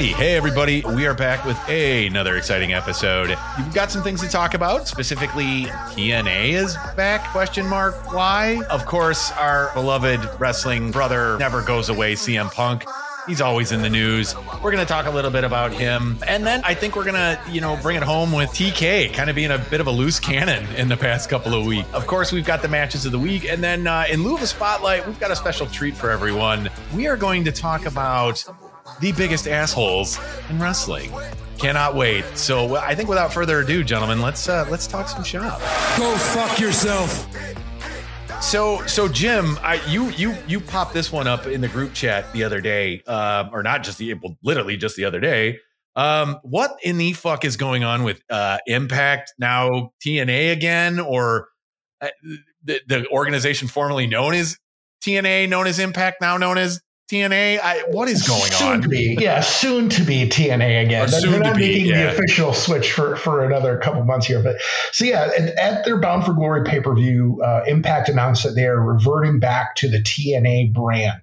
Hey everybody, we are back with another exciting episode. We've got some things to talk about. Specifically, TNA is back? Question mark. Why? Of course, our beloved wrestling brother never goes away. CM Punk. He's always in the news. We're going to talk a little bit about him. And then I think we're going to, you know, bring it home with TK kind of being a bit of a loose cannon in the past couple of weeks. Of course, we've got the matches of the week. And then uh, in lieu of a spotlight, we've got a special treat for everyone. We are going to talk about the biggest assholes in wrestling. Cannot wait. So I think without further ado, gentlemen, let's uh, let's talk some shop. Go fuck yourself. So so Jim, I, you you you popped this one up in the group chat the other day, um, or not just the well, literally just the other day. Um, what in the fuck is going on with uh, Impact now TNA again, or uh, the, the organization formerly known as TNA, known as Impact, now known as TNA? I, what is going soon on? To be, yeah, soon to be TNA again. Or soon They're not to be, making yeah. the official switch for, for another couple months here. But so yeah, and at their Bound for Glory pay per view, uh, Impact announced that they are reverting back to the TNA brand.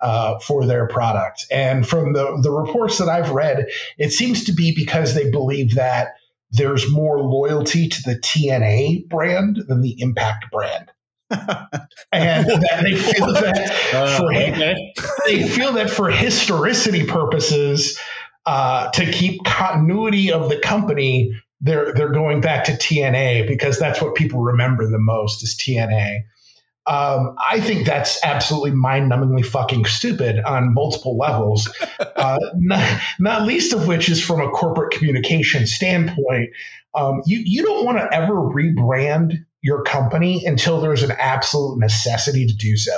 Uh, for their product, and from the the reports that I've read, it seems to be because they believe that there's more loyalty to the TNA brand than the Impact brand, and that they feel that Uh, for okay. they feel that for historicity purposes, uh, to keep continuity of the company, they're they're going back to TNA because that's what people remember the most is TNA. Um, I think that's absolutely mind-numbingly fucking stupid on multiple levels. Uh, not, not least of which is from a corporate communication standpoint. Um, you you don't want to ever rebrand your company until there's an absolute necessity to do so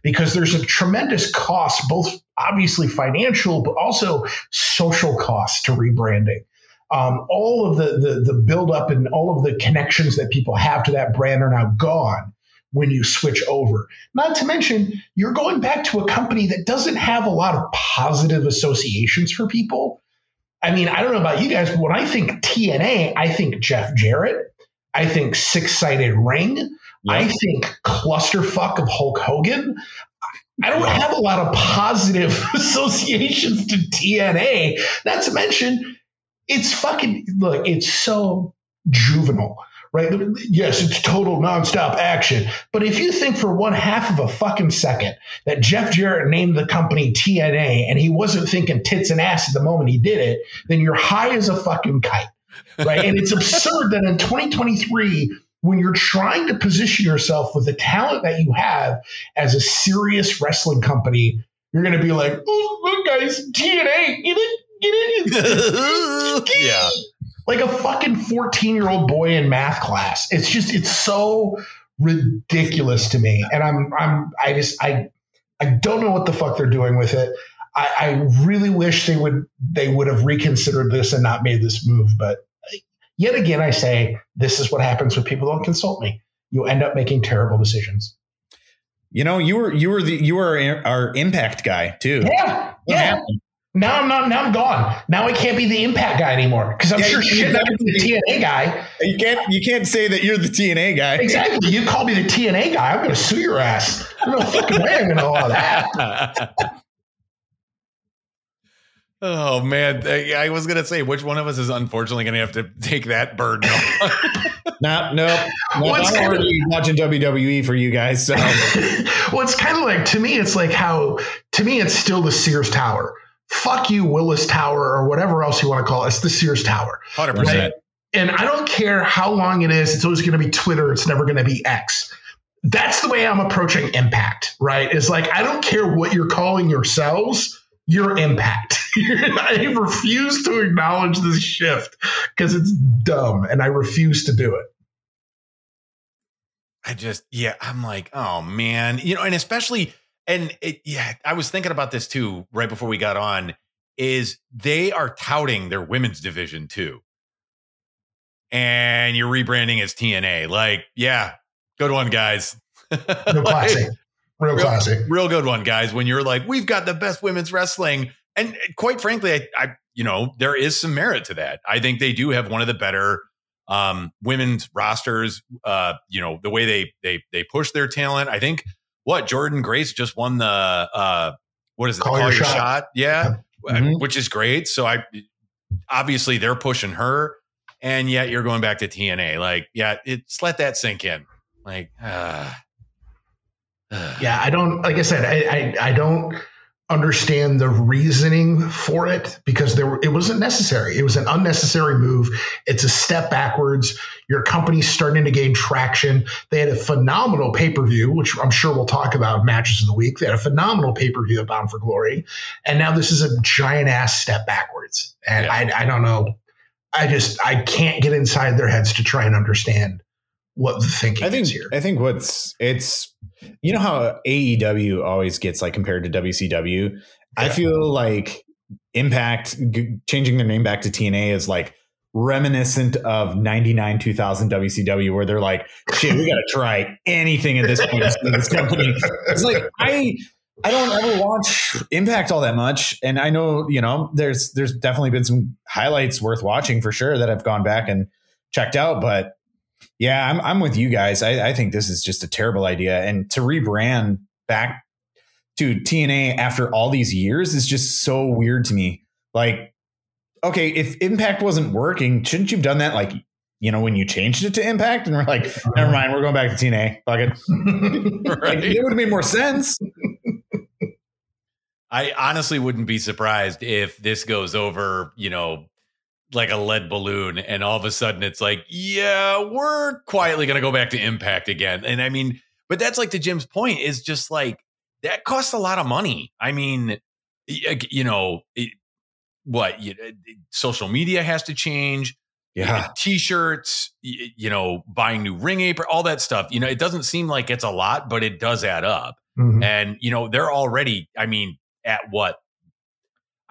because there's a tremendous cost, both obviously financial, but also social cost to rebranding. Um, all of the, the the buildup and all of the connections that people have to that brand are now gone when you switch over. Not to mention, you're going back to a company that doesn't have a lot of positive associations for people. I mean, I don't know about you guys, but when I think TNA, I think Jeff Jarrett. I think six sided ring. I think clusterfuck of Hulk Hogan. I don't have a lot of positive associations to TNA. Not to mention, it's fucking look, it's so juvenile, right? Yes, it's total nonstop action. But if you think for one half of a fucking second that Jeff Jarrett named the company TNA and he wasn't thinking tits and ass at the moment he did it, then you're high as a fucking kite, right? and it's absurd that in 2023, when you're trying to position yourself with the talent that you have as a serious wrestling company, you're going to be like, oh, look, guys, TNA, get it, get it. yeah. Like a fucking 14 year old boy in math class. It's just, it's so ridiculous to me. And I'm, I'm, I just, I, I don't know what the fuck they're doing with it. I, I really wish they would, they would have reconsidered this and not made this move. But yet again, I say, this is what happens when people don't consult me. You end up making terrible decisions. You know, you were you were the you were our, impact guy too. Yeah. What Yeah. happened? Now I'm not. Now I'm gone. Now I can't be the impact guy anymore because I'm Yeah, sure shit can the TNA guy. You can't you can't say that you're the TNA guy. Exactly. You call me the TNA guy, I'm going to sue your ass. There's no fucking way I'm going to allow that. oh man, I I was gonna say which one of us is unfortunately gonna have to take that burden on. No, no, no What's I'm kinda- already watching WWE for you guys. So well, it's kind of like to me, it's like how to me it's still the Sears Tower. Fuck you, Willis Tower, or whatever else you want to call it. It's the Sears Tower. Hundred Right? percent. And I don't care how long it is, it's always going to be Twitter. It's never going to be X. That's the way I'm approaching impact, right? Is like, I don't care what you're calling yourselves, you're impact. I refuse to acknowledge this shift because it's dumb and I refuse to do it. I just, yeah, I'm like, oh man, you know, and especially, and it, yeah, I was thinking about this too right before we got on. Is they are touting their women's division too, and you're rebranding as TNA. Like, yeah, good one, guys. Real classic. Real Real- classic. real good one, guys. When you're like, we've got the best women's wrestling, and quite frankly, I, I, you know, there is some merit to that. I think they do have one of the better um, women's rosters. Uh, you know, the way they they they push their talent. I think what Jordynne Grace just won the uh, what is it? Call Your Shot. Yeah. Mhm. which is great. So I obviously they're pushing her, and yet you're going back to TNA. Like, yeah, it's let that sink in. Like, uh, yeah, I don't. Like I said, I, I I don't understand the reasoning for it because there were- it wasn't necessary. It was an unnecessary move. It's a step backwards. Your company's starting to gain traction. They had a phenomenal pay per view, which I'm sure we'll talk about matches of the week. They had a phenomenal pay per view of Bound for Glory, and now this is a giant ass step backwards. And Yeah. I I don't know. I just I can't get inside their heads to try and understand what the thinking I think is here. I think what's it's you know how AEW always gets like compared to WCW. I feel like Impact g- changing their name back to TNA is like reminiscent of 99 2000 WCW where they're like shit we got to try anything at this point in this company. It's like I I don't ever watch Impact all that much and I know, you know, there's there's definitely been some highlights worth watching for sure that I've gone back and checked out but yeah, I'm I'm with you guys. I, I think this is just a terrible idea. And to rebrand back to TNA after all these years is just so weird to me. Like, okay, if Impact wasn't working, shouldn't you have done that like you know when you changed it to Impact and we're like, never mind, we're going back to TNA. Fuck it. Right? it would have made more sense. I honestly wouldn't be surprised if this goes over, you know, like a lead balloon, and all of a sudden it's like, yeah, we're quietly going to go back to Impact again. And I mean, but that's like to Jim's point is just like that costs a lot of money. I mean, you know, it, what you, social media has to change. Yeah. t-shirts, you know, buying new ring apron, all that stuff. You know, it doesn't seem like it's a lot, but it does add up. Mhm. And you know, they're already. I mean, at what?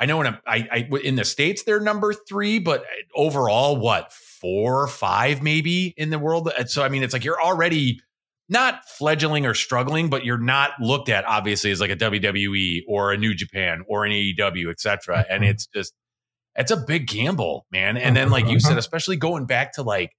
I know in a, I, I in the states they're number three, but uh, overall, what four or five maybe in the world. So I mean, it's like you're already not fledgling or struggling, but you're not looked at obviously as like a WWE or a New Japan or an AEW, et cetera. And mm-hmm. it's just it's a big gamble, man. And then, like you said, mm-hmm. Mm-hmm. especially going back to like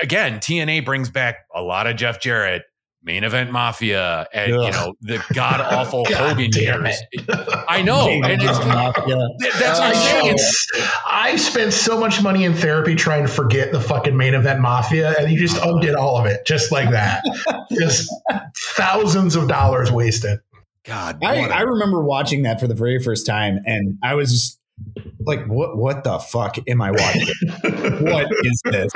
again, TNA brings back a lot of Jeff Jarrett, main event mafia, and you know the god awful God Hogan damn years. it. I know, and it's, yeah. th- that's what I'm oh, saying. spent, I spent so much money in therapy trying to forget the fucking main event mafia, and you just undid all of it just like that. just thousands of dollars wasted. God, I, what remember watching that for the very first time and I was just like, what what the fuck am I watching? what is this?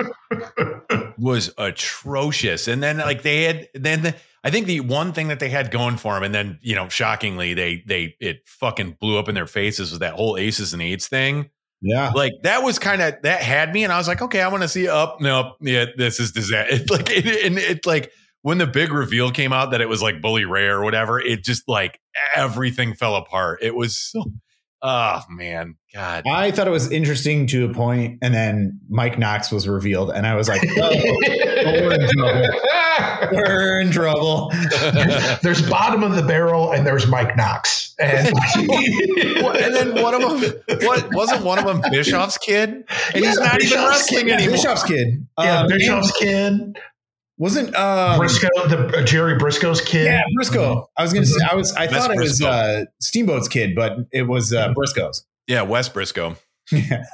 Was atrocious. And then like they had then the, I think the one thing that they had going for them, and then you know, shockingly, they they it fucking blew up in their faces was that whole aces and eights thing. Yeah. Like that was kind of that had me, and I was like, okay, I want to see up. Nope, yeah, this is disaster. It's like it, and it like when the big reveal came out that it was like Bully Ray or whatever, it just like everything fell apart. It was so. Oh man, God. I thought it was interesting to a point, and then Mike Knox was revealed, and I was like, oh, we're in trouble. we're in trouble. there's bottom of the barrel, and there's Mike Knox, and and then one of them, what wasn't one of them Bischoff's kid? And he's Yeah, not even wrestling kid, anymore. Bischoff's kid. yeah, Um, Bischoff's and kid, wasn't um, Brisco, the uh, Jerry Brisco's kid. yeah Brisco. I was gonna say I was I That's thought it was uh, Steamboat's kid, but it was uh, Brisco's. Yeah, Wes Brisco. Yeah,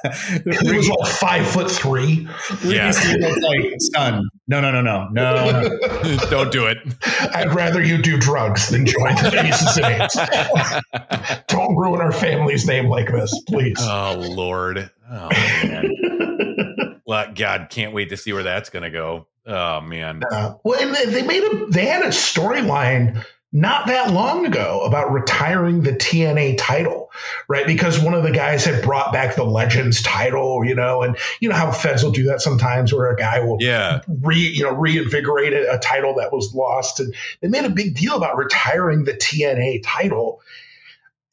He was like five foot three. Yeah. Steamboat's like son. No, no, no, no, no. no. Don't do it. I'd rather you do drugs than join the Aces and Eights. Don't ruin our family's name like this, please. oh Lord. Oh man. well, God, can't wait to see where that's gonna go. Oh man. Uh, well, and they, they made a they had a storyline not that long ago about retiring the TNA title, right? Because one of the guys had brought back the Legends title, you know, and you know how feds will do that sometimes, where a guy will Yeah. re you know reinvigorate a, a title that was lost, and they made a big deal about retiring the TNA title.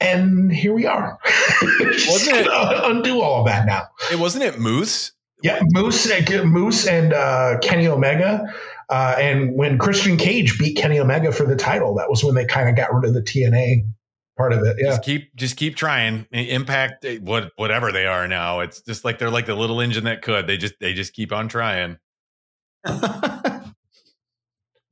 And here we are. Wasn't it- undo all of that now? It wasn't it Moose? Yeah, Moose, Moose, and uh, Kenny Omega, uh, and when Christian Cage beat Kenny Omega for the title, that was when they kind of got rid of the TNA part of it. Yeah, Just keep just keep trying. Impact what whatever they are now. It's just like they're like the little engine that could. They just they just keep on trying.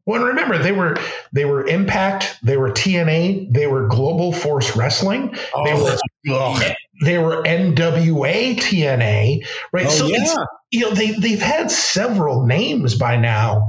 Well, and remember they were they were Impact, they were TNA, they were Global Force Wrestling, they Oh, were ugh. They were NWA TNA, right? Oh, so it's, you know they they've had several names by now.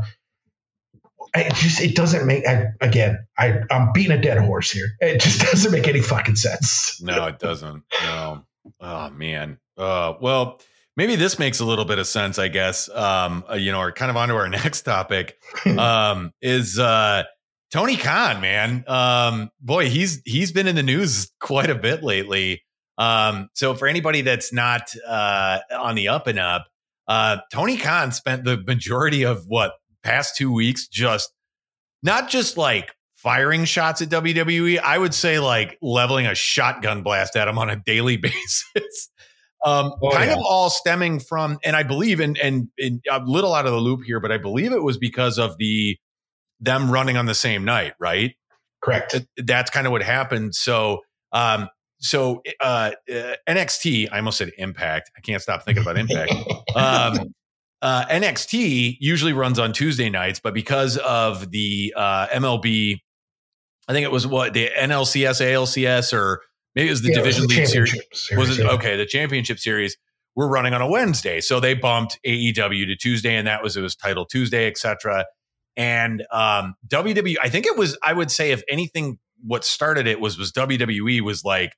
It just it doesn't make I, again. I I'm beating a dead horse here. It just doesn't make any fucking sense. No, it doesn't. No. Oh man. Uh, well, maybe this makes a little bit of sense, I guess. Um, uh, you know, or kind of onto our next topic. Um, is uh Tony Khan, man. Um, boy, he's he's been in the news quite a bit lately. Um, so for anybody that's not uh on the up and up, uh Tony Khan spent the majority of what past two weeks just not just like firing shots at WWE, I would say like leveling a shotgun blast at him on a daily basis. Um, Oh, kind yeah. of all stemming from, and I believe, and and a little out of the loop here, but I believe it was because of the them running on the same night, right? Correct. That's kind of what happened. So, um, so uh, uh, NXT, I almost said Impact. I can't stop thinking about Impact um, uh, NXT usually runs on Tuesday nights, but because of the uh, MLB, I think it was what the NLCS, ALCS, or maybe it was the Yeah, was Division the League series. series, Was it yeah. okay? The championship series we're running on a Wednesday, so they bumped AEW to Tuesday, and that was it was Title Tuesday, etc. And um, WWE, I think it was. I would say, if anything, what started it was was WWE was like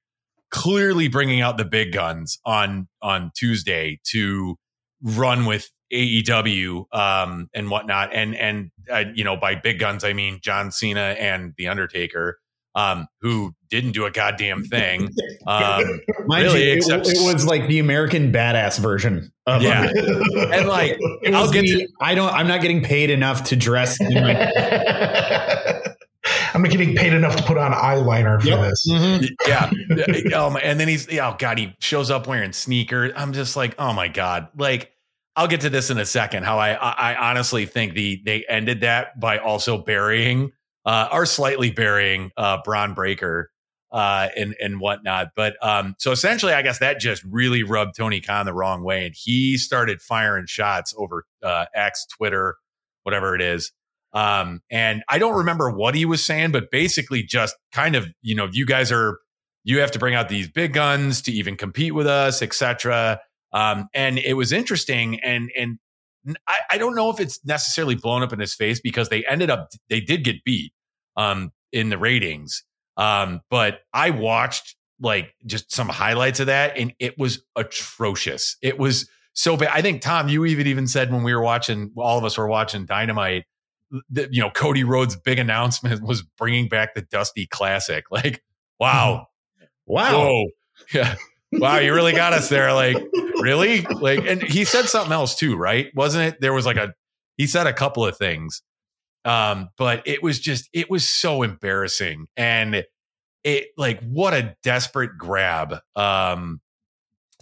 clearly bringing out the big guns on on Tuesday to run with AEW um, and whatnot, and and uh, you know by big guns I mean John Cena and The Undertaker, um, who didn't do a goddamn thing. Um, Mind Really, you, it, except- it was like the American badass version of Yeah. Undertaker. and like I'll get the, to I don't. I'm not getting paid enough to dress. In my, I'm not getting paid enough to put on eyeliner for Yep. this. yeah. Um, and then he's, oh God, he shows up wearing sneakers. I'm just like, oh my God. Like, I'll get to this in a second. How I, I, I honestly think the they ended that by also burying, uh, or slightly burying, uh, Bron Breakker, uh, and and whatnot. But um, so essentially, I guess that just really rubbed Tony Khan the wrong way, and he started firing shots over uh, X, Twitter, whatever it is. Um, and I don't remember what he was saying, but basically just kind of, you know, you guys are, you have to bring out these big guns to even compete with us, etc. Um, and it was interesting. And, and I, I don't know if it's necessarily blown up in his face because they ended up, they did get beat, um, in the ratings. Um, but I watched like just some highlights of that and it was atrocious. It was so bad. I think Tom, you even even said when we were watching, all of us were watching Dynamite, that you know Cody Rhodes' big announcement was bringing back the Dusty Classic. Like, wow, wow. whoa, yeah, wow, you really got us there. Like, really? Like, and he said something else too, right? Wasn't it? There was like a he said a couple of things, um, but it was just it was so embarrassing and it like what a desperate grab um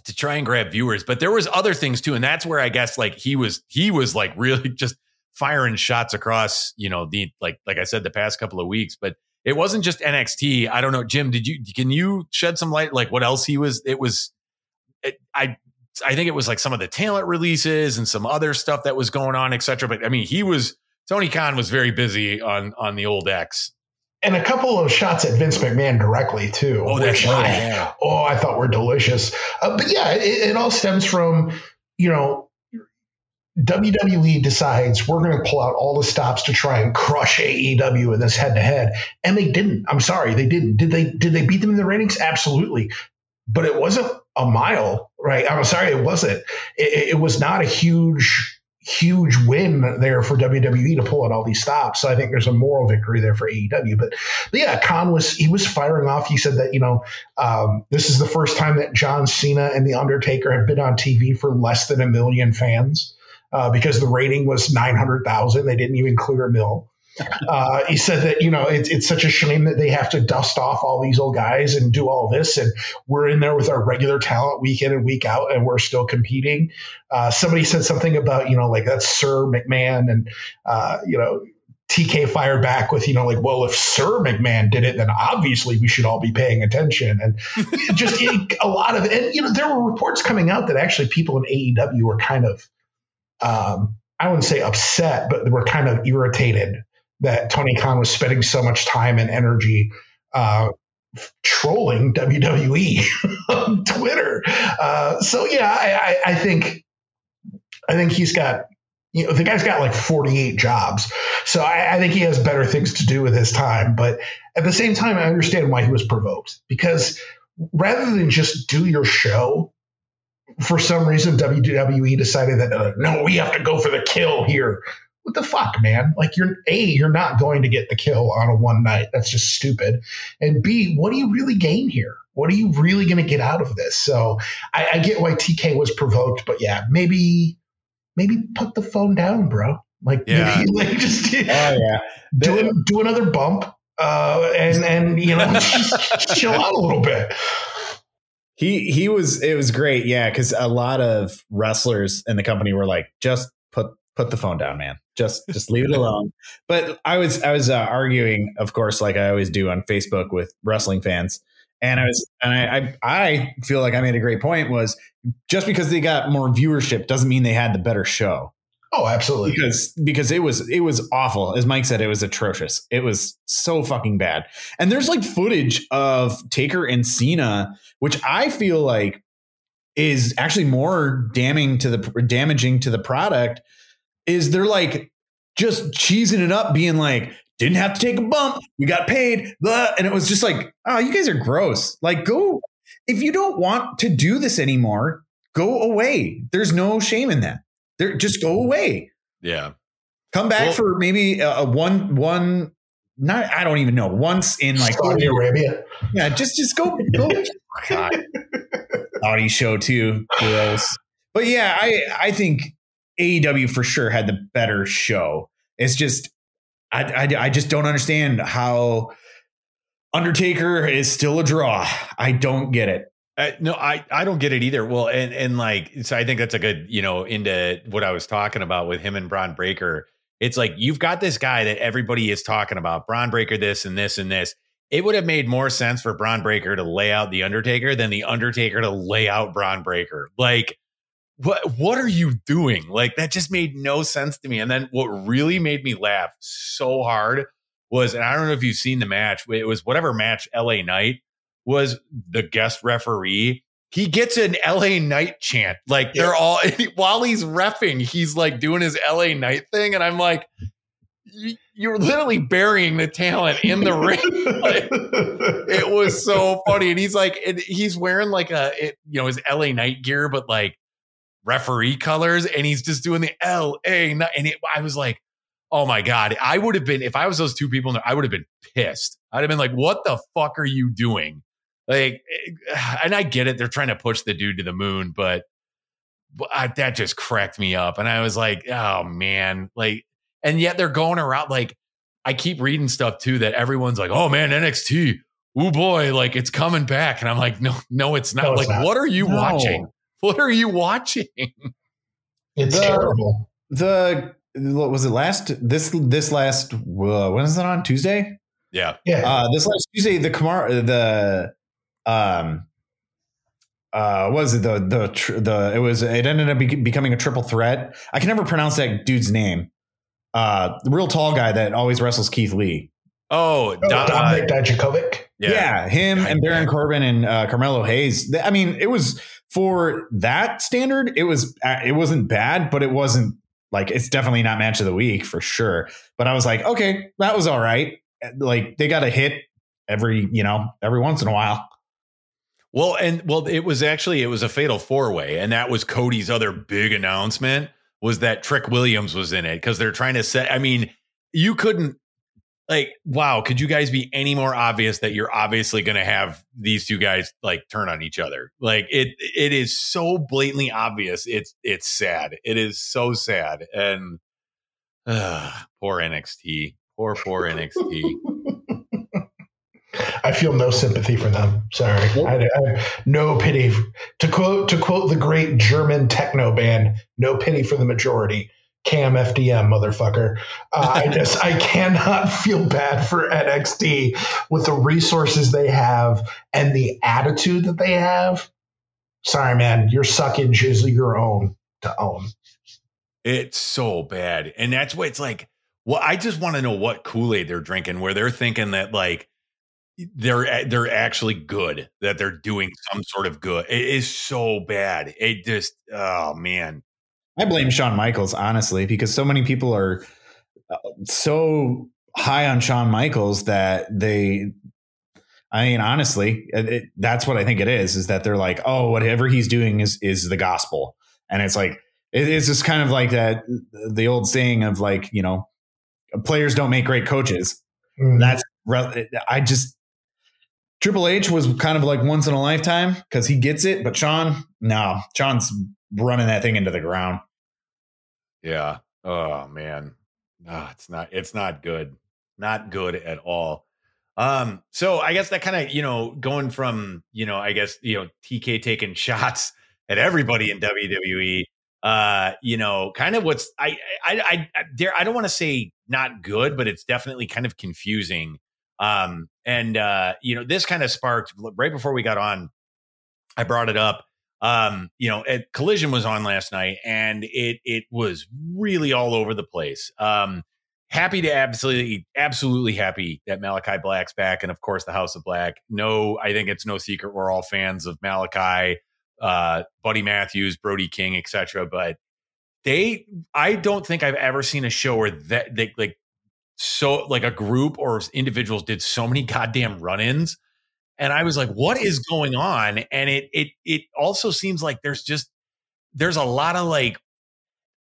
to try and grab viewers but there was other things too and that's where i guess like he was he was like really just firing shots across you know the like like i said the past couple of weeks but it wasn't just nxt i don't know jim did you can you shed some light like what else he was it was it, i i think it was like some of the talent releases and some other stuff that was going on etc but i mean he was tony khan was very busy on on the old x And a couple of shots at Vince McMahon directly too. Oh, that's right, I, yeah. oh, I thought were delicious. Uh, but yeah, it, it all stems from you know WWE decides we're going to pull out all the stops to try and crush AEW in this head to head, and they didn't. I'm sorry, they didn't. Did they? Did they beat them in the ratings? Absolutely, but it wasn't a mile, right? I'm sorry, it wasn't. It, it was not a huge huge win there for WWE to pull out all these stops. So I think there's a moral victory there for AEW. But, but yeah, Khan was he was firing off. He said that you know um, this is the first time that John Cena and the Undertaker have been on TV for less than a million fans uh, because the rating was nine hundred thousand. They didn't even clear a mill. Uh, he said that you know it's it's such a shame that they have to dust off all these old guys and do all this, and we're in there with our regular talent week in and week out, and we're still competing. Uh, somebody said something about you know like that's Sir McMahon, and uh, you know TK fired back with you know like well if Sir McMahon did it, then obviously we should all be paying attention, and just a lot of and you know there were reports coming out that actually people in AEW were kind of um, I wouldn't say upset, but were kind of irritated that Tony Khan was spending so much time and energy uh, trolling WWE on Twitter. Uh, so yeah, I, I, I think I think he's got you know, the guy's got like 48 jobs. So I, I, think he has better things to do with his time. But at the same time, I understand why he was provoked because rather than just do your show, for some reason, WWE decided that uh, no, we have to go for the kill here. What the fuck, man? Like you're a, you're not going to get the kill on a one night. That's just stupid. And B, what do you really gain here? What are you really going to get out of this? So I, I get why TK was provoked, but yeah, maybe maybe put the phone down, bro. Like, yeah. maybe, like just oh, yeah. do, do another bump uh, and and you know just chill out a little bit. He he was it was great, yeah, because a lot of wrestlers in the company were like, just put put the phone down, man. Just just leave it alone. But I was I was uh, arguing, of course, like I always do on Facebook with wrestling fans, and I was and I, I I feel like I made a great point was just because they got more viewership doesn't mean they had the better show. Oh, absolutely. Because because it was it was awful. As Mike said, it was atrocious. It was so fucking bad. And there's like footage of Taker and Cena, which I feel like is actually more damning to the damaging to the product. Is they're like just cheesing it up, being like, didn't have to take a bump. We got paid. Blah. And it was just like, oh, you guys are gross. Like, go. If you don't want to do this anymore, go away. There's no shame in that. There, just go away. Yeah. Come back well, for maybe a, a, one, one, not, I don't even know, once in like Saudi Arabia. Yeah. Just, just go, go. God. Saudi show too. Gross. But yeah, I, I think AEW for sure had the better show. It's just, I, I, I just don't understand how Undertaker is still a draw. I don't get it. Uh, no, I, I don't get it either. Well, and and like so, I think that's a good you know into what I was talking about with him and Bron Breakker. It's like you've got this guy that everybody is talking about, Bron Breakker this and this and this. It would have made more sense for Bron Breakker to lay out the Undertaker than the Undertaker to lay out Bron Breakker. Like what what are you doing? Like that just made no sense to me. And then what really made me laugh so hard was, and I don't know if you've seen the match, it was whatever match LA Knight was the guest referee. He gets an LA Knight chant. Like they're all while he's refing, he's like doing his LA Knight thing. And I'm like, you're literally burying the talent in the ring. Like, it was so funny. And he's like, he's wearing like a, it, you know, his LA Knight gear, but like referee colors and he's just doing the L A and it, I was like, oh my god, I would have been if I was those two people, I would have been pissed. I'd have been like, what the fuck are you doing? Like, eh, and I get it, they're trying to push the dude to the moon, but, but I, that just cracked me up, and I was like, oh man, like, and yet they're going around like. I keep reading stuff too that everyone's like, "Oh man, NXT, oh boy, like it's coming back," and I'm like, "No, no, it's not." No, it's like, not. what are you no. watching? What are you watching? It's the, terrible. The what was it last this this last uh, when is it on Tuesday? Yeah, yeah. Uh, this last Tuesday, the Kamar the um uh was it the the the it was it ended up be- becoming a triple threat. I can never pronounce that dude's name. Uh, the real tall guy that always wrestles Keith Lee. Oh, oh Dominik Dijakovic. Yeah. yeah, him and Baron Corbin and uh, Carmelo Hayes. I mean, it was for that standard, it was uh, it wasn't bad, but it wasn't like it's definitely not match of the week for sure. But I was like, okay, that was all right. Like they got a hit every you know every once in a while. Well, and well, it was actually it was a fatal four way, and that was Cody's other big announcement was that Trick Williams was in it because they're trying to set. I mean, you couldn't like wow could you guys be any more obvious that you're obviously going to have these two guys like turn on each other? Like it it is so blatantly obvious it's it's sad. It is so sad and uh, poor nxt poor poor nxt I feel no sympathy for them. Sorry, I, I no pity. To quote to quote the great German techno band, "No pity for the majority." KMFDM, motherfucker. Uh, I just I cannot feel bad for NXT with the resources they have and the attitude that they have. Sorry, man, your suckage is your own to own. It's so bad, and that's what it's like. Well, I just want to know what Kool Aid they're drinking, where they're thinking that like they're they're actually good, that they're doing some sort of good. It is so bad. It just oh man. I blame Shawn Michaels honestly because so many people are uh, so high on Shawn Michaels that they I mean, honestly, it, that's what I think it is. Is that they're like, oh, whatever he's doing is is the gospel, and it's like it, it's just kind of like that the old saying of like you know, players don't make great coaches. Mm. That's I just Triple H was kind of like once in a lifetime because he gets it, but Shawn, no, Shawn's running that thing into the ground. Yeah. Oh man, no, it's not. It's not good. Not good at all. Um, so I guess that kind of, you know, going from, you know, I guess, you know, TK taking shots at everybody in WWE, uh, you know, kind of what's I I I, I there I don't want to say not good, but it's definitely kind of confusing um, and uh, you know, this kind of sparked right before we got on. I brought it up. Um, you know, Collision was on last night, and it it was really all over the place. Um, happy to absolutely absolutely happy that Malachi Black's back, and of course the House of Black. No, I think it's no secret we're all fans of Malachi, uh, Buddy Matthews, Brody King, etc. But they, I don't think I've ever seen a show where that they like so like a group or individuals did so many goddamn run-ins and i was like what is going on? And it it it also seems like there's just there's a lot of like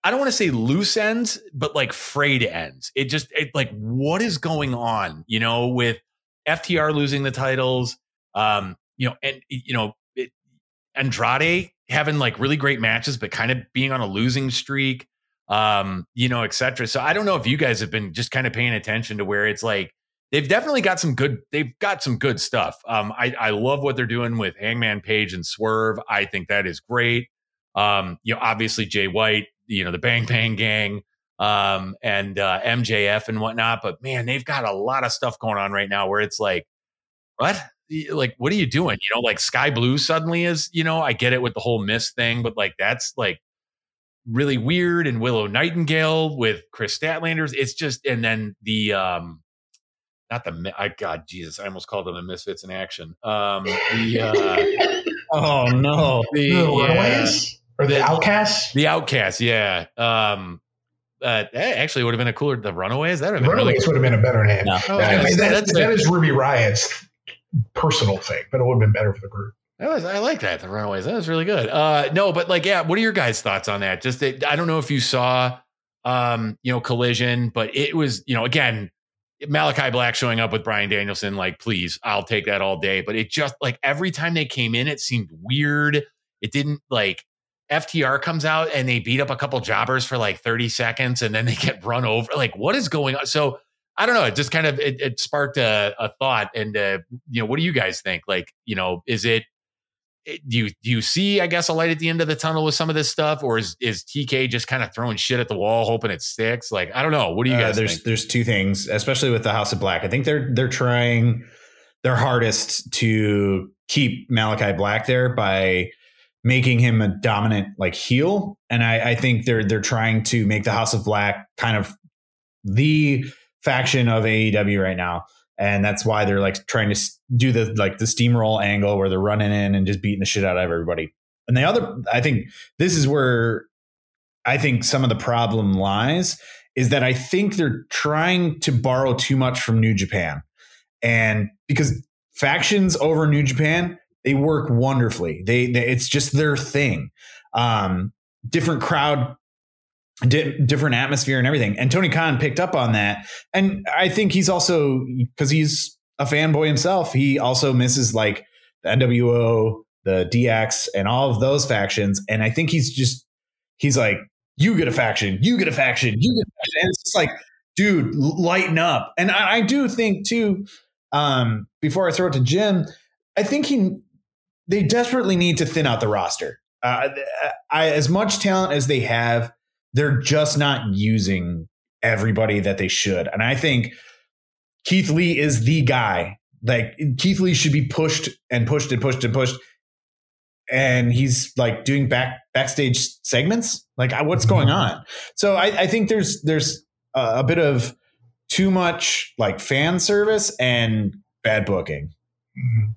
i don't want to say loose ends but like frayed ends. It just it like what is going on you know with ftr losing the titles um you know and you know it, andrade having like really great matches but kind of being on a losing streak um, you know, etc. So I don't know if you guys have been just kind of paying attention to where it's like they've definitely got some good they've got some good stuff. Um, I, I love what they're doing with Hangman Page and Swerve. I think that is great. Um, you know, obviously Jay White, you know, the Bang Bang Gang, um, and uh, MJF and whatnot. But man, they've got a lot of stuff going on right now where it's like, what? Like, what are you doing? You know, like Skye Blue suddenly is, you know, I get it with the whole miss thing, but like that's like really weird and Willow Nightingale with Kris Statlanders. It's just and then the um not the I God Jesus, I almost called them the Misfits in action. Um the uh oh no. The, the Runaways or the, the Outcasts? The Outcasts, yeah. Um uh, actually would have been a cooler the Runaways. That would have been Runaways really would have been a better name. No. Oh, I mean, that's, that is Ruby Riott's personal thing, but it would have been better for the group. That was I like that the Runaways. That was really good. Uh, no, but like, yeah. What are your guys' thoughts on that? Just I don't know if you saw, um, you know, Collision, but it was, you know, again, Malachi Black showing up with Bryan Danielson. Like, please, I'll take that all day. But it just like every time they came in, it seemed weird. It didn't like FTR comes out and they beat up a couple jobbers for like 30 seconds and then they get run over. Like, what is going on? So I don't know. It just kind of it, it sparked a, a, thought. And uh, you know, what do you guys think? Like, you know, is it do you do you see I guess a light at the end of the tunnel with some of this stuff, or is is TK just kind of throwing shit at the wall hoping it sticks? Like I don't know. What do you uh, guys? Uh, there's think? there's two things, especially with the House of Black. I think they're they're trying their hardest to keep Malachi Black there by making him a dominant like heel, and I, I think they're they're trying to make the House of Black kind of the faction of AEW right now and that's why they're like trying to do the like the steamroll angle where they're running in and just beating the shit out of everybody. And the other, I think this is where I think some of the problem lies is that I think they're trying to borrow too much from New Japan, and because factions over New Japan they work wonderfully. They, they it's just their thing. Um, different crowd di- different atmosphere and everything. And Tony Khan picked up on that. And I think he's also, because he's a fanboy himself, he also misses like the NWO, the DX, and all of those factions. And I think he's just, he's like, you get a faction, you get a faction, you get a faction. And it's just like, dude, lighten up. And I, I do think too, um, before I throw it to Jim, I think he, they desperately need to thin out the roster. Uh, I, as much talent as they have, they're just not using everybody that they should. And I think Keith Lee is the guy. Like Keith Lee should be pushed and pushed and pushed and pushed. And he's like doing back backstage segments. Like what's going mm-hmm. on? So I, I think there's there's a bit of too much like fan service and bad booking. Mhm.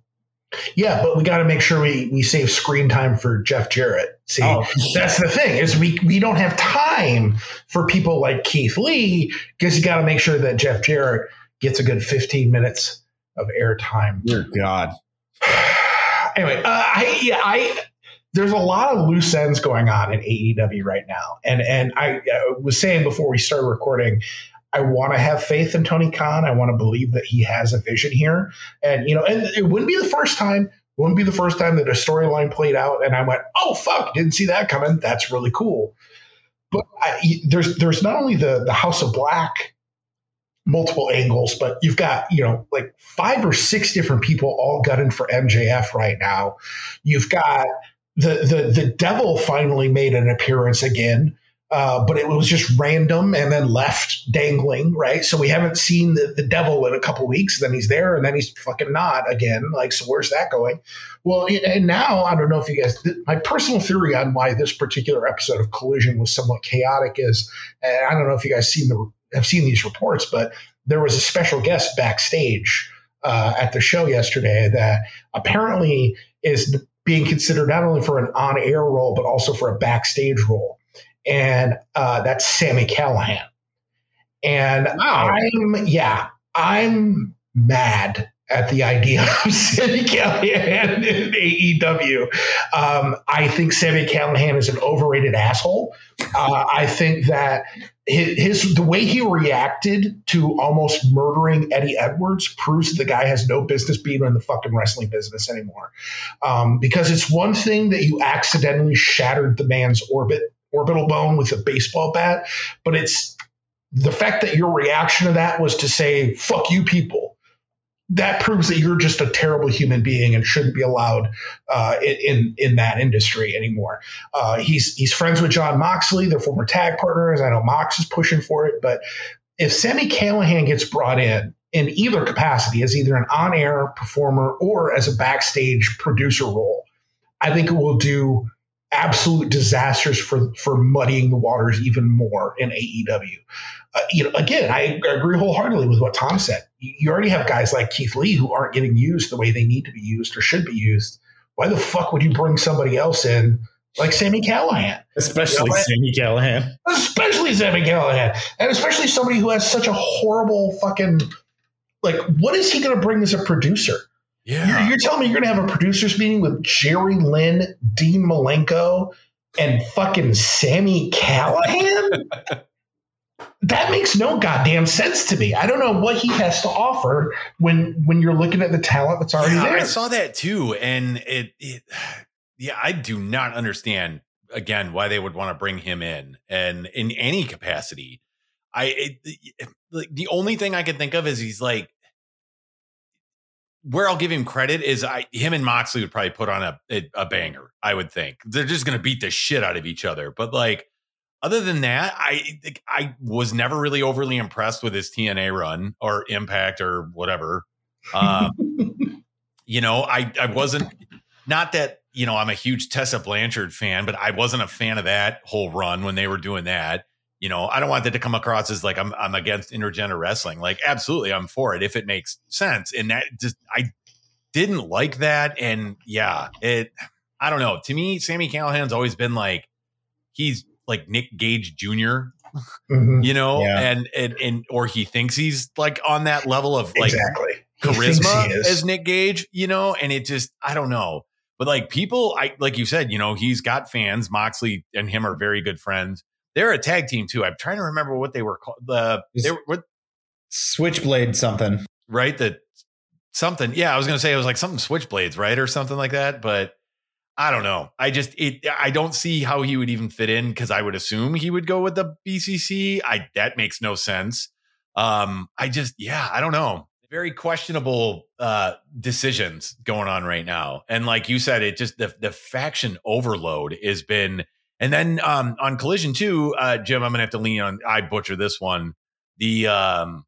Yeah, but we got to make sure we, we save screen time for Jeff Jarrett. See, Oh. that's the thing is we we don't have time for people like Keith Lee because you got to make sure that Jeff Jarrett gets a good 15 minutes of airtime. Dear God. anyway, uh, I yeah, I there's a lot of loose ends going on in AEW right now, and and I, uh was saying before we started recording. I want to have faith in Tony Khan. I want to believe that he has a vision here, and you know, and it wouldn't be the first time. Wouldn't be the first time that a storyline played out, and I went, "Oh fuck, didn't see that coming." That's really cool. But I, there's there's not only the the House of Black multiple angles, but you've got, you know, like five or six different people all gunning for MJF right now. You've got the the the devil finally made an appearance again. Uh, but it was just random and then left dangling, right? So we haven't seen the, the devil in a couple weeks. Then he's there and then he's fucking not again. Like, so where's that going? Well, and now I don't know if you guys, my personal theory on why this particular episode of Collision was somewhat chaotic is, and I don't know if you guys seen the have seen these reports, but there was a special guest backstage uh, at the show yesterday that apparently is being considered not only for an on-air role but also for a backstage role, and uh, that's Sami Callihan. And Wow. I'm yeah, I'm mad at the idea of Sami Callihan in AEW. Um, I think Sami Callihan is an overrated asshole. Uh, I think that his, his the way he reacted to almost murdering Eddie Edwards proves that the guy has no business being in the fucking wrestling business anymore. Um, because it's one thing that you accidentally shattered the man's orbit orbital bone with a baseball bat, but it's the fact that your reaction to that was to say "fuck you, people." That proves that you're just a terrible human being and shouldn't be allowed uh, in, in that industry anymore. Uh, he's he's friends with Jon Moxley, their former tag partners. I know Mox is pushing for it, but if Sami Callihan gets brought in in either capacity as either an on-air performer or as a backstage producer role, I think it will do absolute disasters for for muddying the waters even more in AEW. Uh, you know, again, I agree wholeheartedly with what Tom said. You you already have guys like Keith Lee who aren't getting used the way they need to be used or should be used. Why the fuck would you bring somebody else in like Sami Callihan? Especially You know? Sami Callihan. especially Sami Callihan, and especially somebody who has such a horrible fucking like. What is he going to bring as a producer? You're, Yeah. you're telling me you're going to have a producers meeting with Jerry Lynn, Dean Malenko, and fucking Sami Callihan? that makes no goddamn sense to me. I don't know what he has to offer when when you're looking at the talent that's already Yeah, there. I saw that too, and it, it, yeah, I do not understand again why they would want to bring him in, and in any capacity. I it, it- like the only thing I can think of is he's like, where I'll give him credit is I him and Moxley would probably put on a a, a banger. I would think they're just going to beat the shit out of each other, but like. Other than that, I I was never really overly impressed with his TNA run or Impact or whatever. Um, you know, I I wasn't not that you know I'm a huge Tessa Blanchard fan, but I wasn't a fan of that whole run when they were doing that. You know, I don't want that to come across as like I'm I'm against intergender wrestling. Like, absolutely, I'm for it if it makes sense. And that just I didn't like that. And yeah, it I don't know. To me, Sami Callihan's always been like he's like Nick Gage Jr. Mhm. You know, Yeah. and and and or he thinks he's like on that level of like exactly. Charisma is. as Nick Gage, you know, and it just I don't know. But like people, I like you said, you know, he's got fans. Moxley and him are very good friends. They're a tag team too. I'm trying to remember what they were called. The they were what, Switchblade something. right that something. Yeah, I was gonna say it was like something switchblades, right, or something like that. But I don't know. I just it I don't see how he would even fit in because I would assume he would go with the BCC. I that makes no sense. Um, I just yeah, I don't know. Very questionable uh decisions going on right now. And like you said, it just the the faction overload has been and then um on collision too, uh Jim, I'm gonna have to lean on I butcher this one. The um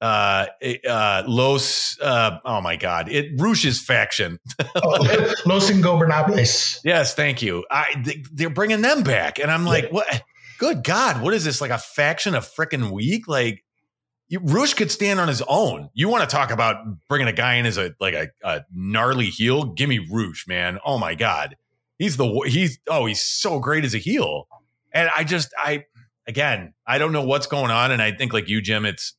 uh uh Los uh oh my god, it Roosh's faction. Oh, Los Ingobernables. Yes, thank you. I th- they're bringing them back, and I'm like, what? good God, what is this like a faction of freaking weak? Like you, Rush could stand on his own. You want to talk about bringing a guy in as a like a, a gnarly heel? Give me Rush, man. Oh my God, he's the he's oh he's so great as a heel. And I just I again I don't know what's going on, and I think like you, Jim, it's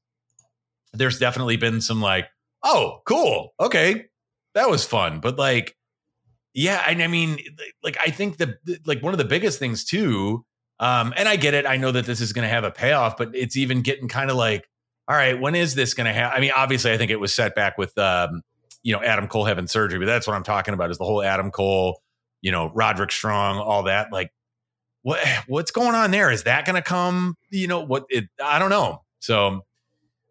there's definitely been some like oh cool okay that was fun, but like yeah, and I mean like I think the like one of the biggest things too. Um, and I get it. I know that this is going to have a payoff, but it's even getting kind of like all right, when is this going to happen? I mean, obviously, I think it was set back with, um, you know, Adam Cole having surgery, but that's what I'm talking about is the whole Adam Cole, you know, Roderick Strong, all that. Like, what what's going on there? Is that going to come? You know, what? It, I don't know. So,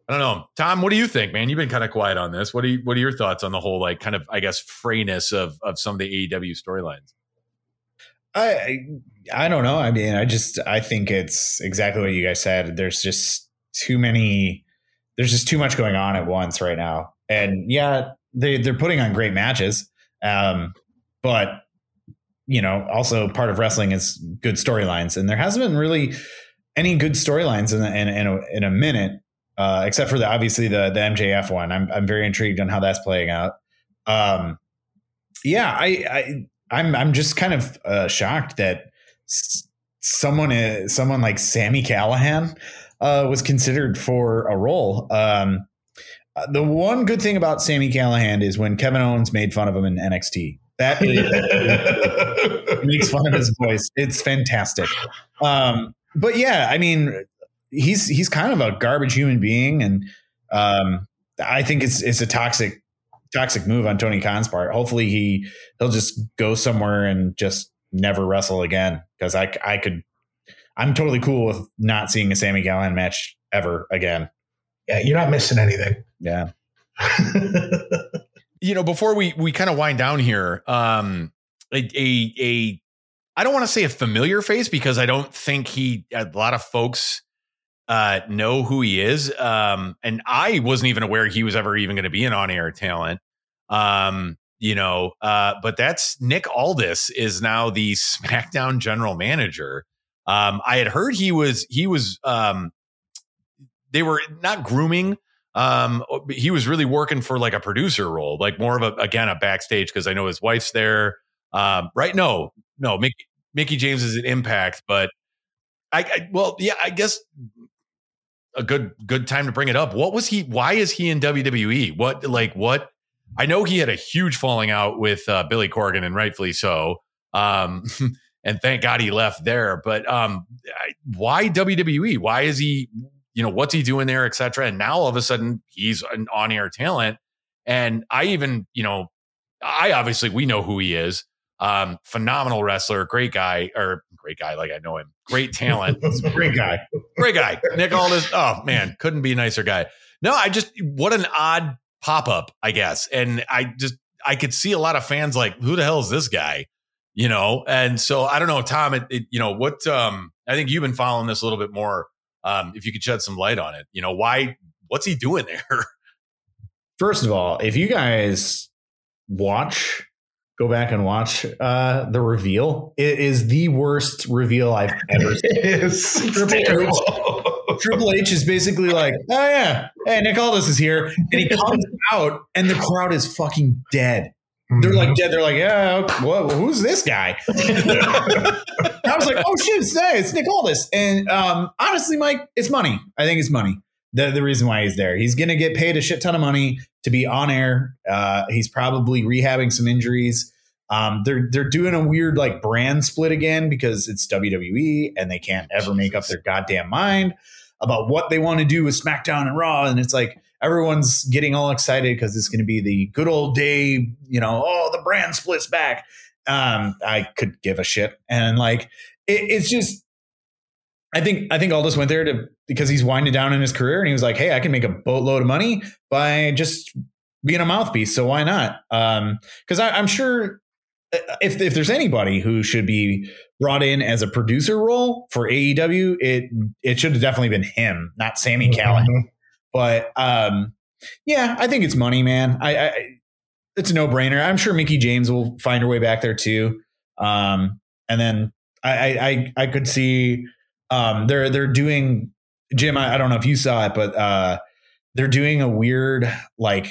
I don't know, Tom. What do you think, man? You've been kind of quiet on this. What are you, What are your thoughts on the whole, like, kind of, I guess, frayness of of some of the AEW storylines? I I don't know. I mean, I just I think it's exactly what you guys said. There's just too many there's just too much going on at once right now. And yeah, they they're putting on great matches, um, but you know, also part of wrestling is good storylines, and there hasn't been really any good storylines in, in in, a, in a minute, uh, except for the obviously the the MJF one. I'm I'm very intrigued on how that's playing out. Um, yeah, I, I I'm I'm just kind of uh, shocked that someone is, someone like Sami Callihan uh, was considered for a role. Um, uh, the one good thing about Sami Callihan is when Kevin Owens made fun of him in NXT. That is, makes fun of his voice. It's fantastic. Um, but yeah, I mean, he's he's kind of a garbage human being, and um, I think it's it's a toxic toxic move on Tony Khan's part. Hopefully, he he'll just go somewhere and just never wrestle again because I I could I'm totally cool with not seeing a Sami Callihan match ever again. Yeah, you're not missing anything. Yeah. you know, before we we kind of wind down here, um, a a, a I don't want to say a familiar face because I don't think he a lot of folks uh, know who he is. Um, and I wasn't even aware he was ever even going to be an on air talent. Um, you know, uh, but that's Nick Aldis is now the SmackDown general manager. Um, I had heard he was he was um, they were not grooming. Um, he was really working for like a producer role, like more of a again a backstage because I know his wife's there. Um, right? No, no. Mickey, Mickie James is an Impact, but I, I well, yeah, I guess a good good time to bring it up. What was he? Why is he in WWE? What like what? I know he had a huge falling out with uh, Billy Corgan, and rightfully so. Um, and thank God he left there. But um, why WWE? Why is he? You know, what's he doing there, etc. And now all of a sudden he's an on-air talent. And I even, you know, I obviously we know who he is. Um, phenomenal wrestler, great guy, or great guy, like I know him, great talent, great guy, great guy. Nick Aldis, oh man, couldn't be a nicer guy. No, I just what an odd pop up, I guess, and I just I could see a lot of fans like, who the hell is this guy? you know and so i don't know tom it, it, you know what um i think you've been following this a little bit more um if you could shed some light on it you know why what's he doing there first of all if you guys watch go back and watch uh the reveal it is the worst reveal i've ever seen it's Triple H, Triple H is basically like, oh yeah, hey, Nick Aldis is here, and he comes out, and the crowd is fucking dead. They're like dead. They're like, yeah, well, who's this guy? I was like, oh shit, it's, it's Nick Aldis. And um, honestly, Mike, it's money. I think it's money. The, the reason why he's there. He's going to get paid a shit ton of money to be on air. Uh, he's probably rehabbing some injuries. Um, they're they're doing a weird like brand split again because it's WWE and they can't ever make up their goddamn mind about what they want to do with SmackDown and Raw. And it's like, everyone's getting all excited because it's going to be the good old day, you know, oh, the brand splits back. Um, I could give a shit. And like, it, it's just, I think, I think Aldis went there to, because he's winding down in his career and he was like, Hey, I can make a boatload of money by just being a mouthpiece. So why not? Um, cause I, I'm sure uh, if, if there's anybody who should be brought in as a producer role for AEW, it, it should have definitely been him, not Sami mm-hmm. Callihan. But um, yeah, I think it's money, man. I, I it's a no brainer. I'm sure Mickie James will find her way back there too. Um, and then I, I I could see um, they're they're doing Jim. I, I don't know if you saw it, but uh, they're doing a weird like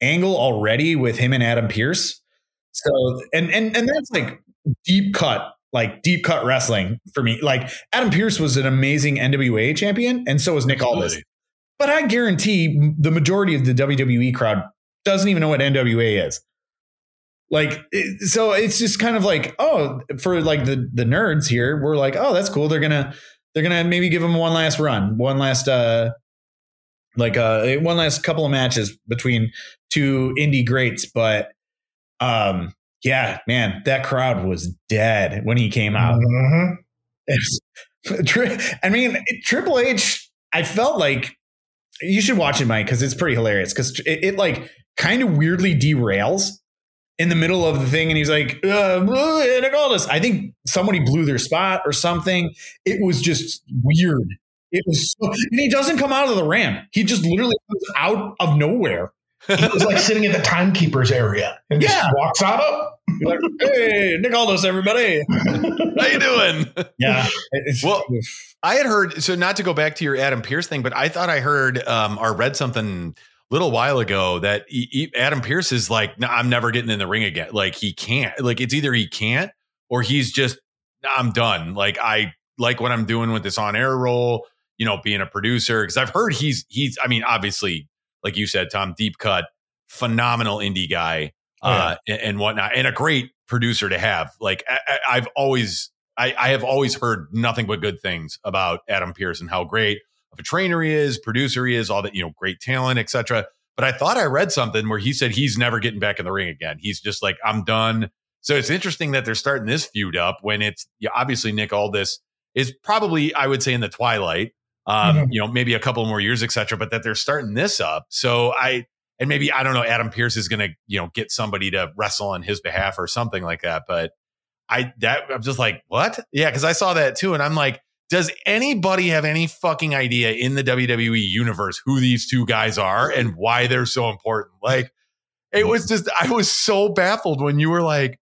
angle already with him and Adam Pearce. So and and and that's like deep cut, like deep cut wrestling for me. Like Adam Pearce was an amazing NWA champion, and so was Nick Aldis. But I guarantee the majority of the WWE crowd doesn't even know what NWA is. Like, so it's just kind of like, oh, for like the the nerds here, we're like, oh, that's cool. They're gonna they're gonna maybe give him one last run, one last uh, like uh, one last couple of matches between two indie greats. But um, yeah, man, that crowd was dead when he came out. Mhm. I mean, Triple H. I felt like you should watch it, Mike, because it's pretty hilarious. Because it, it like kind of weirdly derails in the middle of the thing, and he's like, uh, uh, Nick Aldis. I think somebody blew their spot or something. It was just weird. It was, so, and he doesn't come out of the ramp. He just literally comes out of nowhere. He was like sitting in the timekeepers area and Yeah. just walks out of. He's like, hey, Nick Aldis, everybody. How you doing? Yeah. Well, I had heard so not to go back to your Adam Pearce thing, but I thought I heard um, or read something a little while ago that he, he- Adam Pearce is like, no, I'm never getting in the ring again. Like he can't. Like it's either he can't or he's just, "Nah, I'm done. Like I like what I'm doing with this on air role. You know, being a producer because I've heard he's he's. I mean, obviously, like you said, Tom, deep cut, phenomenal indie guy Oh, yeah. uh, and, and whatnot, and a great producer to have. Like I, I've always, I, I have always heard nothing but good things about Adam Pearce and how great of a trainer he is, producer he is, all that you know, great talent, etc. But I thought I read something where he said he's never getting back in the ring again. He's just like, I'm done. So it's interesting that they're starting this feud up when it's yeah, obviously Nick Aldis is probably, I would say, in the twilight. Um, Mhm. you know, maybe a couple more years, etc. But that they're starting this up. So I and maybe I don't know, Adam Pearce is gonna, you know, get somebody to wrestle on his behalf or something like that. But I that I'm just like, what? Yeah, because I saw that too, and I'm like, does anybody have any fucking idea in the WWE universe who these two guys are and why they're so important? Like, it was just I was so baffled when you were like,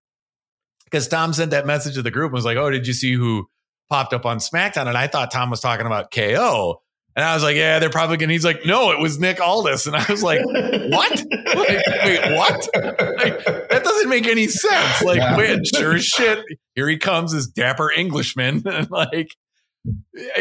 because Tom sent that message to the group and was like, oh, did you see who popped up on SmackDown? And I thought Tom was talking about KO. And I was like, yeah, they're probably gonna. He's like, no, it was Nick Aldis. And I was like, what? Like, wait, what? Like, that doesn't make any sense. Like, Yeah. wait, sure as shit, here he comes, this dapper Englishman. Like,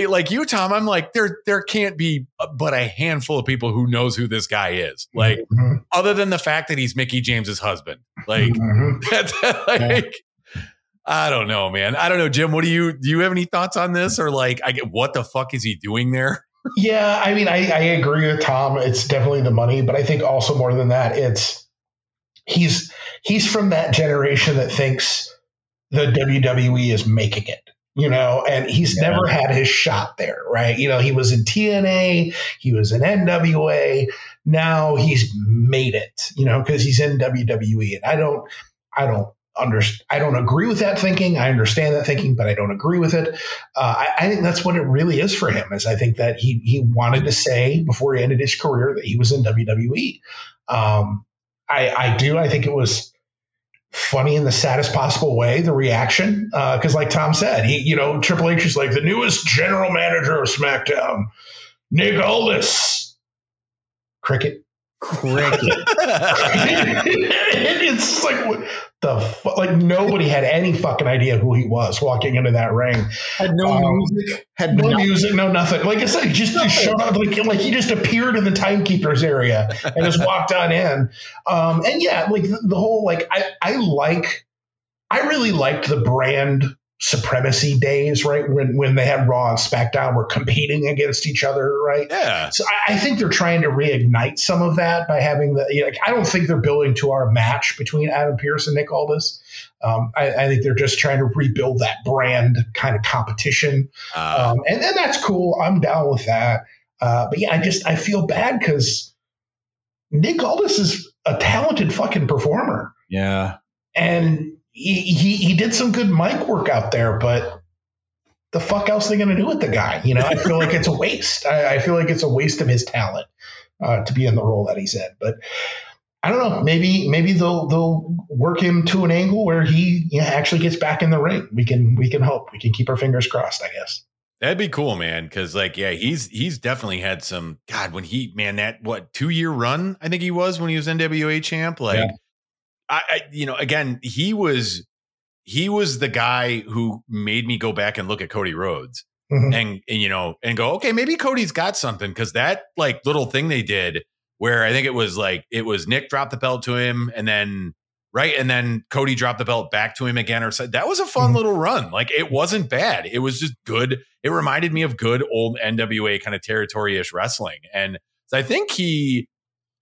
like you, Tom, I'm like, there, there can't be but a handful of people who knows who this guy is. Like, Mhm. other than the fact that he's Mickie James's husband. Like, Mhm. that's like, I don't know, man. I don't know, Jim. What do you do? You have any thoughts on this, or like, I get what the fuck is he doing there? Yeah, I mean, I, I agree with Tom. It's definitely the money, but I think also more than that, it's he's he's from that generation that thinks the WWE is making it, you know, and he's Yeah. never had his shot there, right? You know, he was in TNA, he was in NWA, now he's made it, you know, because he's in WWE, and I don't, I don't understand. I don't agree with that thinking. I understand that thinking, but I don't agree with it. Uh, I, I think that's what it really is for him. Is I think that he he wanted to say before he ended his career that he was in WWE. Um, I I do. I think it was funny in the saddest possible way the reaction. Uh, because like tom said he you know triple h is like the newest general manager of smackdown. Nick aldis. Cricket cricket. it's like what the fu- like nobody had any fucking idea who he was walking into that ring. Had no Um, music. Had No nothing. music, no nothing. Like I said, he just, just showed up like like he just appeared in the timekeepers area and just walked on in. Um, and yeah, like the, the whole like I I like I really liked the brand supremacy days, right? When when they had Raw and SmackDown were competing against each other, right? Yeah. So I, I think they're trying to reignite some of that by having the. You know, like, I don't think they're building to our match between Adam Pearce and Nick Aldis. Um, I, I think they're just trying to rebuild that brand kind of competition, Uh, um, and and that's cool. I'm down with that. Uh, but yeah, I just I feel bad because Nick Aldis is a talented fucking performer, Yeah. and he he, he did some good mic work out there, but. The fuck else are they going to do with the guy? You know, I feel like it's a waste. I, I feel like it's a waste of his talent uh, to be in the role that he's in. But I don't know. Maybe maybe they'll they'll work him to an angle where he you know, actually gets back in the ring. We can we can hope. We can keep our fingers crossed. I guess. That'd be cool, man. Cause like, yeah, he's he's definitely had some God when he man that what two year run I think he was when he was NWA champ. Like, Yeah. I, I you know again he was he was the guy who made me go back and look at Cody Rhodes Mhm. and, and you know and go okay maybe Cody's got something because that like little thing they did where I think it was like it was Nick dropped the belt to him and then right and then Cody dropped the belt back to him again or so that was a fun Mhm. little run like it wasn't bad it was just good it reminded me of good old NWA kind of territory ish wrestling and so I think he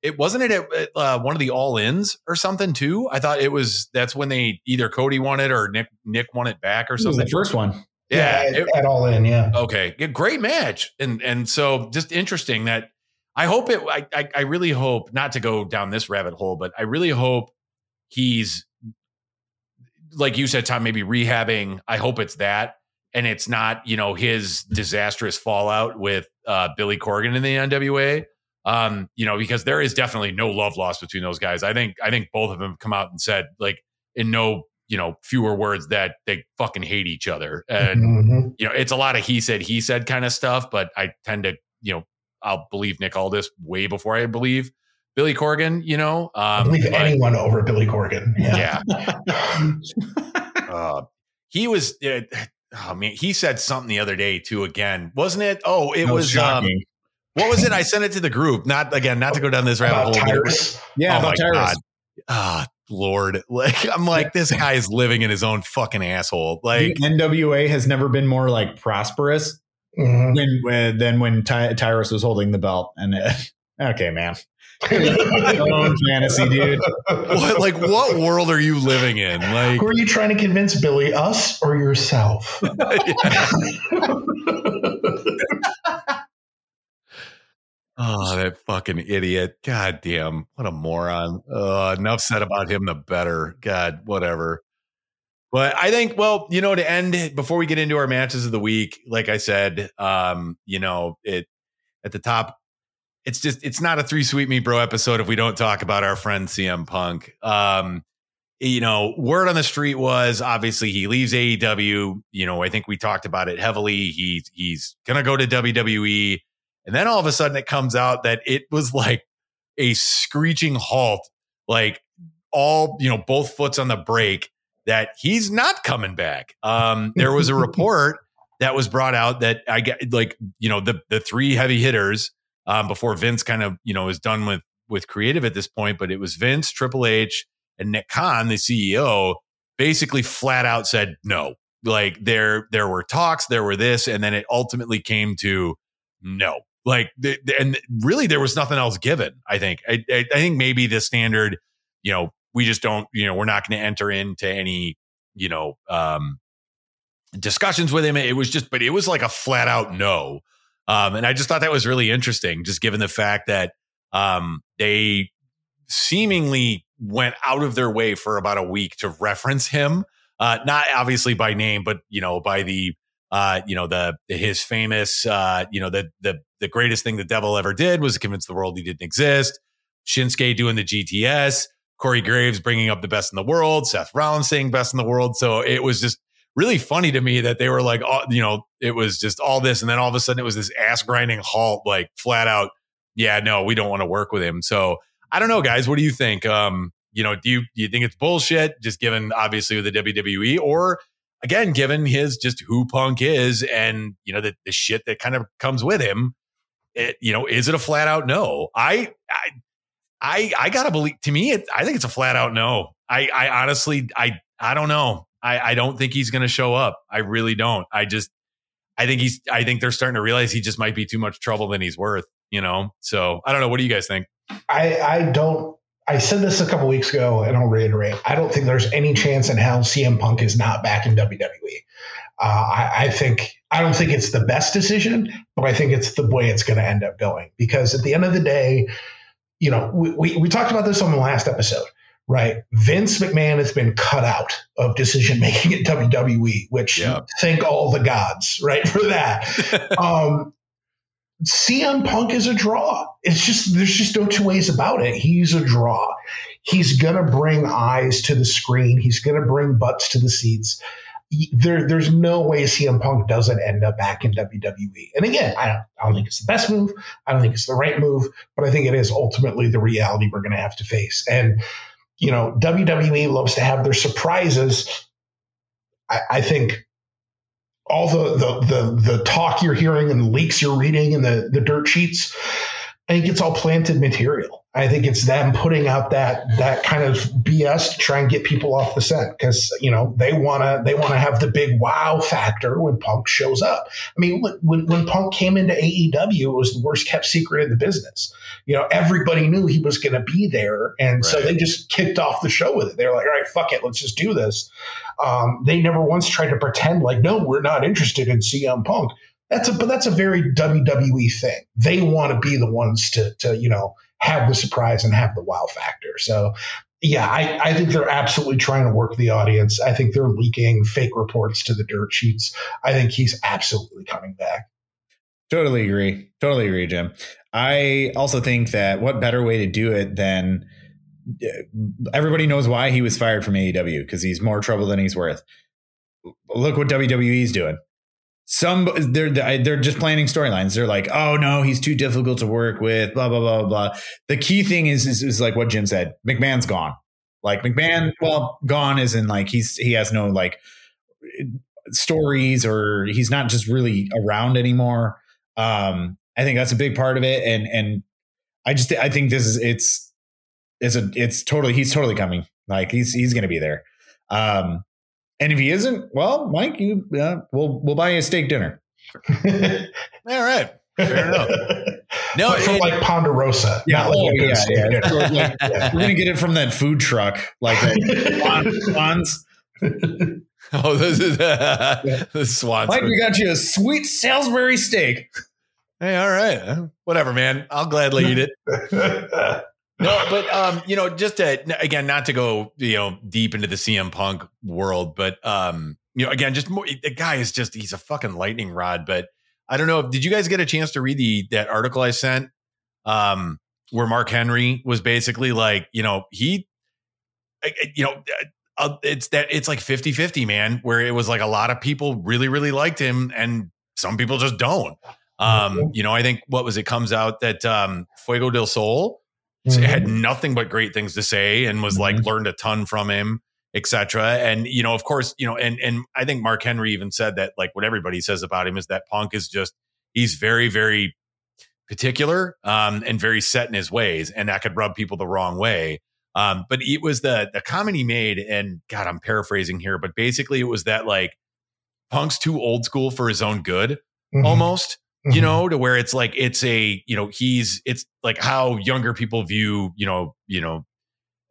it wasn't it at at, uh, one of the all ins or something too I thought it was that's when they either Cody won it or Nick Nick won it back or This was something the first one. yeah, at, it- at all in, yeah. Okay, yeah, great match, and and so just interesting that I hope it. I, I I really hope not to go down this rabbit hole, but I really hope he's like you said, Tom. Maybe rehabbing. I hope it's that, and it's not you know his disastrous fallout with uh, Billy Corgan in the NWA. Um, you know, because there is definitely no love lost between those guys. I think I think both of them come out and said like in no you know fewer words that they fucking hate each other and Mhm. you know, it's a lot of he said, he said kind of stuff, but I tend to, you know, I'll believe Nick Aldis way before I believe Billy Corgan, you know. I Um, believe but, anyone over Billy Corgan. yeah. Uh, he was, uh, oh man, he said something the other day too, again, wasn't it? Oh, it That was, um, shocking. What was it? I sent it to the group, not again, not to go down this rabbit About hole. but Tyrus. yeah, oh about my Tyrus. God. Ah, Lord. Like, I'm like, this guy is living in his own fucking asshole. Like, The NWA has never been more like prosperous Mhm. when, when than when Ty, Tyrus was holding the belt. And uh, okay, man, own fantasy, dude. what, like, what world are you living in? Like, Who are you trying to convince, Billy? Us or yourself? Oh, that fucking idiot. God damn. What a moron. Uh, enough said about him, the better. God, whatever. But I think, well, you know, to end before we get into our matches of the week, like I said, um, you know, it at the top, it's just it's not a three sweet me bro episode if we don't talk about our friend CM Punk. Um, you know, word on the street was obviously he leaves AEW. You know, I think we talked about it heavily. He's he's gonna go to WWE. And then all of a sudden it comes out that it was like a screeching halt, like all, you know, both foots on the brake, that he's not coming back. Um, there was a report that was brought out that I get like, you know, the the three heavy hitters um, before Vince kind of, you know, is done with with creative at this point, but it was Vince, Triple H, and Nick Khan, the CEO, basically flat out said no. Like there there were talks, there were this, and then it ultimately came to no. Like, and really, there was nothing else given. I think. I, I, I think maybe the standard, you know, we just don't, you know, we're not going to enter into any, you know, um, discussions with him. It was just, but it was like a flat out no. Um, and I just thought that was really interesting, just given the fact that um, they seemingly went out of their way for about a week to reference him, uh, not obviously by name, but you know, by the uh, you know, the his famous, uh, you know, the the the greatest thing the devil ever did was convince the world he didn't exist. Shinsuke doing the GTS, Corey Graves bringing up the best in the world, Seth Rollins saying best in the world. So it was just really funny to me that they were like, oh, you know, it was just all this, and then all of a sudden it was this ass grinding halt, like flat out, yeah, no, we don't want to work with him. So I don't know, guys. What do you think? Um, you know, do you do you think it's bullshit? Just given obviously with the WWE, or again, given his just who Punk is, and you know the the shit that kind of comes with him. It, you know, is it a flat out no? I I I, I gotta believe. To me, it, I think it's a flat out no. I I honestly I I don't know. I I don't think he's going to show up. I really don't. I just I think he's. I think they're starting to realize he just might be too much trouble than he's worth. You know. So I don't know. What do you guys think? I, I don't. I said this a couple weeks ago, and I'll reiterate. I don't think there's any chance in hell CM Punk is not back in WWE. Uh, I, I think I don't think it's the best decision, but I think it's the way it's going to end up going. Because at the end of the day, you know, we, we, we talked about this on the last episode, right? Vince McMahon has been cut out of decision making at WWE, which Yeah. thank all the gods, right, for that. um, CM Punk is a draw. It's just there's just no two ways about it. He's a draw. He's gonna bring eyes to the screen. He's gonna bring butts to the seats. there, there's no way CM Punk doesn't end up back in WWE. And again, I don't, I don't think it's the best move. I don't think it's the right move, but I think it is ultimately the reality we're going to have to face. And, you know, WWE loves to have their surprises. I, I think all the, the, the the talk you're hearing and the leaks you're reading and the the dirt sheets, I think it's all planted material. I think it's them putting out that that kind of BS to try and get people off the set because you know they want to they want to have the big wow factor when Punk shows up. I mean, when when Punk came into AEW, it was the worst kept secret in the business. You know, everybody knew he was going to be there, and right. so they just kicked off the show with it. They're like, all right, fuck it, let's just do this. Um, they never once tried to pretend like, no, we're not interested in CM Punk. That's a but that's a very WWE thing. They want to be the ones to to you know have the surprise and have the wow factor. So yeah, I, I think they're absolutely trying to work the audience. I think they're leaking fake reports to the dirt sheets. I think he's absolutely coming back. Totally agree. Totally agree, Jim. I also think that what better way to do it than uh, everybody knows why he was fired from AEW because he's more trouble than he's worth. Look what WWE's doing some they're they're just planning storylines. They're like, oh no, he's too difficult to work with. Blah blah blah blah. The key thing is, is is, like what Jim said. McMahon's gone. Like McMahon, well, gone is in like he's he has no like stories or he's not just really around anymore. Um, I think that's a big part of it, and and I just I think this is it's it's a it's totally he's totally coming. Like he's he's to be there. Um, and if he isn't, well, Mike, you uh, we'll we'll buy you a steak dinner. All right. Fair enough. No, but from it, like Ponderosa. Yeah, like oh, yeah, yeah. Like, yeah. We're gonna get it from that food truck, like Swans. oh, this is uh, the Swans. Mike, we got you a sweet Salisbury steak. Hey, all right, whatever, man. I'll gladly eat it. No, but um, you know, just to again, not to go you know deep into the CM Punk world, but um, you know, again, just more. The guy is just he's a fucking lightning rod. But I don't know. Did you guys get a chance to read the that article I sent? Um, where Mark Henry was basically like, you know, he, you know, uh, it's that it's like 50 50, man, where it was like a lot of people really, really liked him and some people just don't. Um, you know, I think what was it comes out that um, Fuego del Sol mm-hmm. had nothing but great things to say and was mm-hmm. like learned a ton from him etc and you know of course you know and and i think mark henry even said that like what everybody says about him is that punk is just he's very very particular um and very set in his ways and that could rub people the wrong way um but it was the the comment he made and god i'm paraphrasing here but basically it was that like punk's too old school for his own good mm-hmm. almost mm-hmm. you know, to where it's like it's a, you know, he's it's like how younger people view, you know, you know,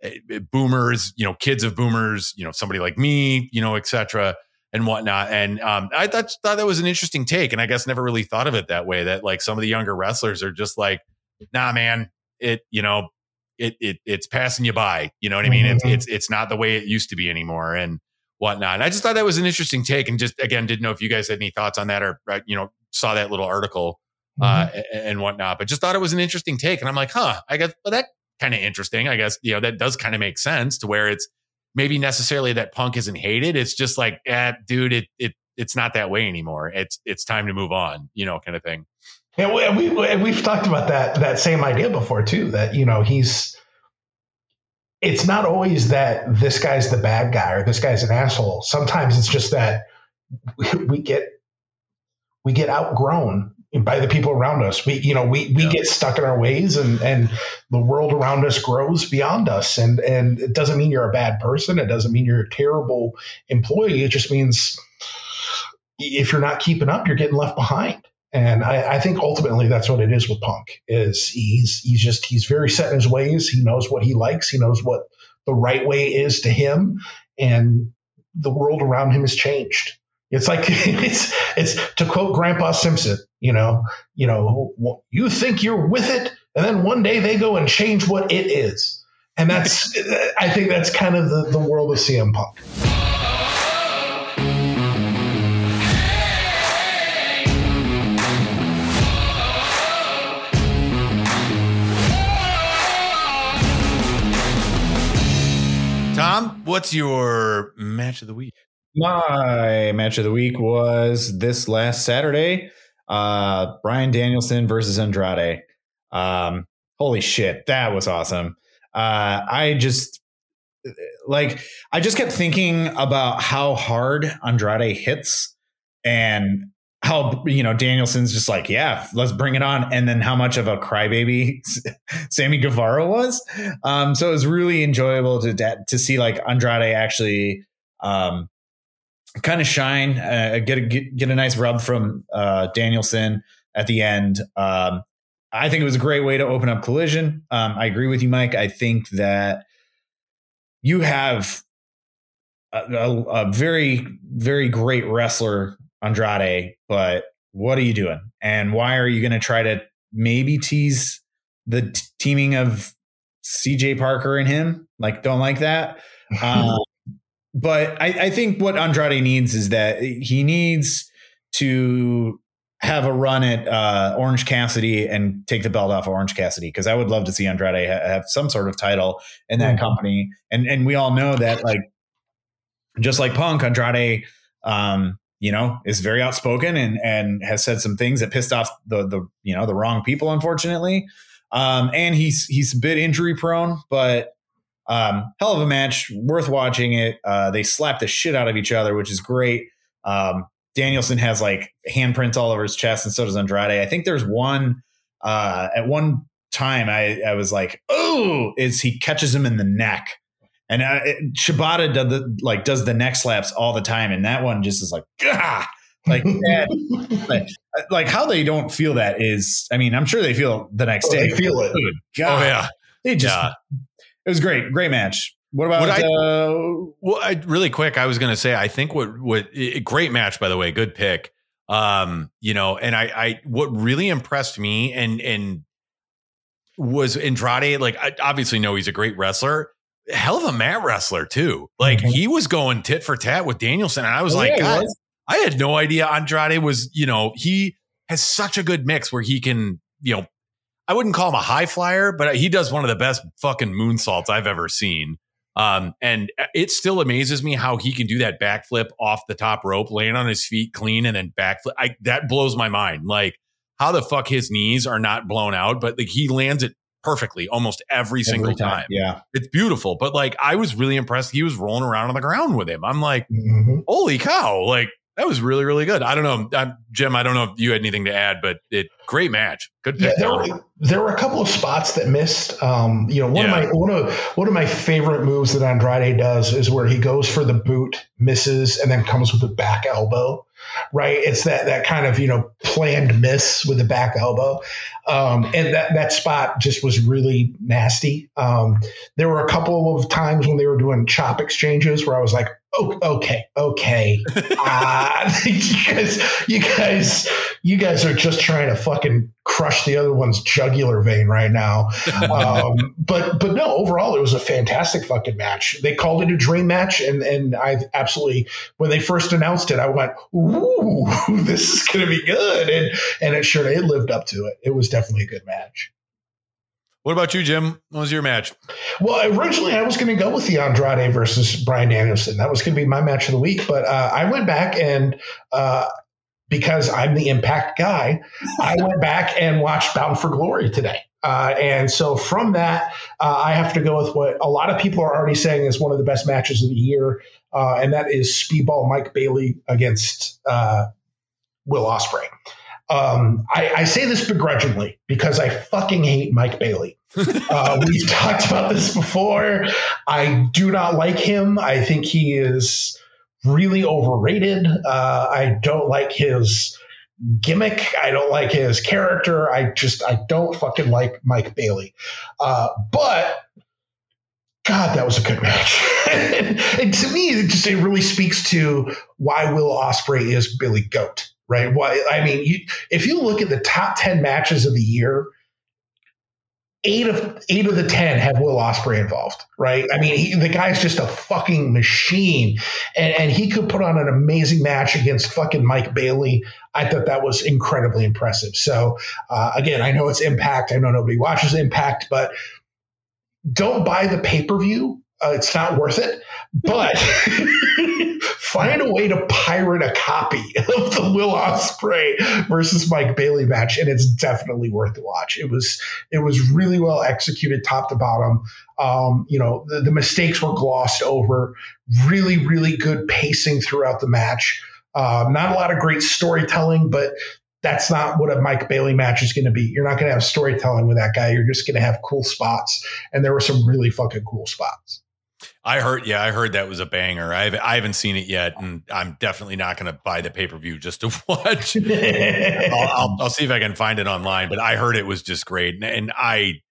eh, eh, boomers, you know, kids of boomers, you know, somebody like me, you know, etc. and whatnot. And um, I thought thought that was an interesting take, and I guess never really thought of it that way. That like some of the younger wrestlers are just like, nah, man, it, you know, it it it's passing you by. You know what I mean? Mm-hmm. It's it's it's not the way it used to be anymore. And whatnot. And I just thought that was an interesting take, and just again didn't know if you guys had any thoughts on that or you know saw that little article uh, mm-hmm. and whatnot. But just thought it was an interesting take, and I'm like, huh, I guess well, that kind of interesting. I guess you know that does kind of make sense to where it's maybe necessarily that Punk isn't hated. It's just like, eh, dude, it it it's not that way anymore. It's it's time to move on, you know, kind of thing. Yeah, we, we we've talked about that that same idea before too. That you know he's it's not always that this guy's the bad guy or this guy's an asshole. Sometimes it's just that we get we get outgrown by the people around us. We, you know, we, we yeah. get stuck in our ways and, and the world around us grows beyond us. And, and it doesn't mean you're a bad person. It doesn't mean you're a terrible employee. It just means if you're not keeping up, you're getting left behind. And I, I think ultimately that's what it is with Punk is he's, he's just, he's very set in his ways. He knows what he likes. He knows what the right way is to him. And the world around him has changed it's like it's it's to quote Grandpa Simpson, you know, you know, you think you're with it, and then one day they go and change what it is, and that's I think that's kind of the, the world of CM Punk. Tom, what's your match of the week? My match of the week was this last Saturday. Uh, Bryan Danielson versus Andrade. Um, holy shit, that was awesome. Uh, I just like I just kept thinking about how hard Andrade hits and how you know Danielson's just like, yeah, let's bring it on, and then how much of a crybaby Sammy Guevara was. Um, so it was really enjoyable to to see like Andrade actually um, kind of shine, uh, get a get, get, a nice rub from uh, Danielson at the end. Um, I think it was a great way to open up Collision. Um, I agree with you, Mike. I think that you have a, a, a very very great wrestler Andrade, but what are you doing? And why are you going to try to maybe tease the t- teaming of CJ Perry and him? Like, don't like that. Um, but I, I think what Andrade needs is that he needs to have a run at uh, Orange Cassidy and take the belt off of Orange Cassidy because I would love to see Andrade ha- have some sort of title in that mm-hmm. company. And and we all know that like just like Punk, Andrade um, you know, is very outspoken and and has said some things that pissed off the the you know the wrong people, unfortunately. Um, and he's he's a bit injury prone, but um, hell of a match, worth watching it. Uh, they slap the shit out of each other, which is great. Um, Danielson has like handprints all over his chest, and so does Andrade. I think there's one uh, at one time I, I was like, oh, is he catches him in the neck and uh, it, Shibata does the like does the neck slaps all the time, and that one just is like, Gah! like that, like, like how they don't feel that is. I mean, I'm sure they feel the next oh, day. They feel it. God. Oh yeah, they just. Yeah. It was great, great match. What about? What I, uh, well, I, really quick, I was going to say, I think what what great match by the way, good pick. Um, you know, and I, I what really impressed me and and was Andrade. Like, I obviously know he's a great wrestler hell of a mat wrestler too. Like mm-hmm. he was going tit for tat with Danielson, and I was oh, like, yeah, was. I had no idea Andrade was. You know, he has such a good mix where he can, you know, I wouldn't call him a high flyer, but he does one of the best fucking moonsaults I've ever seen. Um, and it still amazes me how he can do that backflip off the top rope, land on his feet clean, and then backflip. I, that blows my mind. Like how the fuck his knees are not blown out, but like he lands it perfectly almost every, every single time. time. Yeah. It's beautiful. But like I was really impressed. He was rolling around on the ground with him. I'm like, mm-hmm. holy cow. Like that was really, really good. I don't know, I'm, Jim. I don't know if you had anything to add, but it great match. Good. Yeah, there, were, there were a couple of spots that missed. Um, you know, one yeah. of my one of one of my favorite moves that Andrade does is where he goes for the boot, misses, and then comes with a back elbow right? It's that that kind of you know planned miss with the back elbow, um, and that that spot just was really nasty. Um, there were a couple of times when they were doing chop exchanges where I was like, oh, okay, okay, uh, you guys, you guys, you guys are just trying to fucking crush the other one's jugular vein right now. Um, but but no, overall it was a fantastic fucking match. They called it a dream match, and and I absolutely when they first announced it, I went, ooh, this is gonna be good, and and it sure it lived up to it. It was definitely a good match. What about you, Jim? What was your match? Well, originally I was going to go with the Andrade versus Bryan Danielson. That was going to be my match of the week, but uh, I went back and uh, because I'm the Impact guy, I went back and watched Bound for Glory today. Uh, and so from that, uh, I have to go with what a lot of people are already saying is one of the best matches of the year, uh, and that is Speedball Mike Bailey against uh, Will Ospreay. Um, I, I, say this begrudgingly because I fucking hate Mike Bailey. Uh, we've talked about this before. I do not like him. I think he is really overrated. Uh, I don't like his gimmick. I don't like his character. I just I don't fucking like Mike Bailey. Uh, but God, that was a good match. and, and, to me, it just it really speaks to why Will Ospreay is Billy Goat, right? Why I mean, you, if you look at the top ten matches of the year, eight of eight of the ten have Will Ospreay involved, right? I mean, he, the guy's just a fucking machine, and, and he could put on an amazing match against fucking Mike Bailey. I thought that was incredibly impressive. So uh, again, I know it's Impact. I know nobody watches Impact, but don't buy the pay per view. Uh, it's not worth it. But find a way to pirate a copy of the Will Ospreay versus Mike Bailey match, and it's definitely worth the watch. It was it was really well executed, top to bottom. Um, you know, the, the mistakes were glossed over. Really, really good pacing throughout the match. Uh, not a lot of great storytelling, but that's not what a Mike Bailey match is going to be. You're not going to have storytelling with that guy. You're just going to have cool spots, and there were some really fucking cool spots. I heard, yeah, I heard that was a banger. I haven't, I haven't seen it yet, and I'm definitely not going to buy the pay per view just to watch. I'll, I'll, I'll, see if I can find it online, but I heard it was just great, and, and I,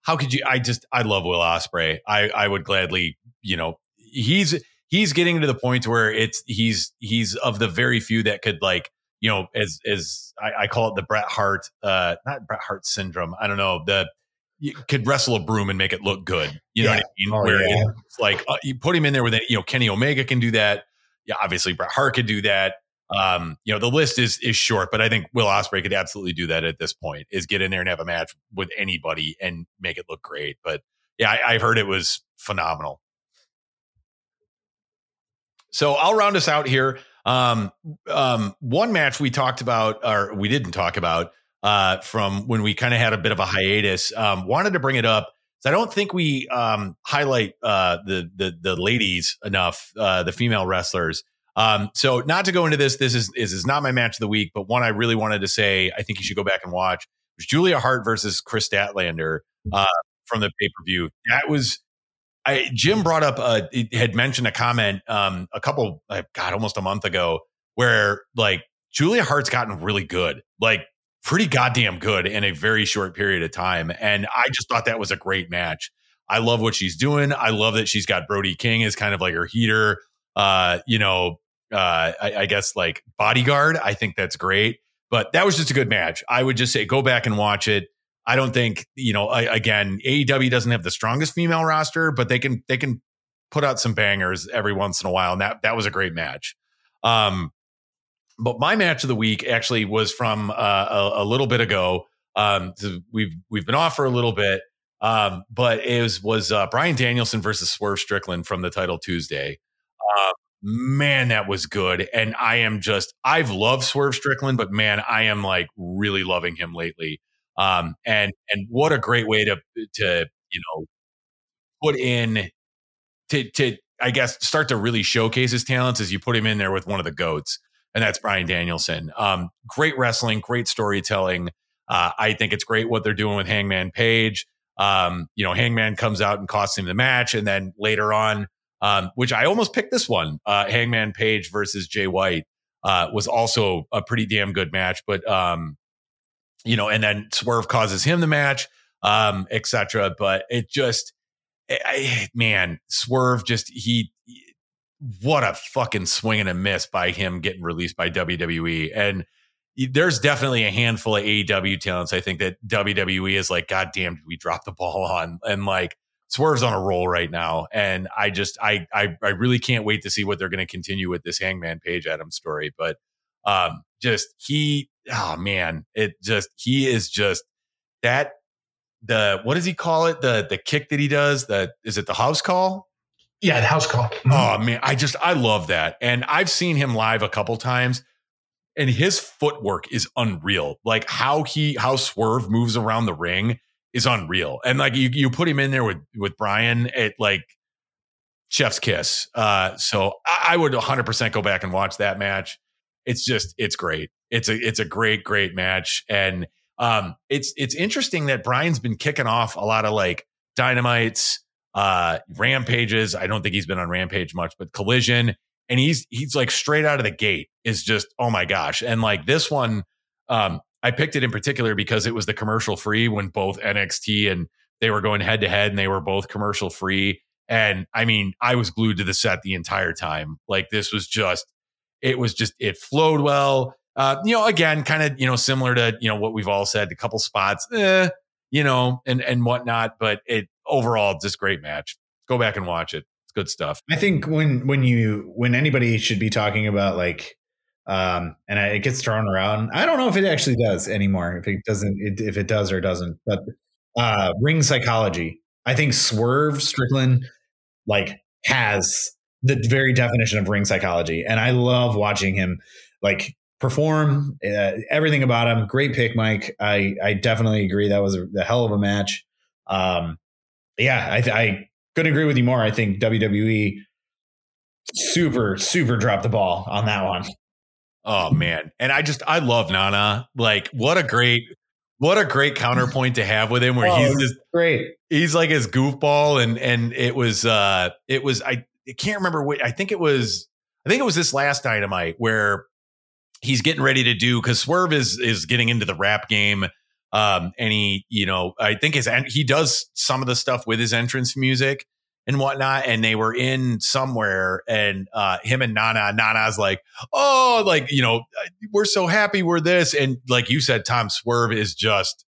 how could you? I just, I love Will Ospreay. I, I would gladly, you know, he's he's getting to the point where it's he's he's of the very few that could like you know, as as I, I, call it the Bret Hart, uh, not Bret Hart syndrome. I don't know the you could wrestle a broom and make it look good. You know what I mean? Oh, Where yeah. it's like uh, you put him in there with it. You know, Kenny Omega can do that. Yeah, obviously Bret Hart could do that. Um, you know, the list is is short, but I think Will Ospreay could absolutely do that at this point. Is get in there and have a match with anybody and make it look great. But yeah, I, I heard it was phenomenal. So I'll round us out here. Um, um, one match we talked about, or we didn't talk about, uh, from when we kind of had a bit of a hiatus. Um, wanted to bring it up. Because I don't think we um, highlight uh, the, the the ladies enough, uh, the female wrestlers. Um, so not to go into this, this is, is is not my match of the week, but one I really wanted to say I think you should go back and watch was Julia Hart versus Kris Statlander uh, from the pay per view. That was I, Jim brought up, uh, had mentioned a comment um, a couple, God, almost a month ago, where like Julia Hart's gotten really good, like pretty goddamn good in a very short period of time. And I just thought that was a great match. I love what she's doing. I love that she's got Brody King as kind of like her heater, uh, you know, uh, I, I guess like bodyguard. I think that's great. But that was just a good match. I would just say go back and watch it. I don't think you know. I, again, AEW doesn't have the strongest female roster, but they can they can put out some bangers every once in a while, and that that was a great match. Um, but my match of the week actually was from uh, a, a, little bit ago. Um, so we've we've been off for a little bit, um, but it was was uh, Bryan Danielson versus Swerve Strickland from the title Tuesday. Uh, man, that was good, and I am just I've loved Swerve Strickland, but man, I am like really loving him lately. Um, and and what a great way to to you know put in to to I guess start to really showcase his talents as you put him in there with one of the goats, and that's Bryan Danielson. Um, great wrestling, great storytelling. Uh, I think it's great what they're doing with Hangman Page. Um, you know, Hangman comes out and costs him the match, and then later on, um, which I almost picked this one, uh, Hangman Page versus Jay White uh, was also a pretty damn good match. But um, you know, and then Swerve causes him the match, um, etc. But it just, I, man, Swerve just he, what a fucking swing and a miss by him getting released by WWE, and there's definitely a handful of AEW talents. I think that WWE is like, God damn, we drop the ball on? And like Swerve's on a roll right now, and I just, I, I, I really can't wait to see what they're going to continue with this Hangman Page Adam story. But um, just he oh man, it just he is just that the what does he call it? The the kick that he does, the is it the house call? Yeah, the house call. Mm-hmm. Oh man, I just I love that. And I've seen him live a couple times and his footwork is unreal. Like how he how Swerve moves around the ring is unreal. And like you you put him in there with with Bryan at like chef's kiss. Uh so I, I would 100% go back and watch that match. It's just it's great. It's a it's a great great match, and um, it's it's interesting that Bryan's been kicking off a lot of like dynamites, uh, rampages. I don't think he's been on rampage much, but collision, and he's he's like straight out of the gate is just oh my gosh, and like this one, um, I picked it in particular because it was the commercial free when both NXT and they were going head to head, and they were both commercial free. And I mean, I was glued to the set the entire time. Like this was just, it was just, it flowed well. Uh, you know, again, kind of, you know, similar to, you know, what we've all said, a couple spots, eh, you know, and, and whatnot, but it overall, just great match. Go back and watch it. It's good stuff. I think when, when you, when anybody should be talking about like, um, and it gets thrown around. I don't know if it actually does anymore. If it doesn't, it, if it does or doesn't, but, uh, ring psychology. I think Swerve Strickland like has the very definition of ring psychology. And I love watching him like perform uh, everything about him. Great pick, Mike. I, I definitely agree. That was a, a hell of a match. Um, yeah, I, I couldn't agree with you more. I think WWE super, super dropped the ball on that one. Oh man. And I just I love Nana. Like what a great what a great counterpoint to have with him where oh, he's just great. He's like his goofball and and it was uh it was I, I can't remember what I think it was I think it was this last dynamite where he's getting ready to do because Swerve is is getting into the rap game. Um, and he, you know, I think his he does some of the stuff with his entrance music and whatnot. And they were in somewhere, and uh, him and Nana, Nana's like, oh, like you know, we're so happy we're this, and like you said, Tom Swerve is just,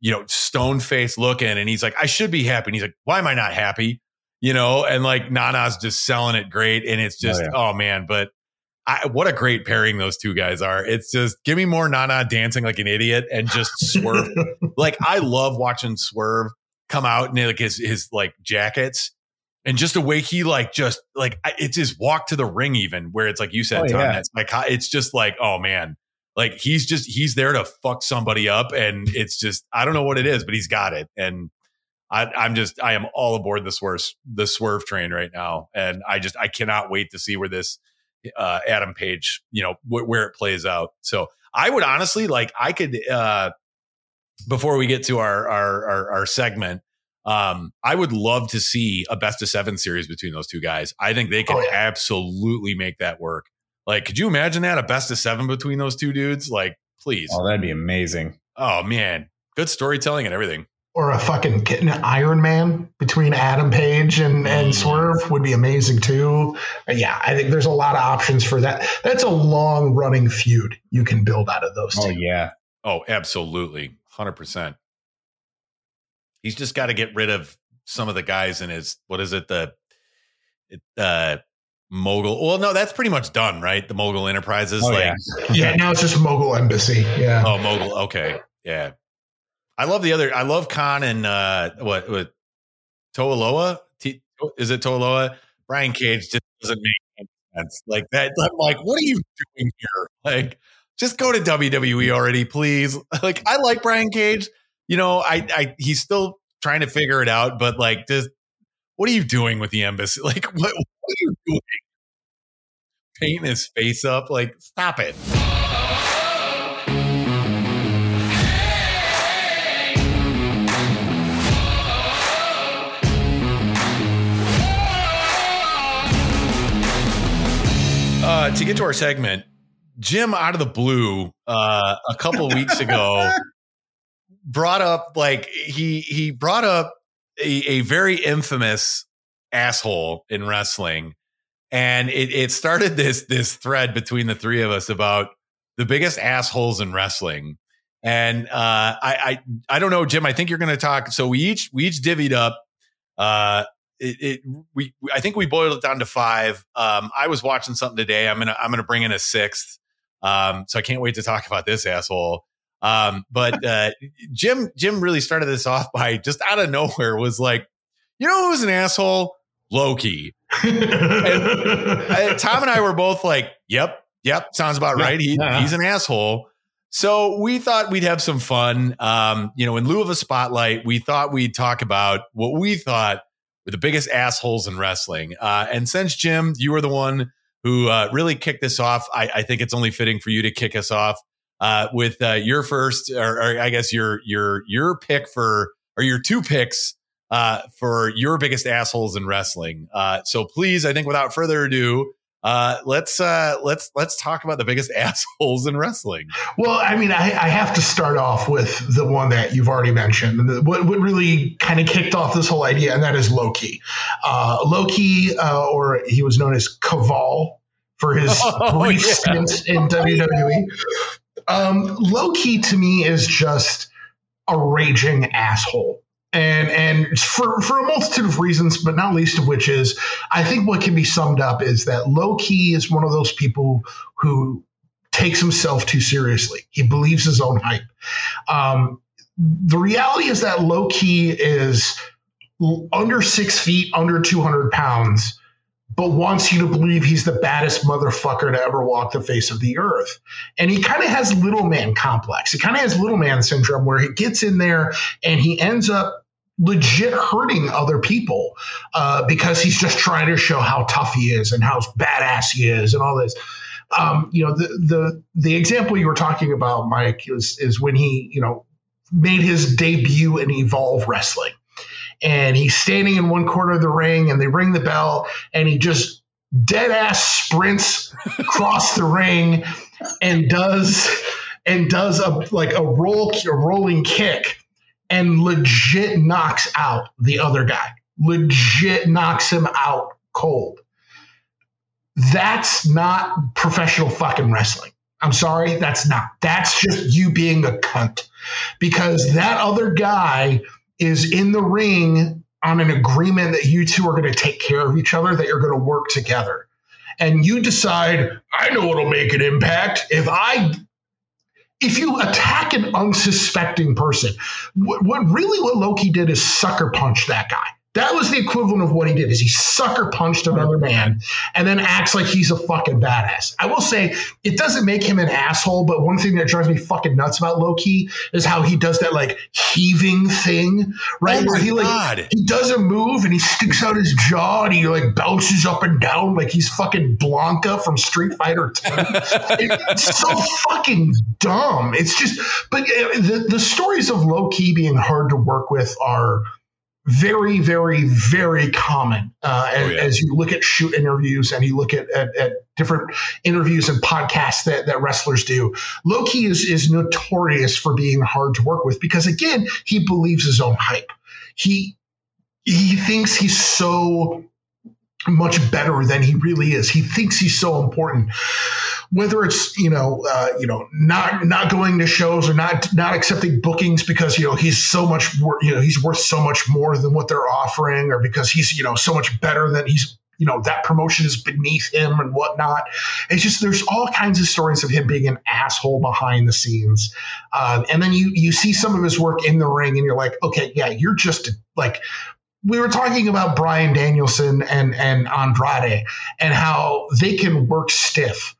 you know, stone face looking, and he's like, I should be happy, and he's like, why am I not happy? You know, and like Nana's just selling it great, and it's just, oh, yeah. oh man, but I, what a great pairing those two guys are. It's just give me more Nana dancing like an idiot and just swerve. like I love watching Swerve come out in like his his like jackets and just the way he like just like it's his walk to the ring even where it's like you said, oh, Tom, yeah. like it's just like oh man, like he's just he's there to fuck somebody up and it's just I don't know what it is, but he's got it and. I I, am just I am all aboard the swerve the swerve train right now, and I just I cannot wait to see where this uh, Adam Page, you know, wh- where it plays out. So I would honestly like, I could, uh, before we get to our, our, our, our segment, um, I would love to see a best of seven series between those two guys. I think they can oh, yeah. absolutely make that work. Like, could you imagine that a best of seven between those two dudes? Like, please. Oh, that'd be amazing. Oh man, good storytelling and everything or a fucking Iron Man between Adam Page and, and mm. Swerve would be amazing too. Yeah, I think there's a lot of options for that. That's a long running feud you can build out of those. Oh two. yeah. Oh, absolutely, hundred percent. He's just got to get rid of some of the guys in his what is it the uh mogul well no that's pretty much done right the mogul enterprises oh, like yeah. yeah now it's just mogul embassy yeah oh mogul okay yeah I love the other. I love Kaun and uh, what what Toa Loa. T, is it Toaloa? Brian Cage just doesn't make sense. Like that. I'm like, what are you doing here? Like, just go to WWE already, please. Like, I like Brian Cage. You know, I, I he's still trying to figure it out, but like, just what are you doing with the embassy? Like, what, what are you doing? Painting his face up? Like, stop it. To get to our segment, Jim out of the blue uh, a couple weeks ago brought up like he he brought up a, a very infamous asshole in wrestling, and it, it started this this thread between the three of us about the biggest assholes in wrestling. And uh, I, I I don't know, Jim. I think you're going to talk. So we each we each divvied up uh, it, it, we I think we boiled it down to five. Um, I was watching something today. I'm gonna I'm gonna bring in a sixth. Um, so I can't wait to talk about this asshole. Um, but uh, Jim Jim really started this off by just out of nowhere was like, you know who's an asshole? Low Ki. and, uh, Tom and I were both like, yep, yep, sounds about right. He, yeah. He's an asshole. So we thought we'd have some fun. Um, you know, in lieu of a spotlight, we thought we'd talk about what we thought the biggest assholes in wrestling. Uh, and since Jim, you were the one who uh, really kicked this off, I, I, think it's only fitting for you to kick us off uh, with uh, your first, or, or, I guess your your your pick for, or your two picks uh, for your biggest assholes in wrestling. Uh, so please, I think without further ado, uh, let's uh, let's let's talk about the biggest assholes in wrestling. Well, I mean, I, I have to start off with the one that you've already mentioned. What, what really kind of kicked off this whole idea, and that is Low Ki. Uh, Low Ki, uh, or he was known as Kaval for his oh, brief yeah. stint in WWE. Um, Low Ki to me is just a raging asshole and and for for a multitude of reasons, but not least of which is I think what can be summed up is that Low Ki is one of those people who takes himself too seriously. He believes his own hype. Um, the reality is that Low Ki is under six feet, under two hundred pounds, but wants you to believe he's the baddest motherfucker to ever walk the face of the earth. And he kind of has little man complex. He kind of has little man syndrome where he gets in there and he ends up legit hurting other people uh, because he's just trying to show how tough he is and how badass he is and all this. Um, you know, the the the example you were talking about, Mike, is is when he you know made his debut in Evolve Wrestling and he's standing in one corner of the ring and they ring the bell and he just dead ass sprints across the ring and does and does a like a roll a rolling kick and legit knocks out the other guy. Legit knocks him out cold. That's not professional fucking wrestling. I'm sorry that's not. That's just you being a cunt. Because that other guy is in the ring on an agreement that you two are going to take care of each other, that you're going to work together. And you decide, I know what'll make an impact. If I if you attack an unsuspecting person, what, what really what Low Ki did is sucker punch that guy. That was the equivalent of what he did is he sucker punched another man and then acts like he's a fucking badass. I will say it doesn't make him an asshole, but one thing that drives me fucking nuts about Low Ki is how he does that like heaving thing, right? Oh Where he like God. he does a move and he sticks out his jaw and he like bounces up and down like he's fucking Blanka from Street Fighter 10. It- it's so fucking dumb. It's just but uh, the the stories of Low Ki being hard to work with are very, very, very common uh, as, Oh, yeah. as you look at shoot interviews and you look at, at, at different interviews and podcasts that, that wrestlers do. Low Ki is, is notorious for being hard to work with because, again, he believes his own hype. He he thinks he's so much better than he really is. He thinks he's so important. Whether it's you know uh, you know not not going to shows or not not accepting bookings because you know he's so much you know he's worth so much more than what they're offering, or because he's you know so much better than he's you know that promotion is beneath him and whatnot. It's just there's all kinds of stories of him being an asshole behind the scenes, um, and then you you see some of his work in the ring, and you're like, okay, yeah, you're just like we were talking about Bryan Danielson and and Andrade and how they can work stiff.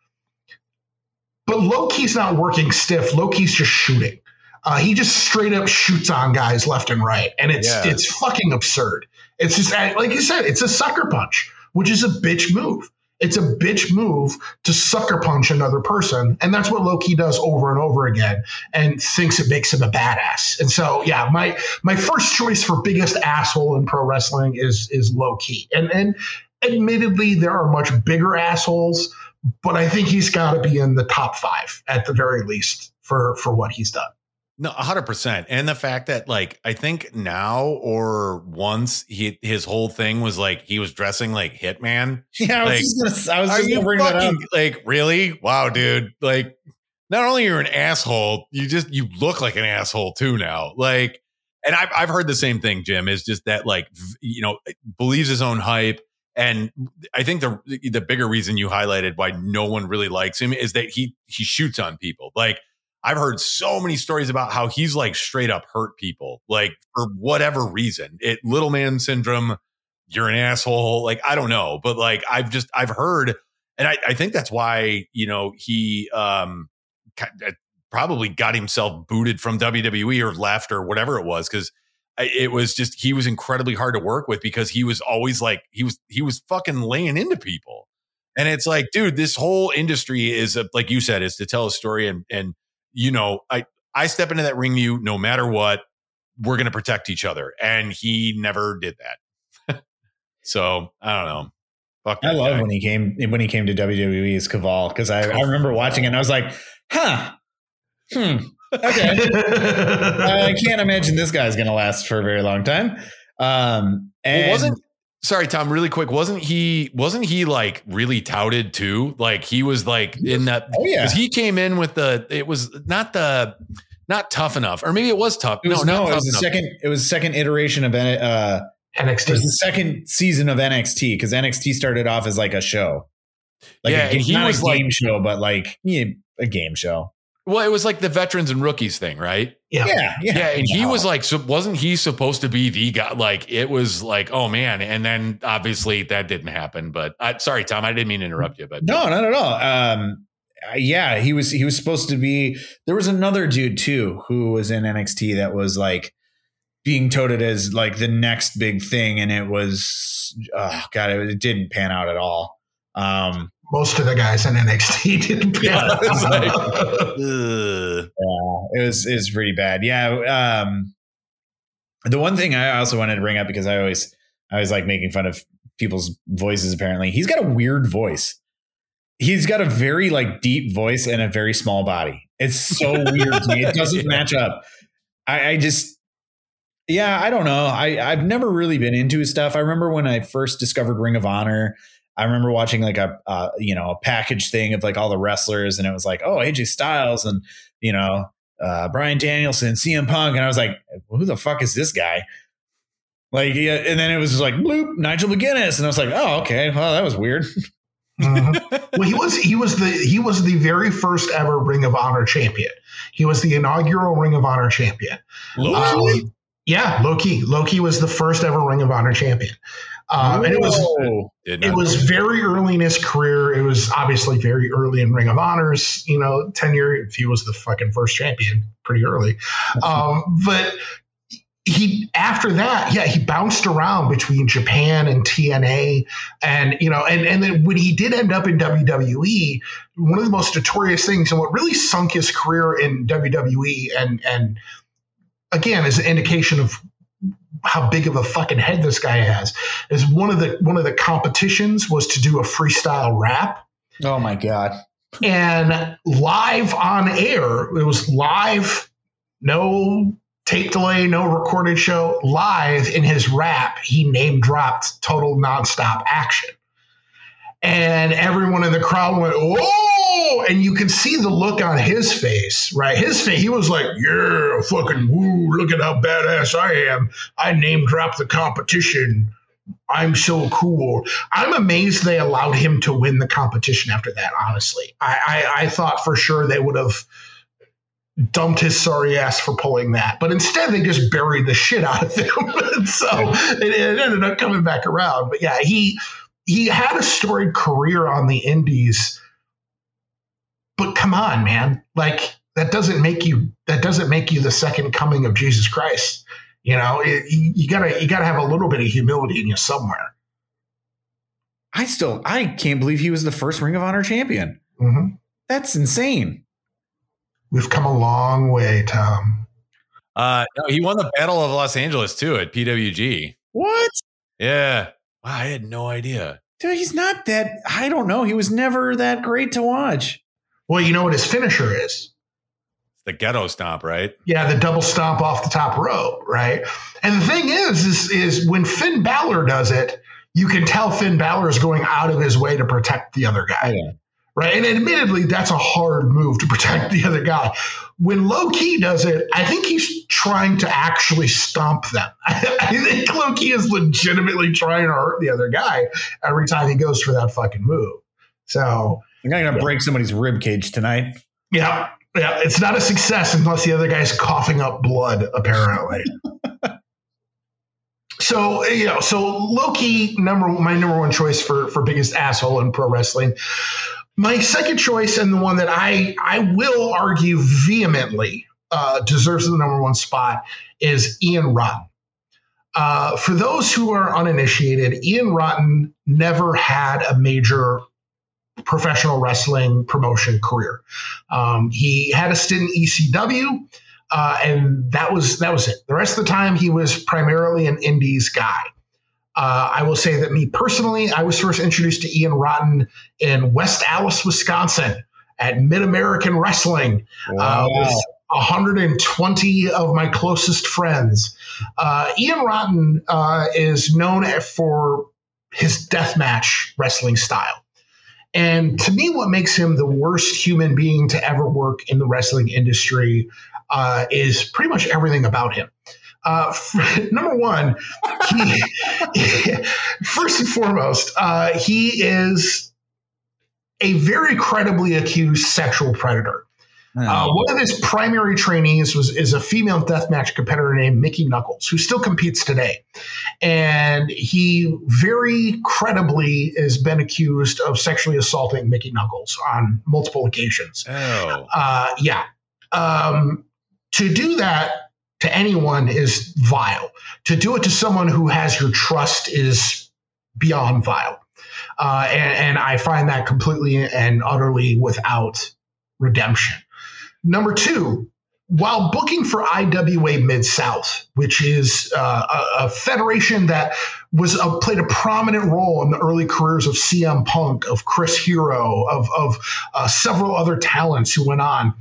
But Low Ki's not working stiff. Low Ki's just shooting. Uh, he just straight up shoots on guys left and right, and it's Yeah. it's fucking absurd. It's just like you said, it's a sucker punch, which is a bitch move. It's a bitch move to sucker punch another person, and that's what Low Ki does over and over again, and thinks it makes him a badass. And so, yeah, my my first choice for biggest asshole in pro wrestling is is Low Ki, and and admittedly, there are much bigger assholes, but I think he's got to be in the top five at the very least for for what he's done. No, hundred percent. And the fact that like I think now or once he his whole thing was like he was dressing like Hitman. Yeah, I was just gonna, I was Are just gonna bring that up. like really? Wow, dude. Like not only you're an asshole, you just you look like an asshole too now. Like and I've I've heard the same thing, Jim, is just that like v- you know, believes his own hype. And I think the the bigger reason you highlighted why no one really likes him is that he he shoots on people. Like I've heard so many stories about how he's like straight up hurt people, like for whatever reason. It little man syndrome, you're an asshole. Like, I don't know. But like I've just I've heard, and I, I think that's why, you know, he um uh, probably got himself booted from WWE or left or whatever it was, because it was just he was incredibly hard to work with because he was always like he was he was fucking laying into people. And it's like, dude, this whole industry is a, like you said, is to tell a story and and you know, I I step into that ring you no matter what, we're gonna protect each other. And he never did that. so I don't know. Fuck I love guy. when he came when he came to WWE as Kaval because I, I remember watching it and I was like, huh, hmm, okay. I can't imagine this guy's going to last for a very long time. Um, and Well, wasn't sorry, Tom, really quick. Wasn't he wasn't he like really touted too? Like he was like in that oh yeah, because he came in with the it was not the not tough enough, or maybe it was tough. it was, no, no, not it was the enough. second. It was the second iteration of N- uh, it NXT. was the second season of NXT because NXT started off as like a show, like Yeah, a, he not was a like- game show, but like yeah, a game show. Well, it was like the veterans and rookies thing, right? Yeah. Yeah, yeah, Yeah, and he No. was like, so wasn't he supposed to be the guy? Like, it was like, oh man, and then obviously that didn't happen. But I, sorry, Tom, I didn't mean to interrupt you, but No, not at all. Um, uh, yeah, he was he was supposed to be. There was another dude too who was in NXT that was like being touted as like the next big thing, and it was oh god, it, it didn't pan out at all. Um, Most of the guys in NXT didn't. Yeah, it's like- yeah, it was it was pretty bad. Yeah. Um, the one thing I also wanted to bring up because I always I always like making fun of people's voices. Apparently, he's got a weird voice. He's got a very like deep voice and a very small body. It's so weird to me. It doesn't match up. I, I just yeah, I don't know. I I've never really been into his stuff. I remember when I first discovered Ring of Honor. I remember watching like a uh, you know a package thing of like all the wrestlers, and it was like oh AJ Styles and you know uh, Bryan Danielson, CM Punk, and I was like, who the fuck is this guy? Like, yeah, and then it was just like bloop, Nigel McGuinness, and I was like, oh okay, well that was weird. Mhm. Well, he was he was the he was the very first ever Ring of Honor champion. He was the inaugural Ring of Honor champion. Um, yeah, Low Ki. Loki was the first ever Ring of Honor champion. Um, and it was Did it was very early in his career. It was obviously very early in Ring of Honor's, you know, tenure. If he was the fucking first champion, pretty early. Um, but he after that, yeah, he bounced around between Japan and TNA, and you know, and and then when he did end up in WWE, one of the most notorious things and what really sunk his career in WWE, and and again is an indication of how big of a fucking head this guy has is one of the one of the competitions was to do a freestyle rap. Oh my god, and live on air it was live no tape delay no recorded show live in his rap he name dropped total nonstop action and everyone in the crowd went oh and you could see the look on his face right his face he was like yeah fucking woo look at how badass i am i name dropped the competition I'm so cool. I'm amazed they allowed him to win the competition after that. Honestly, I, I, I thought for sure they would have dumped his sorry ass for pulling that, but instead they just buried the shit out of him. So it, it ended up coming back around. But yeah, he he had a storied career on the Indies. But come on, man! Like that doesn't make you that doesn't make you the second coming of Jesus Christ. You know, it, you, you gotta you gotta have a little bit of humility in you somewhere. I still I can't believe he was the first Ring of Honor champion. hmm That's insane. We've come a long way, Tom. Uh, no, he won the Battle of Los Angeles too at PWG. What? Yeah. Wow, I had no idea. Dude, he's not that. I don't know. He was never that great to watch. Well, you know what his finisher is? It's the ghetto stomp, right? Yeah, the double stomp off the top rope, right? And the thing is, is, is when Finn Balor does it, you can tell Finn Balor is going out of his way to protect the other guy. Yeah. Right. And admittedly, that's a hard move to protect the other guy. When Low Ki does it, I think he's trying to actually stomp them. I think Low Ki is legitimately trying to hurt the other guy every time he goes for that fucking move. So, I'm not gonna break somebody's rib cage tonight. yeah, yeah, it's not a success unless the other guy's coughing up blood, apparently. so you know, so Low Ki number my number one choice for for biggest asshole in pro wrestling. My second choice and the one that I I will argue vehemently uh, deserves the number one spot is Ian Rotten. Uh, for those who are uninitiated, Ian Rotten never had a major professional wrestling promotion career. Um, he had a stint in ECW, uh, and that was that was it. The rest of the time, he was primarily an Indies guy. Uh, I will say that me personally, I was first introduced to Ian Rotten in West Allis, Wisconsin, at Mid American Wrestling uh, with 120 of my closest friends. Uh, Ian Rotten uh, is known for his deathmatch wrestling style. And to me, what makes him the worst human being to ever work in the wrestling industry uh, is pretty much everything about him. Uh, number one, he, first and foremost, uh, he is a very credibly accused sexual predator. Uh, one of his primary trainees was is a female deathmatch competitor named Mickie Knuckles, who still competes today, and he very credibly has been accused of sexually assaulting Mickie Knuckles on multiple occasions. Oh, Uh, yeah, um, to do that to anyone is vile. To do it to someone who has your trust is beyond vile, uh, and, and I find that completely and utterly without redemption. Number two, while booking for IWA Mid South, which is uh, a, a federation that was uh, played a prominent role in the early careers of CM Punk, of Chris Hero, of, of uh, several other talents who went on.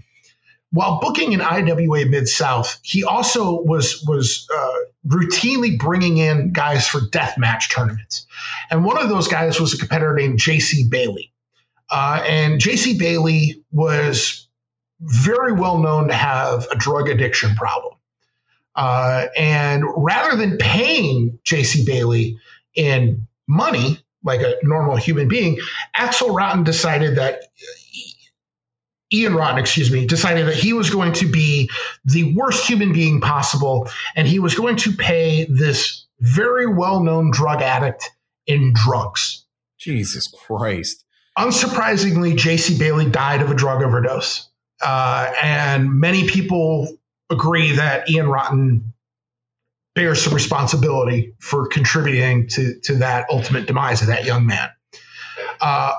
While booking in IWA Mid South, he also was was uh, routinely bringing in guys for death match tournaments, and one of those guys was a competitor named J.C. Bailey, uh, and J.C. Bailey was very well known to have a drug addiction problem. Uh, and rather than paying J.C. Bailey in money like a normal human being, Axel Rotten decided that Ian Rotten, excuse me, decided that he was going to be the worst human being possible, and he was going to pay this very well-known drug addict in drugs. Jesus Christ. Unsurprisingly, J.C. Bailey died of a drug overdose. Uh, and many people agree that Ian Rotten bears some responsibility for contributing to, to that ultimate demise of that young man. Uh,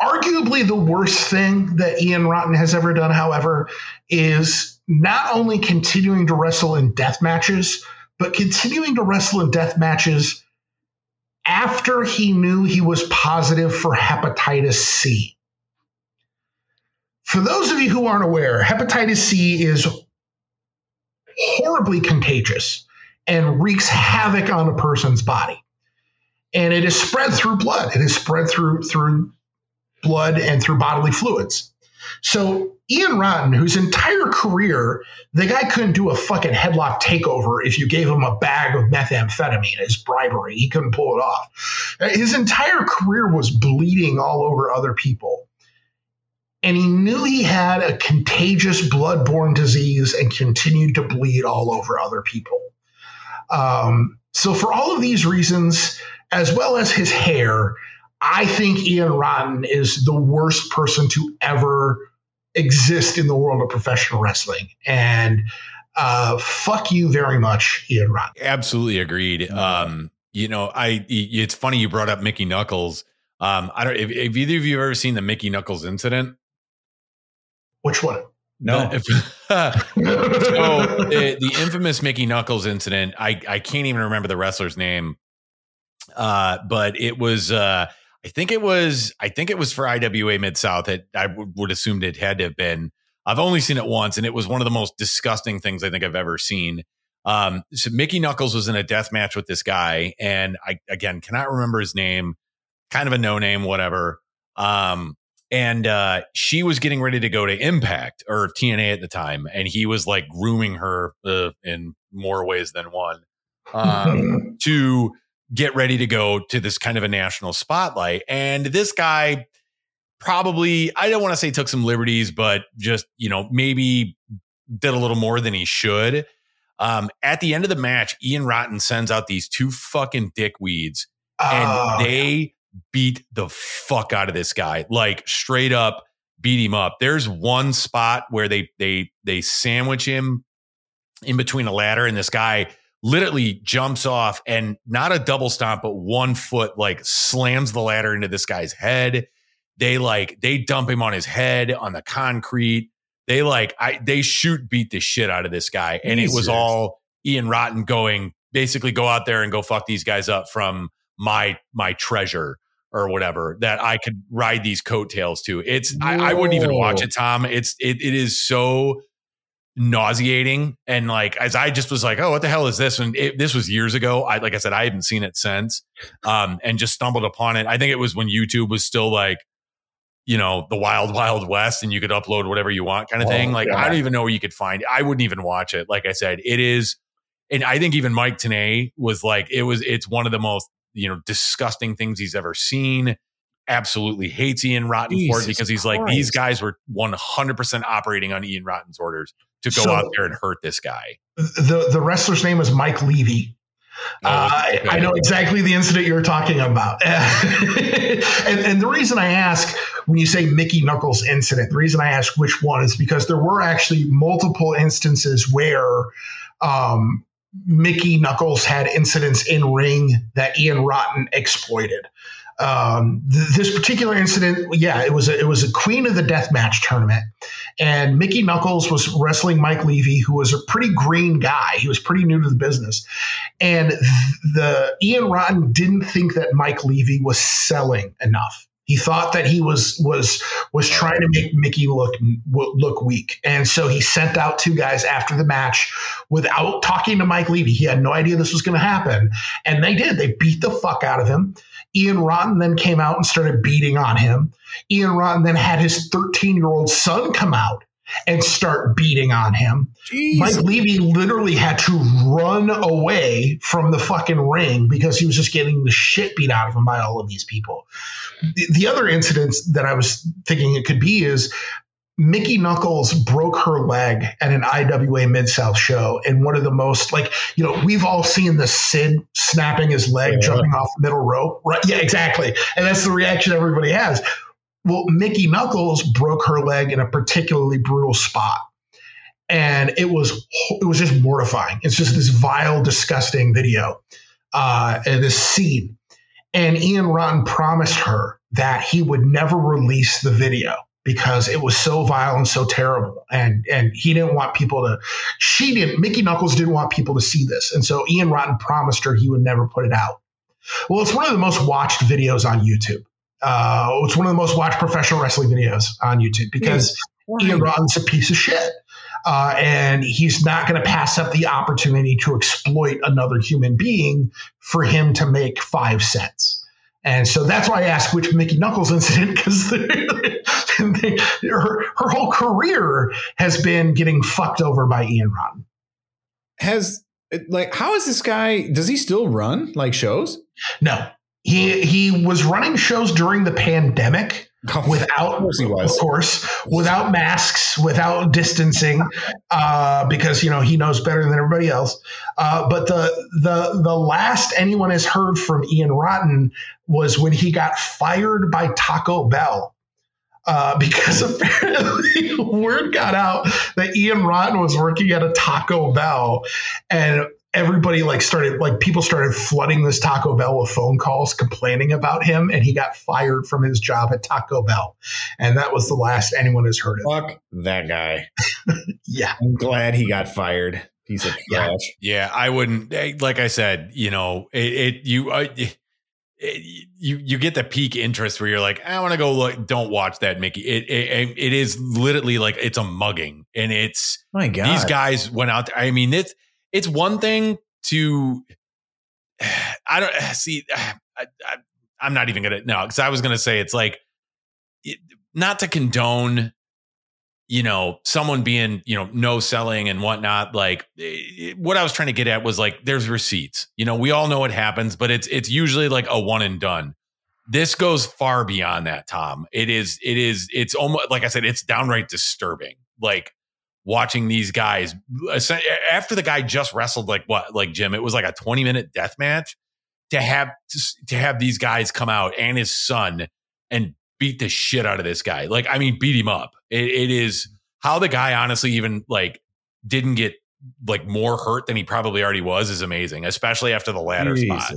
arguably, the worst thing that Ian Rotten has ever done, however, is not only continuing to wrestle in death matches, but continuing to wrestle in death matches after he knew he was positive for hepatitis C. For those of you who aren't aware, hepatitis C is horribly contagious and wreaks havoc on a person's body. And it is spread through blood. It is spread through through blood and through bodily fluids. So Ian Rotten, whose entire career, the guy couldn't do a fucking headlock takeover if you gave him a bag of methamphetamine as bribery. He couldn't pull it off. His entire career was bleeding all over other people and he knew he had a contagious bloodborne disease and continued to bleed all over other people. Um, so, for all of these reasons, as well as his hair, I think Ian Rotten is the worst person to ever exist in the world of professional wrestling. And uh, fuck you very much, Ian Rotten. absolutely agreed. Um, you know, I it's funny you brought up Mickie Knuckles. Um, I don't if, if either of you have ever seen the Mickie Knuckles incident. Which one? No. If- so the, the infamous Mickie Knuckles incident, I, I can't even remember the wrestler's name. Uh, but it was uh I think it was I think it was for IWA Mid South. I would, would assumed it had to have been. I've only seen it once, and it was one of the most disgusting things I think I've ever seen. Um, so Mickie Knuckles was in a death match with this guy, and I again cannot remember his name. Kind of a no name, whatever. Um, and uh, she was getting ready to go to Impact or TNA at the time, and he was like grooming her uh, in more ways than one um, to get ready to go to this kind of a national spotlight. And this guy probably, I don't want to say took some liberties, but just you know maybe did a little more than he should. Um, at the end of the match, Ian Rotten sends out these two fucking dickweeds, and Oh, they beat the fuck out of this guy like straight up beat him up there's one spot where they they they sandwich him in between a ladder and this guy literally jumps off and not a double stomp but one foot like slams the ladder into this guy's head. They like they dump him on his head on the concrete. They like i they shoot beat the shit out of this guy. And it was all ian rotten going basically go out there and go fuck these guys up from my my treasure or whatever that I could ride these coattails to. It's I, I wouldn't even watch it, Tom. It's it it is so nauseating and like as I just was like, oh, what the hell is this? And it, this was years ago. I like I said, I haven't seen it since, um, and just stumbled upon it. I think it was when YouTube was still like, you know, the wild wild west, and you could upload whatever you want, kind of Oh, thing. Like yeah. I don't even know where you could find. It. I wouldn't even watch it. Like I said, it is, and I think even Mike Tenay was like, it was. It's one of the most you know disgusting things he's ever seen absolutely hates Ian Rotten for it because he's like, these guys were 100% operating on Ian Rotten's orders to go So- out there and hurt this guy. the the wrestler's name is Mike Levy. Uh, Oh, I- okay. I know exactly the incident you're talking about. and, and the reason I ask when you say Mickie Knuckles incident, the reason I ask which one is because there were actually multiple instances where um, Mickie Knuckles had incidents in ring that Ian Rotten exploited. Um, th- this particular incident, yeah, it was a, it was a Queen of the Death Match tournament, and Mickie Knuckles was wrestling Mike Levy, who was a pretty green guy. He was pretty new to the business, and th- the Ian Rotten didn't think that Mike Levy was selling enough. He thought that he was was was trying to make Mickey look look weak, and so he sent out two guys after the match without talking to Mike Levy. He had no idea this was going to happen, and they did. They beat the fuck out of him. Ian Rotten then came out and started beating on him. Ian Rotten then had his 13 year old son come out and start beating on him. Mike Levy literally had to run away from the fucking ring because he was just getting the shit beat out of him by all of these people. The, the other incidents that I was thinking it could be is Mickie Knuckles broke her leg at an IWA Mid South show, and one of the most like you know we've all seen the Sid snapping his leg, Yeah. jumping off the middle rope, right? Yeah, exactly, and that's the reaction everybody has. Well, Mickie Knuckles broke her leg in a particularly brutal spot, and it was it was just mortifying. It's just this vile, disgusting video, uh, and this scene. And Ian Rotten promised her that he would never release the video because it was so vile and so terrible, and and he didn't want people to. She didn't. Mickie Knuckles didn't want people to see this, and so Ian Rotten promised her he would never put it out. Well, it's one of the most watched videos on YouTube. Uh, it's one of the most watched professional wrestling videos on YouTube because Ian Rotten's a piece of shit. Uh, and he's not going to pass up the opportunity to exploit another human being for him to make five cents. And so that's why I asked which Mickie Knuckles incident, because her, her whole career has been getting fucked over by Ian Rotten. has like how is this guy? Does he still run like shows? No, he he was running shows during the pandemic without, Of course he was. of course, without masks, without distancing, uh, because you know he knows better than everybody else. Uh, but the the the last anyone has heard from Ian Rotten was when he got fired by Taco Bell. Uh, because apparently word got out that Ian Rotten was working at a Taco Bell, and everybody like started like people started flooding this Taco Bell with phone calls complaining about him, and he got fired from his job at Taco Bell, and that was the last anyone has heard of. Fuck that guy. Yeah, I'm glad he got fired. Piece of Yeah. trash. Yeah, I wouldn't. eh, Like I said, you know, it, it you. Uh, it, you you get the peak interest where you're like I want to go look don't watch that Mickie it, it it is literally like it's a mugging and it's My God. these guys went out there. I mean, it's it's one thing to I don't see. I, I'm not even gonna no because I was gonna say it's like it, not to condone, you know, someone being you know no selling and whatnot. Like it, what I was trying to get at was like there's receipts. You know, we all know what happens, but it's it's usually like a one and done. This goes far beyond that, Tom. It is it is it's almost like I said, it's downright disturbing. Like watching these guys after the guy just wrestled like what like Jim it was like a 20 minute death match to have to have these guys come out and his son and beat the shit out of this guy. Like I mean beat him up. It, it is how the guy honestly even like didn't get like more hurt than he probably already was is amazing especially after the ladder spot.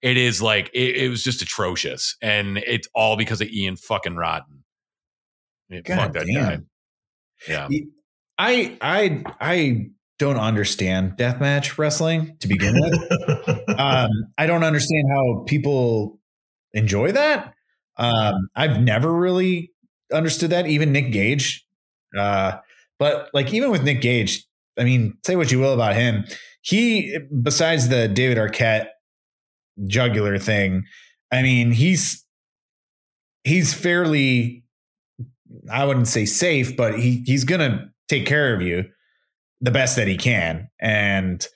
It is like it, it was just atrocious and it's all because of Ian fucking Rotten. It- God fuck that damn. guy yeah I I I don't understand deathmatch wrestling to begin with. um, I don't understand how people enjoy that. Um, I've never really understood that. Even Nick Gage, uh, but like even with Nick Gage, I mean, say what you will about him, he besides the David Arquette jugular thing, I mean, he's he's fairly, I wouldn't say safe, but he he's gonna take care of you the best that he can. And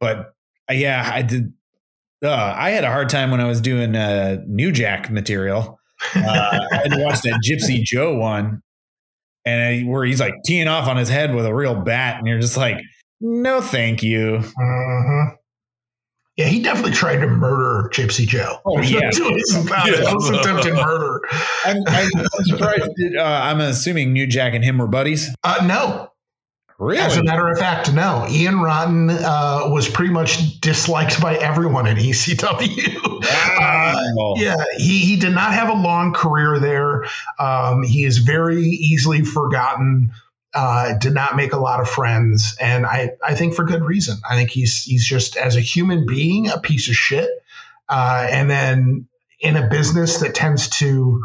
but uh, yeah, I did. Uh, I had a hard time when I was doing uh, New Jack material Uh, I had to watch that Gypsy Joe one, and where he's like teeing off on his head with a real bat, and you're just like, no, thank you. Mhm. Yeah, he definitely tried to murder Gypsy Joe. Oh, yeah. two ways about it. Yeah. Was attempted murder. I'm, I'm surprised. that, Uh, I'm assuming New Jack and him were buddies. Uh, no, Really? As a matter of fact, no. Ian Rotten uh, was pretty much disliked by everyone at ECW. Uh, yeah, he, he did not have a long career there. Um, he is very easily forgotten. Uh, did not make a lot of friends, and I, I think for good reason. I think he's he's just as a human being a piece of shit, uh, and then in a business that tends to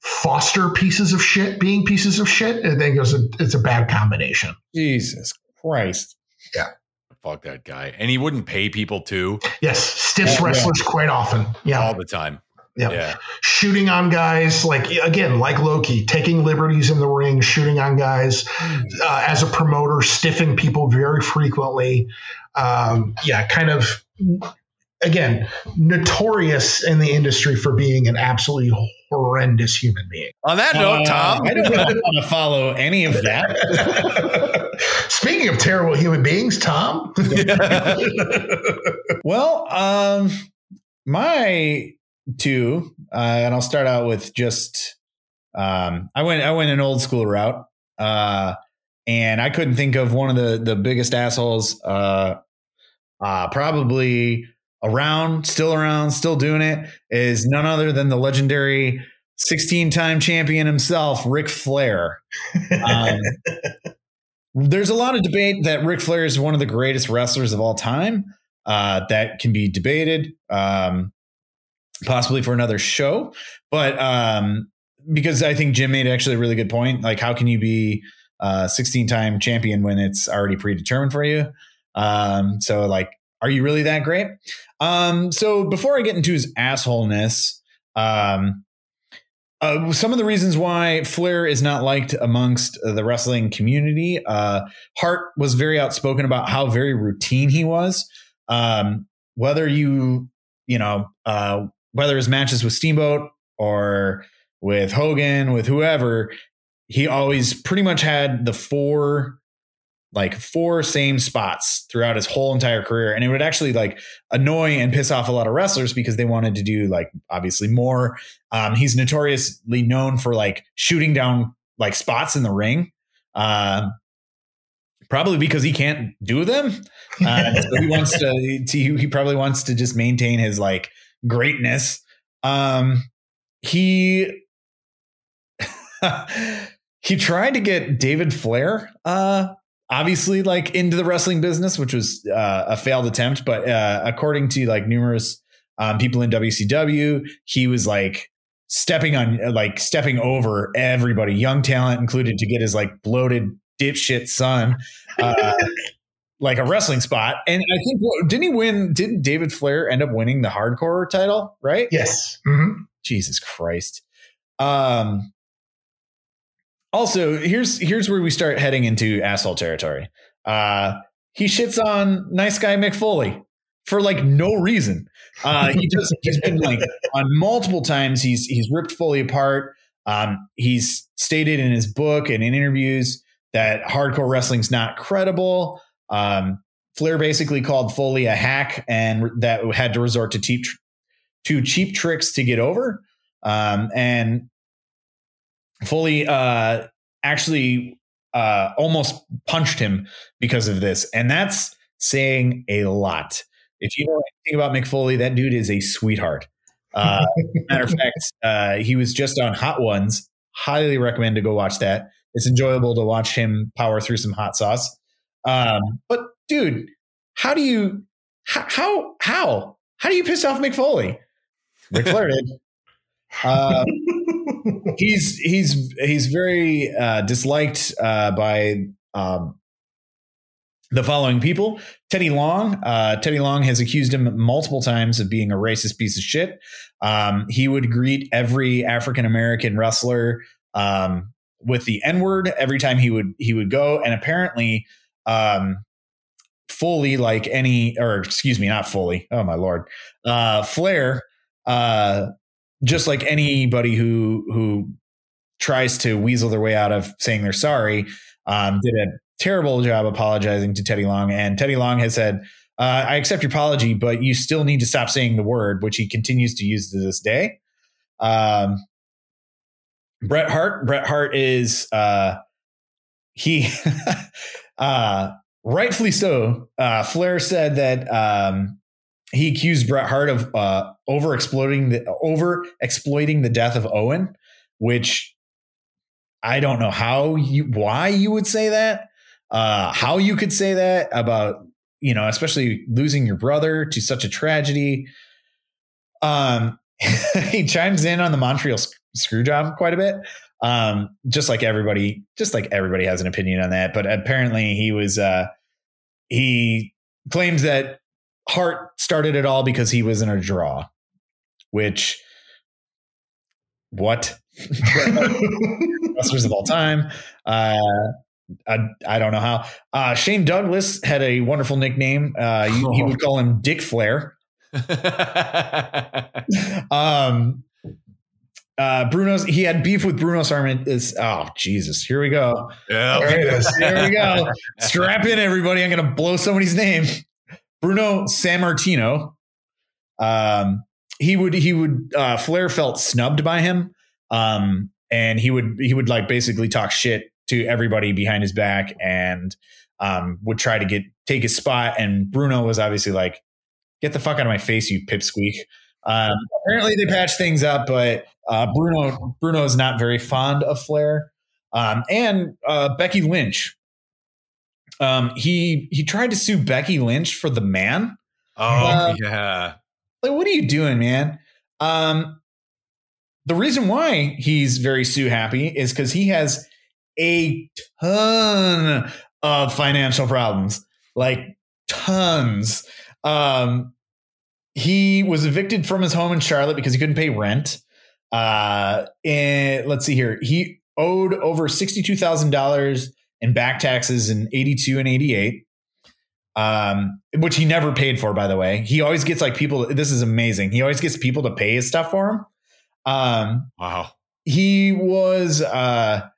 foster pieces of shit being pieces of shit. I think it's a, it's a bad combination. Jesus Christ. Yeah, fuck that guy. And he wouldn't pay people too Yes, stiffs Yeah, yeah. wrestlers quite often. Yeah, all the time. Yeah. Yeah. shooting on guys like again like Low Ki taking liberties in the ring shooting on guys uh, as a promoter stiffing people very frequently um, yeah kind of again notorious in the industry for being an absolutely horrendous human being On that note, Uh, Tom, I don't want to follow any of that. speaking of terrible human beings tom Well, um, my two, uh, and I'll start out with just um, I went I went an old school route, uh, and I couldn't think of one of the the biggest assholes, uh, uh, probably around, still around, still doing it, is none other than the legendary 16 time champion himself, Ric Flair. Um, there's a lot of debate that Ric Flair is one of the greatest wrestlers of all time. Uh, that can be debated, um, possibly for another show. But um, because I think Jim made actually a really good point. Like, how can you be a 16 time champion when it's already predetermined for you? Um, so, like, are you really that great? Um, so, before I get into his assholeness, um, uh, some of the reasons why Flair is not liked amongst the wrestling community. Uh, Hart was very outspoken about how very routine he was. Um, whether you, you know, uh, whether his matches with Steamboat or with Hogan, with whoever, he always pretty much had the four, like four same spots throughout his whole entire career. And it would actually like annoy and piss off a lot of wrestlers because they wanted to do like obviously more. Um, he's notoriously known for like shooting down like spots in the ring. Um, probably because he can't do them. Uh, so he wants to, to, he probably wants to just maintain his like greatness. Um, he, he tried to get David Flair, uh, obviously like into the wrestling business, which was uh, a failed attempt. But uh, according to like numerous um, people in WCW, he was like stepping on, like stepping over everybody, young talent included, to get his like bloated dipshit son. Like a wrestling spot, and I think what, didn't he win? Didn't David Flair end up winning the hardcore title? Right? yes Mhm. Jesus Christ. Um also here's here's where we start heading into asshole territory. Uh he shits on nice guy Mick Foley for like no reason. Uh he just he's been like on multiple times he's he's ripped Foley apart. Um he's stated in his book and in interviews that hardcore wrestling's not credible. Um Flair basically called Foley a hack and that had to resort to cheap to cheap tricks to get over. Um, and Foley uh, actually uh, almost punched him because of this. And that's saying a lot. If you know anything about Mick Foley, that dude is a sweetheart. Uh, matter of fact, uh, he was just on Hot Ones. Highly recommend to go watch that. It's enjoyable to watch him power through some hot sauce. Um, but dude, how do you how how how how do you piss off Mick Foley? Ric Flair did. Uh, he's he's he's very uh, disliked uh, by um, the following people. Teddy Long. Uh, Teddy Long has accused him multiple times of being a racist piece of shit. Um, he would greet every African American wrestler um, with the N word every time he would he would go, and apparently. Um, Foley like any, or excuse me, not Foley. Oh my lord, uh, Flair uh, just like anybody who who tries to weasel their way out of saying they're sorry, um, did a terrible job apologizing to Teddy Long. And Teddy Long has said, uh, I accept your apology, but you still need to stop saying the word, which he continues to use to this day. Um, Bret Hart, Bret Hart is, uh, he, uh, rightfully so. Uh, Flair said that, um, he accused Bret Hart of uh, over exploiting the over exploiting the death of Owen, which I don't know how you why you would say that. Uh, how you could say that about you know, especially losing your brother to such a tragedy. Um, he chimes in on the Montreal screw job quite a bit. Um, just like everybody, just like everybody has an opinion on that. But apparently, he was uh, he claims that Hart started it all because he was in a draw, which what wrestlers of all time. Uh, I, I don't know how. Uh, Shane Douglas had a wonderful nickname. Uh, would call him Dick Flair. um, uh, Bruno's he had beef with Bruno Sarmant. Is oh Jesus, here we go. Yeah, there we go. Strap in, everybody. I'm gonna blow somebody's name. Bruno Sammartino. Um, he would he would uh, Flair felt snubbed by him. Um, and he would he would like basically talk shit to everybody behind his back and um, would try to get take his spot. And Bruno was obviously like, "Get the fuck out of my face, you pipsqueak." Um, apparently, they patched things up, but uh, Bruno Bruno is not very fond of Flair. Um, and uh, Becky Lynch. Um, he he tried to sue Becky Lynch for the man. Oh uh, yeah. Like, what are you doing, man? Um, the reason why he's very sue happy is because he has a ton of financial problems, like tons. Um, he was evicted from his home in Charlotte because he couldn't pay rent. Uh, and let's see here, he owed over sixty-two thousand dollars in back taxes in eighty-two and eighty-eight. Um, which he never paid for, by the way. He always gets like people. This is amazing. He always gets people to pay his stuff for him. Um, wow. He was, uh,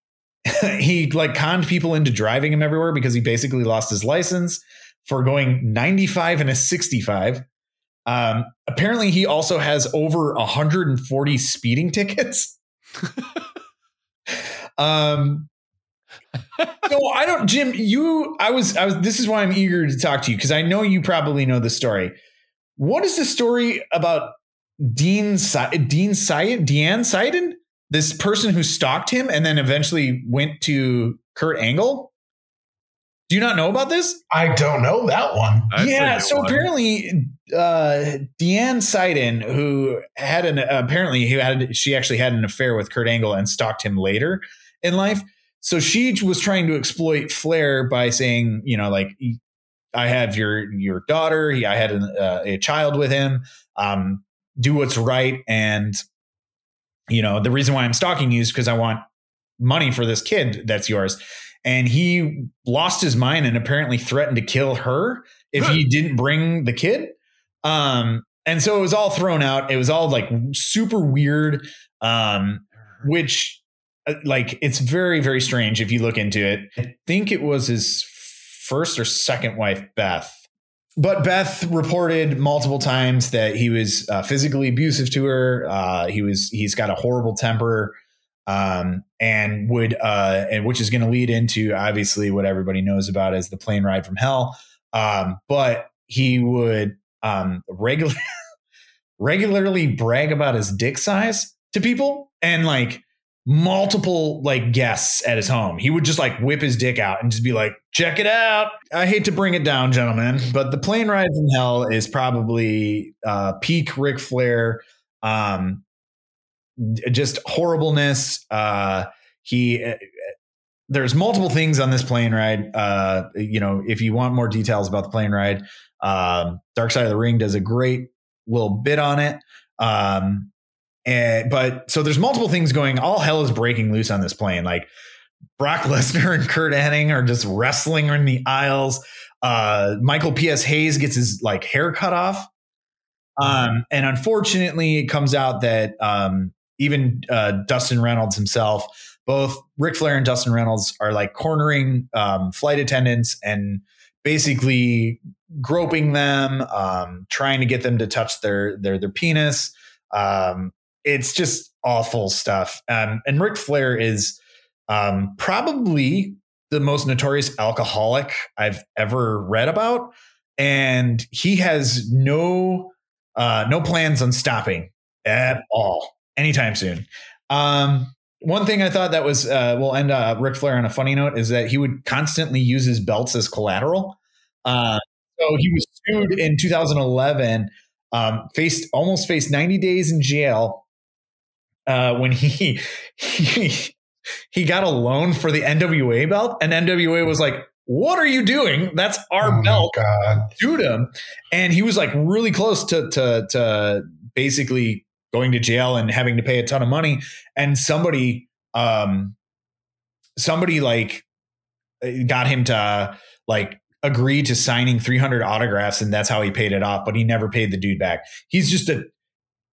he like conned people into driving him everywhere because he basically lost his license for going 95 and a 65. Um, apparently, he also has over 140 speeding tickets. um, no, I don't, Jim. You, I was, I was. This is why I'm eager to talk to you because I know you probably know the story. What is the story about Dean Dean Siden Deanne Siden, this person who stalked him and then eventually went to Kurt Angle. Do you not know about this? I don't know that one. That's yeah, so one. apparently uh Deanne Seiden, who had an apparently who had she actually had an affair with Kurt Angle and stalked him later in life. So she was trying to exploit Flair by saying, you know, like I have your your daughter. I had an, uh, a child with him. Um, do what's right and you know the reason why i'm stalking you is because i want money for this kid that's yours and he lost his mind and apparently threatened to kill her if he didn't bring the kid um and so it was all thrown out it was all like super weird um which uh, like it's very very strange if you look into it i think it was his first or second wife beth but Beth reported multiple times that he was uh, physically abusive to her. Uh, he was he's got a horrible temper, um, and would uh, and which is going to lead into obviously what everybody knows about as the plane ride from hell. Um, but he would um, regular regularly brag about his dick size to people and like multiple like guests at his home. He would just like whip his dick out and just be like, check it out. I hate to bring it down, gentlemen, but the plane ride from hell is probably uh, peak Ric Flair. Um, just horribleness. Uh, he, uh, there's multiple things on this plane ride. Uh, you know, if you want more details about the plane ride, um, Dark Side of the Ring does a great little bit on it. Um, and but so there's multiple things going. All hell is breaking loose on this plane. Like Brock Lesnar and Curt Hennig are just wrestling in the aisles. Uh, Michael P.S. Hayes gets his like hair cut off. Um, and unfortunately, it comes out that um, even uh, Dustin Reynolds himself, both Ric Flair and Dustin Reynolds, are like cornering um, flight attendants and basically groping them, um, trying to get them to touch their their their penis. Um, it's just awful stuff. Um, and Ric Flair is um, probably the most notorious alcoholic I've ever read about, and he has no uh, no plans on stopping at all anytime soon. Um, one thing I thought that was uh, we'll end uh, Ric Flair on a funny note is that he would constantly use his belts as collateral. Uh, so he was sued in 2011, um, faced almost faced 90 days in jail uh, when he, he he got a loan for the NWA belt, and NWA was like, "What are you doing? That's our Oh, belt." God. Sued him, and he was like really close to to to basically going to jail and having to pay a ton of money. And somebody, um, somebody like got him to like agree to signing 300 autographs and that's how he paid it off but he never paid the dude back. He's just a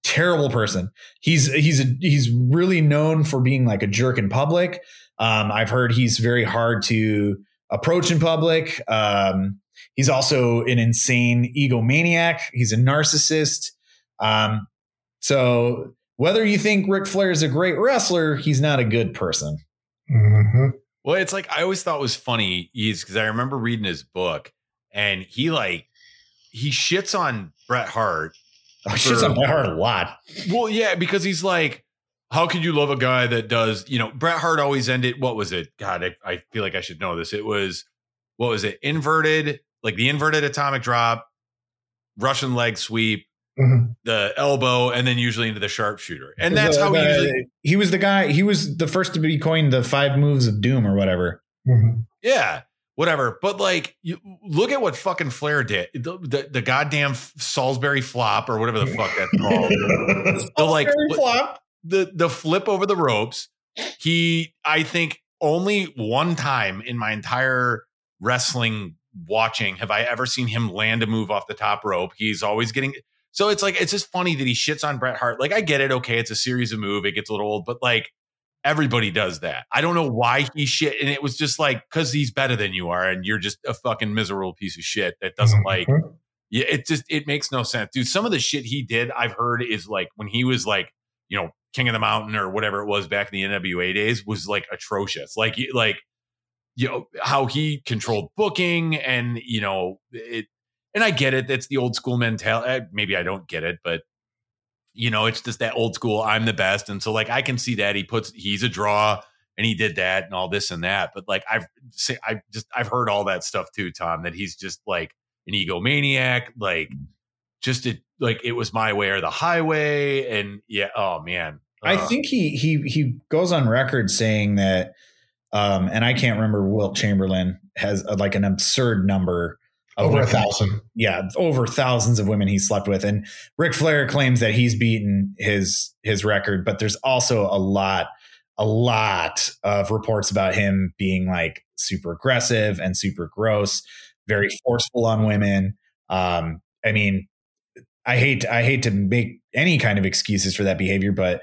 terrible person. He's he's a, he's really known for being like a jerk in public. Um, i've heard he's very hard to approach in public. Um, he's also an insane egomaniac. He's a narcissist. Um, so whether you think Ric Flair is a great wrestler he's not a good person Mhm. Well, it's like I always thought was funny is because I remember reading his book and he like he shits on Bret Hart. oh, shit's on Bret Hart a lot Well, yeah, because he's like, how could you love a guy that does, you know, Bret Hart always ended, what was it? God, I, I feel like I should know this. It was, what was it? Inverted, like the inverted atomic drop, Russian leg sweep, Mhm. the elbow, and then usually into the sharpshooter. And The- that's how he usually, he was the guy. He was the first to be coined the five moves of doom or whatever. Mhm. yeah, whatever. But like, you look at what fucking Flair did. The, the, the goddamn Salisbury flop or whatever the fuck that's called. the like, flop. the the flip over the ropes. He, I think, only one time in my entire wrestling watching have I ever seen him land a move off the top rope. He's always getting. So it's like it's just funny that he shits on Bret Hart. Like I get it, okay, it's a series of move, it gets a little old, but like everybody does that. I don't know why he shit, and it was just like because he's better than you are, and you're just a fucking miserable piece of shit that doesn't like Mhm. yeah, it just it makes no sense, dude. Some of the shit he did, I've heard, is like when he was like, you know, King of the Mountain or whatever it was back in the NWA days, was like atrocious. Like, like you know how he controlled booking, and you know it. And I get it; it's the old school mentality. Maybe I don't get it, but you know, it's just that old school. I'm the best, and so like I can see that he puts he's a draw. And he did that and all this and that, but like I've say I just I've heard all that stuff too, Tom. That he's just like an egomaniac, like just it like it was my way or the highway. And yeah, oh man. I Uh, think he he he goes on record saying that, um, and I can't remember. Wilt Chamberlain has uh like an absurd number Over a thousand. Yeah, over thousands of women he slept with, and Ric Flair claims that he's beaten his his record. But there's also a lot, a lot of reports about him being like super aggressive and super gross, very forceful on women. Um, I mean, I hate I hate to make any kind of excuses for that behavior, but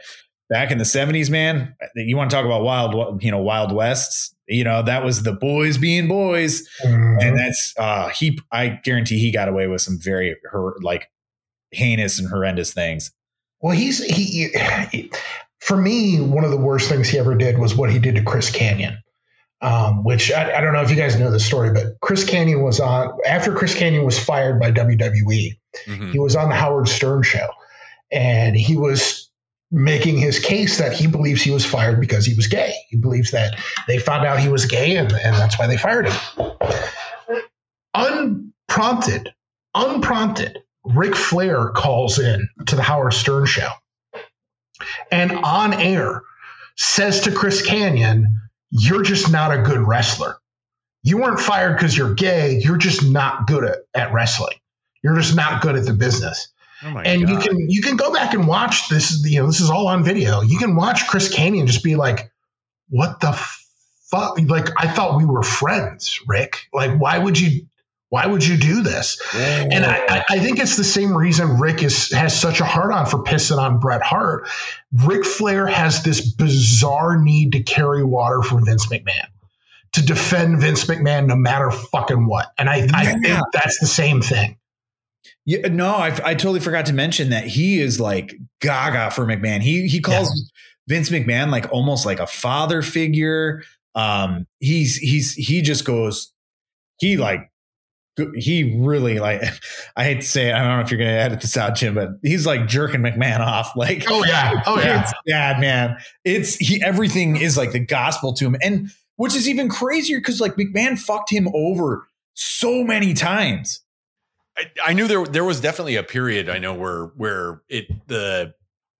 back in the 70s, man, you want to talk about wild, you know, wild wests, you know, that was the boys being boys. Mhm. And that's, uh, he, I guarantee he got away with some very, her, like heinous and horrendous things. Well, he's he, he. For me, one of the worst things he ever did was what he did to Chris Kanyon. Um, which I, I don't know if you guys know the story, but Chris Kanyon was on after Chris Kanyon was fired by WWE. mhm. He was on the Howard Stern show, and he was making his case that he believes he was fired because he was gay. He believes that they found out he was gay, and, and that's why they fired him. Unprompted, unprompted, Ric Flair calls in to the Howard Stern show, and on air says to Chris Kanyon, "You're just not a good wrestler." You weren't fired because you're gay. You're just not good at, at wrestling. You're just not good at the business. Oh and you can you can go back and watch this. You know, this is all on video. You can watch Chris Kanyon just be like, "What the fuck?" Like I thought we were friends, Ric. Like why would you Why would you do this? And I, I think it's the same reason Ric is has such a hard on for pissing on Bret Hart. Ric Flair has this bizarre need to carry water for Vince McMahon, to defend Vince McMahon no matter fucking what. And I, I think that's the same thing. Yeah, no, I, I totally forgot to mention that he is like gaga for McMahon. He he calls Vince McMahon like almost like a father figure. Um, he's he's he just goes, he like he really like I hate to say it, I don't know if you're gonna edit this out, Jim, but he's like jerking McMahon off. Like Oh yeah, oh yeah. it's bad, man. It's he everything is like the gospel to him. And which is even crazier because like McMahon fucked him over so many times. I, I knew there there was definitely a period I know where where it the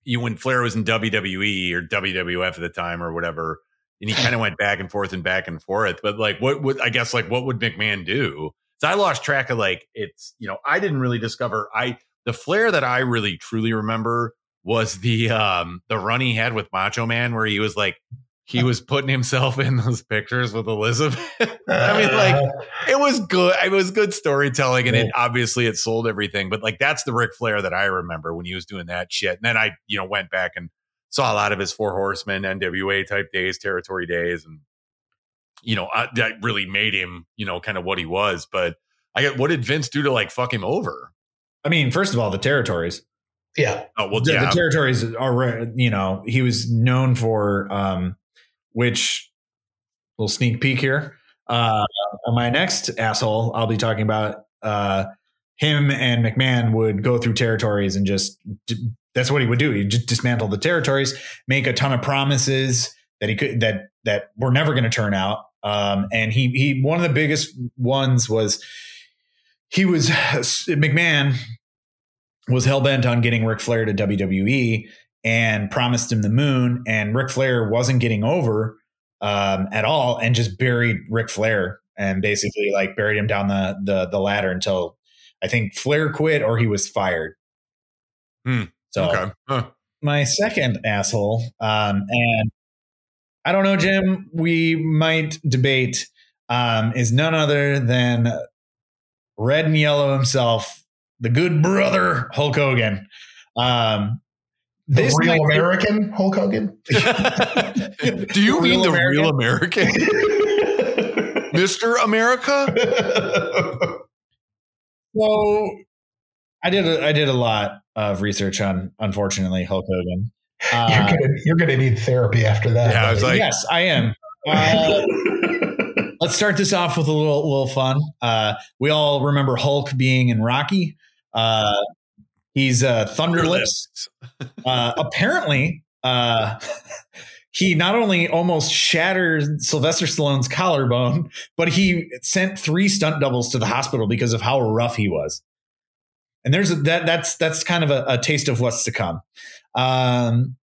you when Flair was in WWE or WWF at the time or whatever, and he kind of went back and forth and back and forth. But like, what would I guess like what would McMahon do? So I lost track of like it's you know I didn't really discover I the Flair that I really truly remember was the um the run he had with Macho Man where he was like he was putting himself in those pictures with Elizabeth. I mean, like it was good. It was good storytelling, and it obviously it sold everything. But like that's the Ric Flair that I remember when he was doing that shit. And then I, you know, went back and saw a lot of his Four Horsemen, NWA type days, territory days, and you know I, that really made him, you know, kind of what he was. But I got what did Vince do to like fuck him over? I mean, first of all, the territories. yeah. Oh well, the, yeah, the territories are you know he was known for um which little sneak peek here. Uh on my next asshole i'll be talking about uh him and mcmahon would go through territories and just that's what he would do. He'd just dismantle the territories make a ton of promises that he could that that were never going to turn out. Um and he he one of the biggest ones was he was mcmahon was hell bent on getting Ric Flair to WWE and promised him the moon, and Ric Flair wasn't getting over um, at all, and just buried Ric Flair and basically like buried him down the the, the ladder until I think Flair quit or he was fired. Hmm. So okay. Huh. my second asshole, um, and I don't know, Jim. We might debate um, is none other than red and yellow himself, the good brother Hulk Hogan. Um, this real might American Hulk Hogan. do you mean the real American, Mister America? So I did a, I did a lot of research on unfortunately Hulk Hogan. you're Uh, gonna you're gonna need therapy after that. Yeah, I was like- yes, I am. Uh, let's start this off with a little little fun. Uh, we all remember Hulk being in Rocky. Uh, he's uh, Thunderlips. Uh, apparently, uh, he not only almost shattered Sylvester Stallone's collarbone, but he sent three stunt doubles to the hospital because of how rough he was. And there's a, that. That's that's kind of a, a taste of what's to come. Um,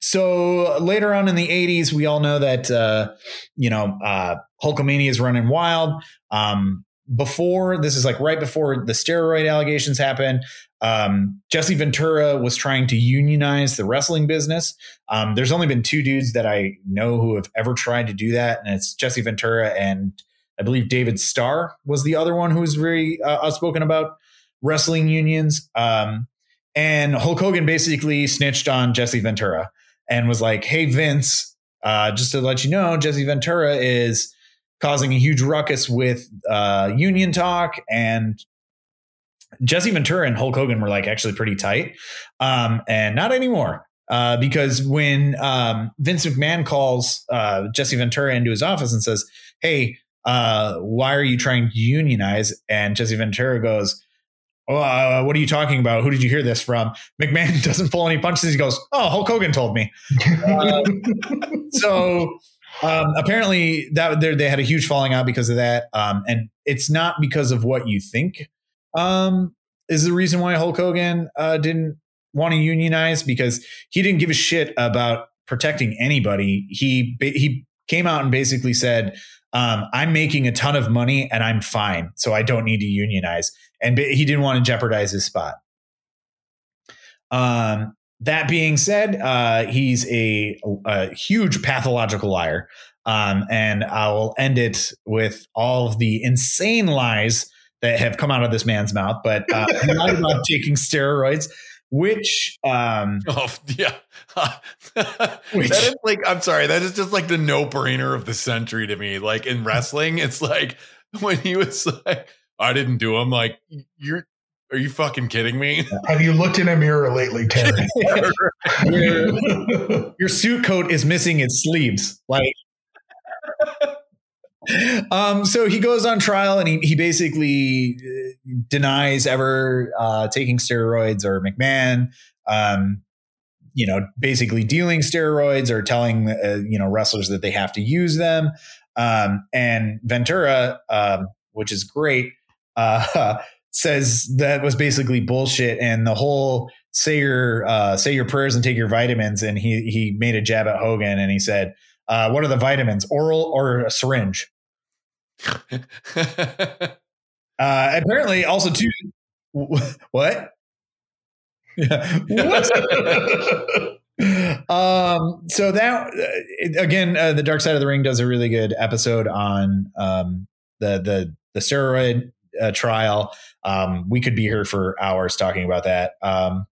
so later on in the 80s, we all know that uh, you know uh, Hulkamania is running wild. Um, before this is like right before the steroid allegations happened. Um, Jesse Ventura was trying to unionize the wrestling business. Um, there's only been two dudes that I know who have ever tried to do that, and it's Jesse Ventura and I believe David Starr was the other one who was very uh, outspoken about wrestling unions. Um, and Hulk Hogan basically snitched on Jesse Ventura and was like, "Hey Vince, uh, just to let you know, Jesse Ventura is causing a huge ruckus with uh, union talk and." Jesse Ventura and Hulk Hogan were like actually pretty tight, um, and not anymore. Uh, because when um, Vince McMahon calls uh, Jesse Ventura into his office and says, "Hey, uh, why are you trying to unionize?" and Jesse Ventura goes, oh, uh, "What are you talking about? Who did you hear this from?" McMahon doesn't pull any punches. He goes, "Oh, Hulk Hogan told me." Uh, so um, apparently that they had a huge falling out because of that, um, and it's not because of what you think um, is the reason why Hulk Hogan uh, didn't want to unionize because he didn't give a shit about protecting anybody. He he came out and basically said, um, "I'm making a ton of money and I'm fine, so I don't need to unionize." And he didn't want to jeopardize his spot. Um, that being said, uh, he's a, a huge pathological liar. Um, and I will end it with all of the insane lies that have come out of this man's mouth. But uh, he lied about taking steroids, which um, Oh yeah, Which- that is like I'm sorry, that is just like the no brainer of the century to me. Like in wrestling, it's like when he was like, "I didn't do him." Like you're, are you fucking kidding me? Have you looked in a mirror lately, Terry? your, your suit coat is missing its sleeves. Like, um, so he goes on trial and he, he basically uh, denies ever uh, taking steroids or McMahon, um, you know, basically dealing steroids or telling, uh, you know, wrestlers that they have to use them. Um, and Ventura, um, which is great, uh, says that was basically bullshit. And the whole say your uh, say your prayers and take your vitamins. And he he made a jab at Hogan and he said, uh, "What are the vitamins? Oral or a syringe?" Uh, apparently, also too. What? Yeah. What? um. So that uh, again, uh, the Dark Side of the Ring does a really good episode on um the the the steroid uh, trial. Um, we could be here for hours talking about that. Um,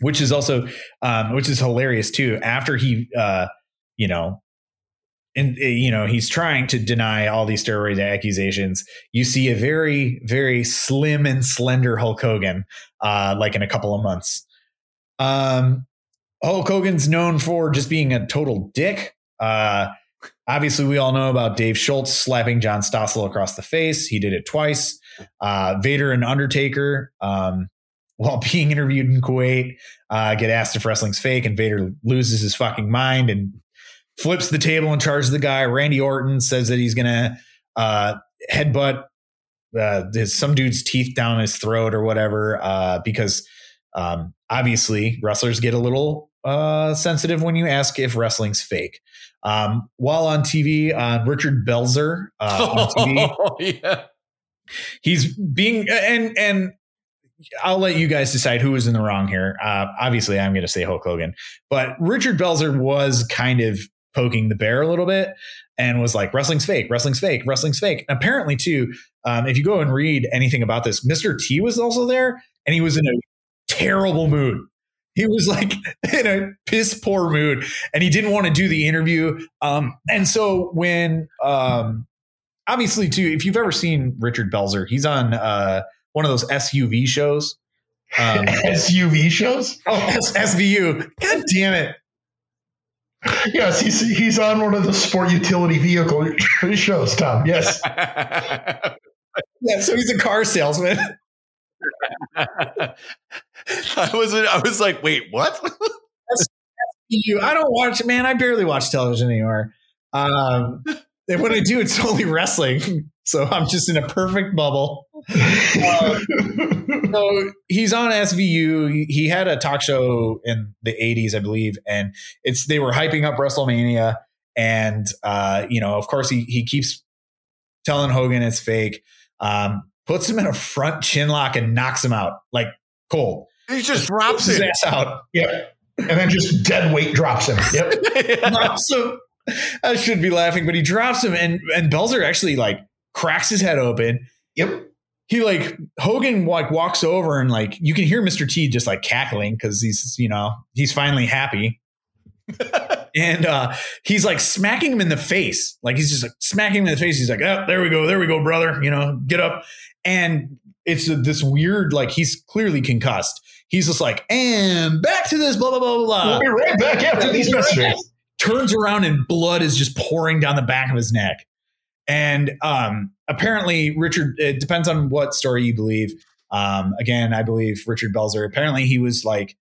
which is also um, which is hilarious too. After he, uh, you know, and uh, you know he's trying to deny all these steroid accusations. You see a very very slim and slender Hulk Hogan, uh, like in a couple of months. Um, Hulk Hogan's known for just being a total dick. Uh, obviously, we all know about Dave Schultz slapping John Stossel across the face. He did it twice. Uh, Vader and Undertaker, um, while being interviewed in Kuwait, uh, get asked if wrestling's fake, and Vader loses his fucking mind and flips the table and charges the guy. Randy Orton says that he's gonna uh, headbutt uh, some dude's teeth down his throat or whatever, uh, because um, obviously wrestlers get a little uh, sensitive when you ask if wrestling's fake. Um, while on TV, on Richard Belzer uh, on TV, oh, yeah. he's being and and I'll let you guys decide who is in the wrong here. Uh, obviously, I'm going to say Hulk Hogan, but Richard Belzer was kind of poking the bear a little bit and was like, "Wrestling's fake, wrestling's fake, wrestling's fake." Apparently, too, um, if you go and read anything about this, Mr. T was also there, and he was in a terrible mood. He was like in a piss poor mood, and he didn't want to do the interview. Um, and so when um, obviously too if you've ever seen richard belzer he's on uh one of those suv shows um SUV shows? oh S- svu god damn it Yes, he's he's on one of the sport utility vehicle shows, Tom. Yes. Yeah so he's a car salesman was I was like, wait, what? you i don't watch man i barely watch television anymore um and when i do it's only wrestling so i'm just in a perfect bubble Uh, so he's on SVU. He- He had a talk show in the 80s, I believe, and it's they were hyping up WrestleMania. And uh, you know, of course, he he keeps telling Hogan it's fake. Um, puts him in a front chin lock and knocks him out like cold. he just drops his it. ass out. yep. And then just dead weight drops him. Yep. drops him. I should be laughing, but he drops him, and and Belzer actually like cracks his head open. Yep. he like Hogan like walks over and like you can hear Mr. T just like cackling because he's you know he's finally happy. and uh he's like smacking him in the face. Like he's just like smacking him in the face. He's like, oh, there we go, there we go, brother. You know, get up. And it's this weird, like he's clearly concussed. He's just like, and back to this, blah, blah, blah, blah, We'll be right back after these messages. Turns around and blood is just pouring down the back of his neck. And um, apparently, Richard, it depends on what story you believe. Um, again, I believe Richard Belzer. Apparently, he was like,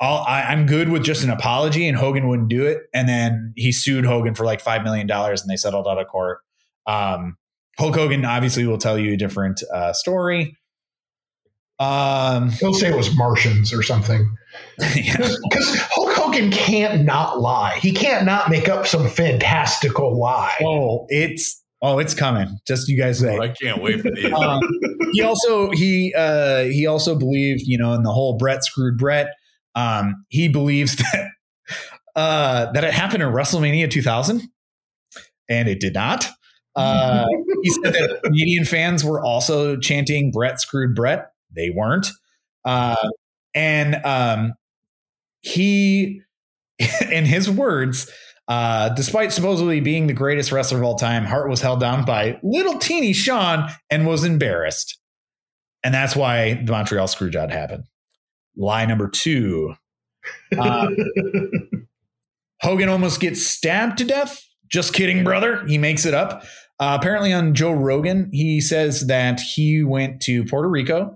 All, I, I'm good with just an apology, and Hogan wouldn't do it. And then he sued Hogan for like $5 million and they settled out of court. Um, Hulk Hogan obviously will tell you a different uh, story. Um, He'll say it was Martians or something. yeah. Because Hulk Hogan can't not lie. He can't not make up some fantastical lie. Oh, it's oh, it's coming. Just you guys say. I can't wait for these. um, he also he uh, he also believed you know in the whole Brett screwed Brett Um, he believes that uh, that it happened in WrestleMania 2000, and it did not. Uh, he said that Canadian fans were also chanting Brett screwed Brett. They weren't, uh, and um, he, in his words, uh, despite supposedly being the greatest wrestler of all time, Hart was held down by little teeny Shawn and was embarrassed. And that's why the Montreal Screwjob happened. Lie number two. Uh, Hogan almost gets stabbed to death. Just kidding, brother. He makes it up. Uh, apparently, on Joe Rogan, he says that he went to Puerto Rico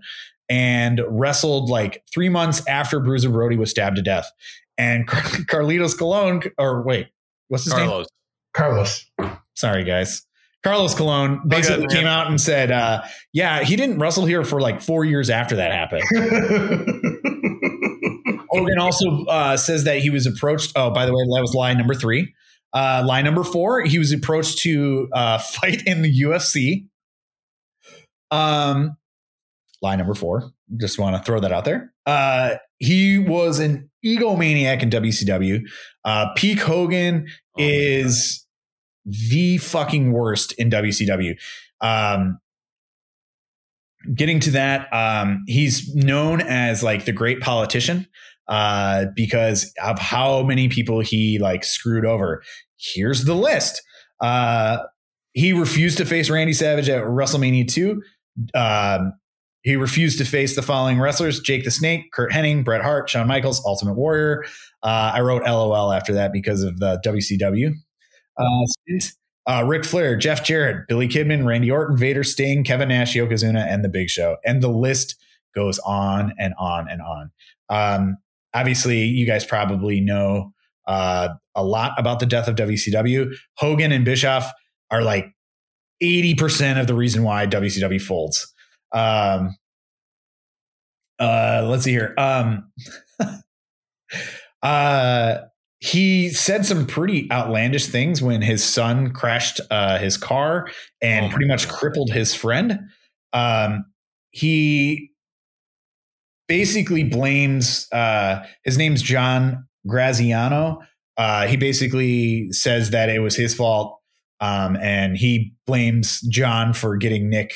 and wrestled like three months after Bruiser Brody was stabbed to death. And Car- Carlitos Colon, or wait, what's his name? Carlos. Carlos. Sorry, guys. Carlos Colon basically Okay, came out and said, uh, "Yeah, he didn't wrestle here for like four years after that happened." Hogan also uh, says that he was approached. Oh, by the way, that was lie number three. Uh, line number four, he was approached to uh, fight in the UFC. Um, line number four, just want to throw that out there. Uh, he was an egomaniac in WCW. Uh, Peak Hogan Oh is the fucking worst in WCW. Um, getting to that, um, he's known as like the great politician uh, because of how many people he like screwed over. Here's the list. Uh, he refused to face Randy Savage at WrestleMania 2. Um, he refused to face the following wrestlers Jake the Snake, Curt Hennig, Bret Hart, Shawn Michaels, Ultimate Warrior. Uh, I wrote LOL after that because of the WCW uh. Uh, Ric Flair, Jeff Jarrett, Billy Kidman, Randy Orton, Vader, Sting, Kevin Nash, Yokozuna, and The Big Show. And the list goes on and on and on. Um, obviously, you guys probably know uh, a lot about the death of WCW. Hogan and Bischoff are like 80% of the reason why WCW folds. Um, uh, let's see here. Um, uh, he said some pretty outlandish things when his son crashed uh, his car and Oh pretty much God. crippled his friend. Um, he basically blames uh, his name's John Graziano. Uh, he basically says that it was his fault, um, and he blames John for getting Nick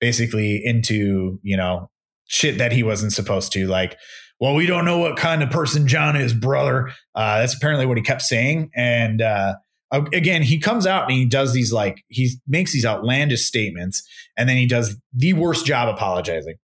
basically into you know shit that he wasn't supposed to. Like, well, we don't know what kind of person John is, brother. Uh, that's apparently what he kept saying, and uh, again, he comes out and he does these like he makes these outlandish statements, and then he does the worst job apologizing.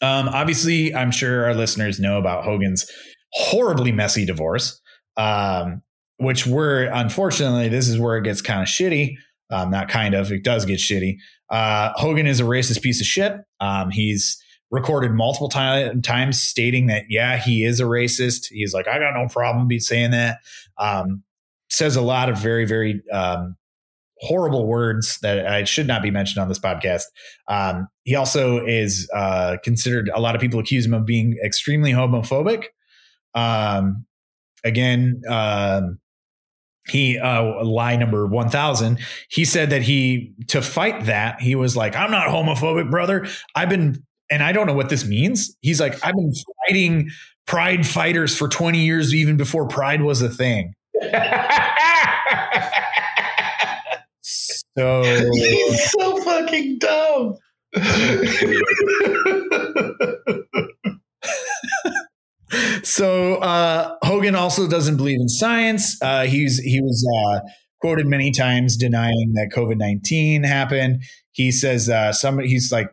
Um, obviously, I'm sure our listeners know about Hogan's horribly messy divorce, um, which we're unfortunately this is where it gets kind of shitty. Um, not kind of, it does get shitty. Uh, Hogan is a racist piece of shit. Um, he's recorded multiple time, times stating that yeah, he is a racist. He's like, I got no problem be saying that. Um, says a lot of very very um, horrible words that I should not be mentioned on this podcast. Um, he also is uh, considered. A lot of people accuse him of being extremely homophobic. Um, again, um, he uh, lie number one thousand. He said that he to fight that he was like, "I'm not homophobic, brother. I've been." And I don't know what this means. He's like, I've been fighting pride fighters for 20 years, even before pride was a thing. So He's so fucking dumb. so uh, Hogan also doesn't believe in science. Uh, he's he was uh, quoted many times denying that COVID nineteen happened. He says uh, somebody he's like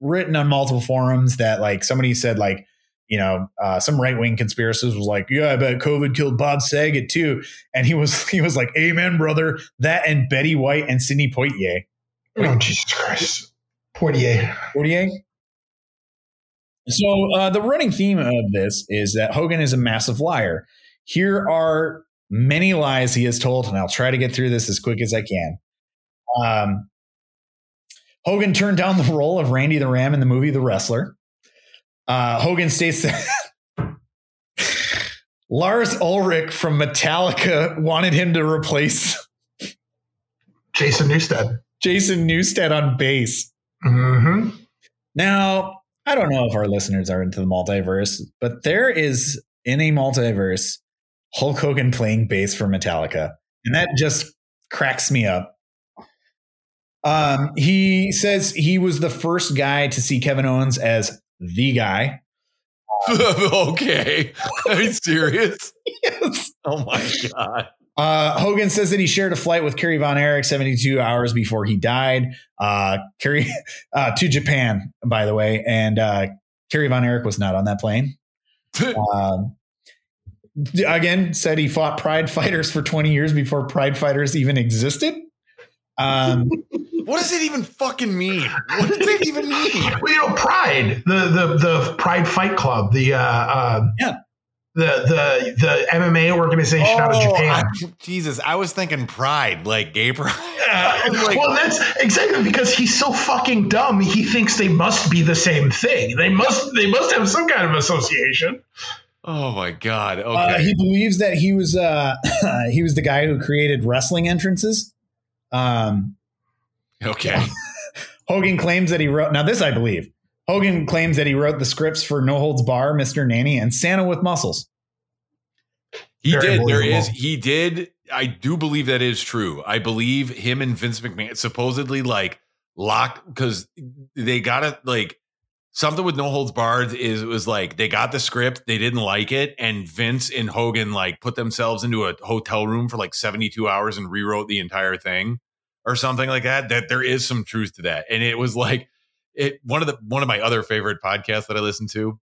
written on multiple forums that like somebody said like you know uh, some right wing conspiracist was like yeah I bet COVID killed Bob Saget too, and he was he was like Amen brother that and Betty White and Sidney Poitier oh Jesus Christ, Poitier, Poitier. So uh, the running theme of this is that Hogan is a massive liar. Here are many lies he has told, and I'll try to get through this as quick as I can. Um, Hogan turned down the role of Randy the Ram in the movie The Wrestler. Uh, Hogan states that Lars Ulrich from Metallica wanted him to replace Jason Newsted. Jason Newsted on bass. Mm-hmm. Now, I don't know if our listeners are into the multiverse, but there is in a multiverse Hulk Hogan playing bass for Metallica, and that just cracks me up. Um, he says he was the first guy to see Kevin Owens as the guy. okay. Are you serious? yes. Oh my God. Uh, Hogan says that he shared a flight with Kerry Von Erich 72 hours before he died. Uh, Kerry uh, to Japan, by the way, and uh, Kerry Von Erich was not on that plane. Um, again, said he fought Pride fighters for 20 years before Pride fighters even existed. Um, what does it even fucking mean? What does it even mean? Well, you know, Pride, the the the Pride Fight Club, the uh, uh, Yeah. the the the MMA organization out of Oh, Japan. I- Jesus, I was thinking pride, like gay pride. Uh, Like- well, that's exactly because he's so fucking dumb. He thinks they must be the same thing. They must. They must have some kind of association. Oh my God. uh, Okay. he believes that he was uh, he was the guy who created wrestling entrances. Um, okay. Hogan claims that he wrote. Now, this I believe. Hogan claims that he wrote the scripts for No Holds Barred, Mr. Nanny, and Santa with Muscles. He Very did. There is, He did. I do believe that is true. I believe him and Vince McMahon supposedly like locked because they got it like something with no holds barred is it was like they got the script they didn't like it and Vince and Hogan like put themselves into a hotel room for like 72 hours and rewrote the entire thing or something like that that there is some truth to that and it was like it one of the one of my other favorite podcasts that I listen to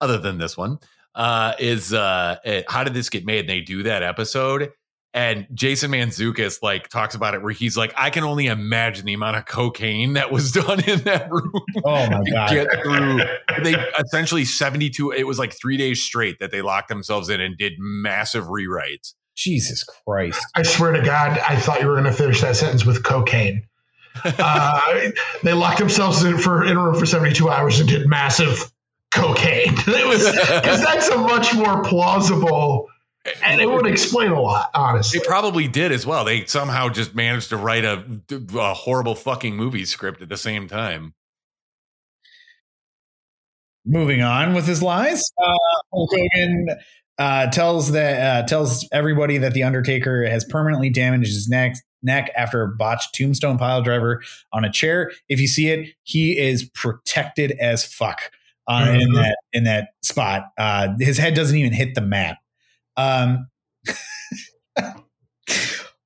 other than this one uh, is uh, eh, how did this get made? And they do that episode, and Jason Mantzoukas like talks about it where he's like, I can only imagine the amount of cocaine that was done in that room. Oh my god! Get through. They essentially seventy two. It was like three days straight that they locked themselves in and did massive rewrites. Jesus Christ! I swear to God, I thought you were going to finish that sentence with cocaine. Uh, they locked themselves in for in a room for seventy two hours and did massive cocaine. It was because that's a much more plausible, and it would explain a lot. Honestly, They probably did as well. They somehow just managed to write a, a horrible fucking movie script at the same time. Moving on with his lies, uh, Hulk Hogan uh, tells that uh, tells everybody that the Undertaker has permanently damaged his neck neck after a botched tombstone pile driver on a chair. If you see it, he is protected as fuck uh, in Mhm. that in that spot. Uh, his head doesn't even hit the mat. Um,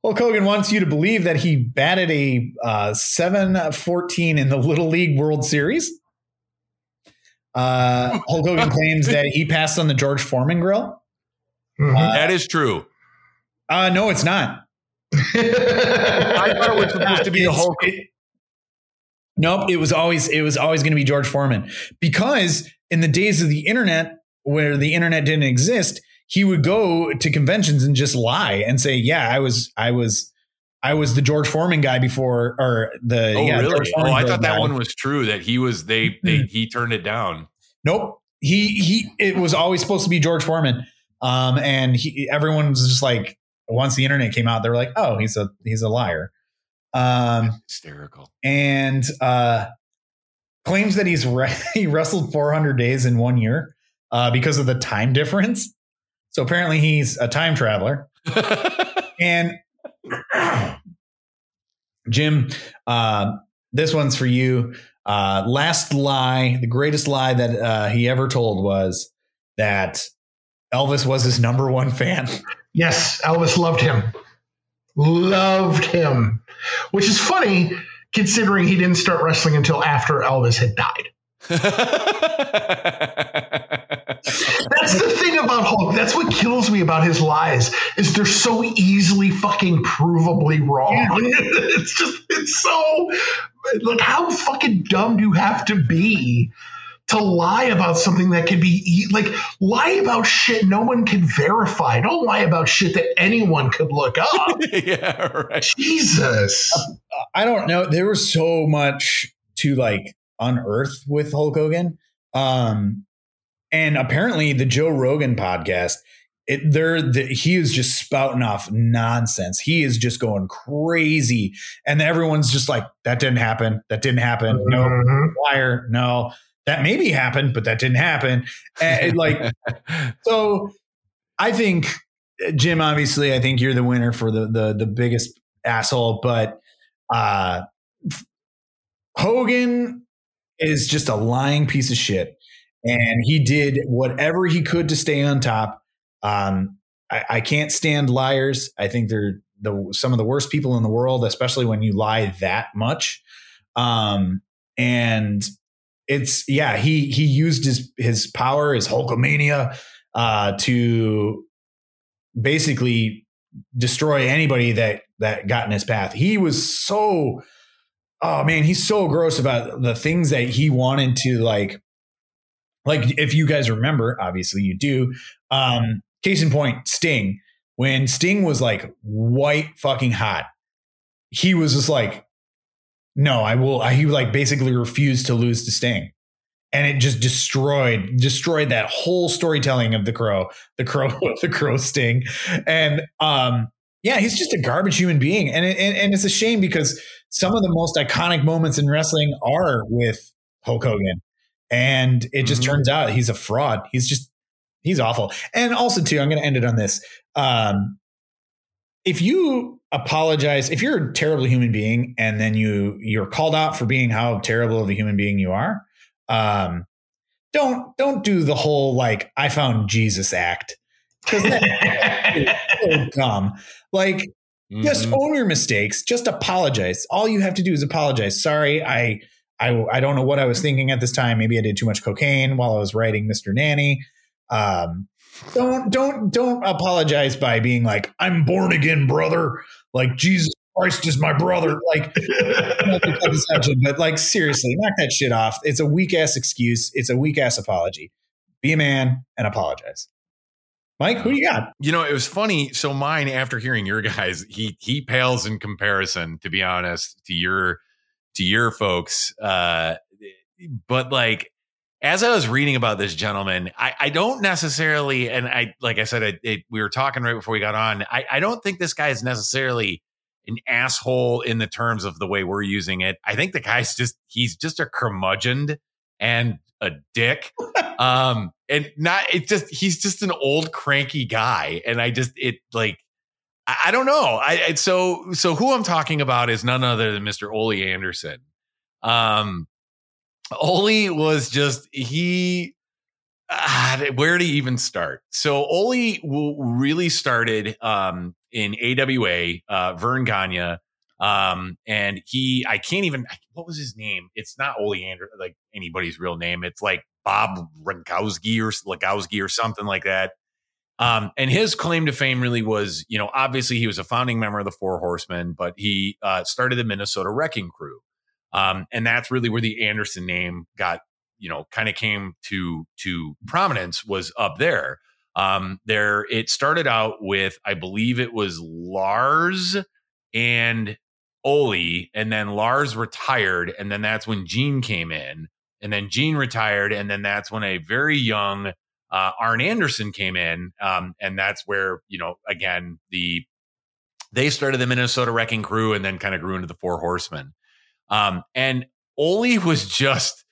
Hulk Hogan wants you to believe that he batted a uh, 7-14 in the Little League World Series. Uh, Hulk Hogan claims that he passed on the George Foreman grill. Mhm. Uh, That is true. Uh, no, it's not. I thought it was supposed to be the Hulk. it- nope, it was always it was always going to be George Foreman because in the days of the internet where the internet didn't exist, he would go to conventions and just lie and say, "Yeah, I was I was I was the George Foreman guy before or the Oh, yeah, really? Oh, I thought that guy." one was true. That he was they they he turned it down. Nope. He he it was always supposed to be George Foreman. Um and he everyone was just like once the internet came out, they were like, oh, he's a he's a liar. Um Hysterical. and uh claims that he's re- he wrestled 400 days in one year uh because of the time difference. So apparently he's a time traveler. And Jim, uh, this one's for you. Uh, last lie, the greatest lie that uh, he ever told was that Elvis was his number one fan. Yes, Elvis loved him. Loved him. Which is funny considering he didn't start wrestling until after Elvis had died. That's the thing about Hulk. That's what kills me about his lies is they're so easily fucking provably wrong. it's just it's so like how fucking dumb do you have to be to lie about something that can be e- like lie about shit no one can verify. Don't lie about shit that anyone could look up. yeah, right. Jesus. I don't know. There was so much to like unearth with Hulk Hogan. Um, and apparently the Joe Rogan podcast, it they're the, he is just spouting off nonsense. He is just going crazy, and everyone's just like, "That didn't happen. That didn't happen. No Mhm. liar. No." that maybe happened, but that didn't happen. And like, so I think Jim, obviously, I think you're the winner for the the the biggest asshole, but uh Hogan is just a lying piece of shit. And he did whatever he could to stay on top. Um, I, I can't stand liars. I think they're the some of the worst people in the world, especially when you lie that much. Um, and it's yeah, he he used his his power, his Hulkamania, uh, to basically destroy anybody that that got in his path. He was so oh man, he's so gross about the things that he wanted to like like if you guys remember, obviously you do. Um, case in point, Sting. When Sting was like white fucking hot, he was just like, no, I will. He like basically refused to lose to Sting. And it just destroyed destroyed that whole storytelling of the crow, the crow, the crow sting, and um, yeah, he's just a garbage human being, and, and and it's a shame because some of the most iconic moments in wrestling are with Hulk Hogan, and it just mm-hmm. turns out he's a fraud. He's just he's awful. And also too, I'm going to end it on this. Um, if you apologize, if you're a terrible human being and then you you're called out for being how terrible of a human being you are, um, don't don't do the whole like I found Jesus act because that's so dumb. Like mm-hmm. just own your mistakes. Just apologize. All you have to do is apologize. Sorry, I I I don't know what I was thinking at this time. Maybe I did too much cocaine while I was writing Mr. Nanny. Um, don't don't don't apologize by being like I'm born again, brother. Like Jesus Christ is my brother. Like, but like seriously, knock that shit off. It's a weak ass excuse. It's a weak ass apology. Be a man and apologize. Mike, who you got? You know, it was funny. So mine, after hearing your guys, he he pales in comparison, to be honest, to your to your folks. Uh, but like as I was reading about this gentleman, I, I don't necessarily, and I like I said, it, it, we were talking right before we got on. I, I don't think this guy is necessarily an asshole in the terms of the way we're using it. I think the guy's just he's just a curmudgeon and a dick. um, and not it just he's just an old cranky guy. And I just it like I, I don't know. I, so so who I'm talking about is none other than Mr. Ole Anderson. Um Ole was just he uh, where to even start? So Ole really started um, in AWA, uh, Verne Gagne, um, and he I can't even what was his name? It's not Ole Ander like anybody's real name. It's like Bob Rankowski or Legowski or something like that. Um, and his claim to fame really was, you know, obviously he was a founding member of the Four Horsemen, but he uh, started the Minnesota Wrecking Crew. Um, and that's really where the Anderson name got, you know, kind of came to to prominence was up there. Um, there it started out with, I believe it was Lars and Ole, and then Lars retired, and then that's when Gene came in, and then Gene retired, and then that's when a very young uh, Arn Anderson came in, um, and that's where you know again the they started the Minnesota Wrecking Crew, and then kind of grew into the Four Horsemen. Um, and Ole was just,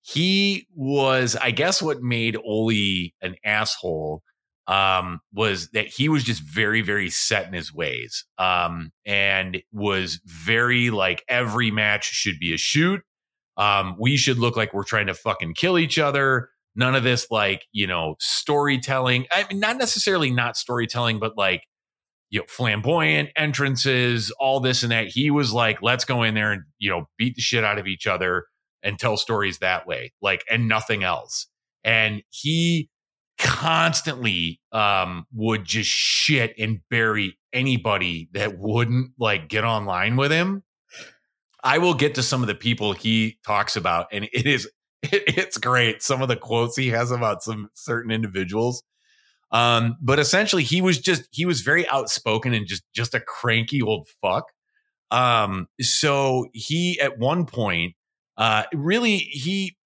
he was, I guess, what made Ole an asshole um, was that he was just very, very set in his ways um, and was very like every match should be a shoot. Um, we should look like we're trying to fucking kill each other. None of this, like, you know, storytelling. I mean, not necessarily not storytelling, but like you know, flamboyant entrances, all this and that. He was like, let's go in there and, you know, beat the shit out of each other and tell stories that way, like, and nothing else. And he constantly um, would just shit and bury anybody that wouldn't like get online with him. I will get to some of the people he talks about, and it is it, it's great. Some of the quotes he has about some certain individuals um, but essentially, he was just he was very outspoken and just just a cranky old fuck. Um, so he at one point, uh, really he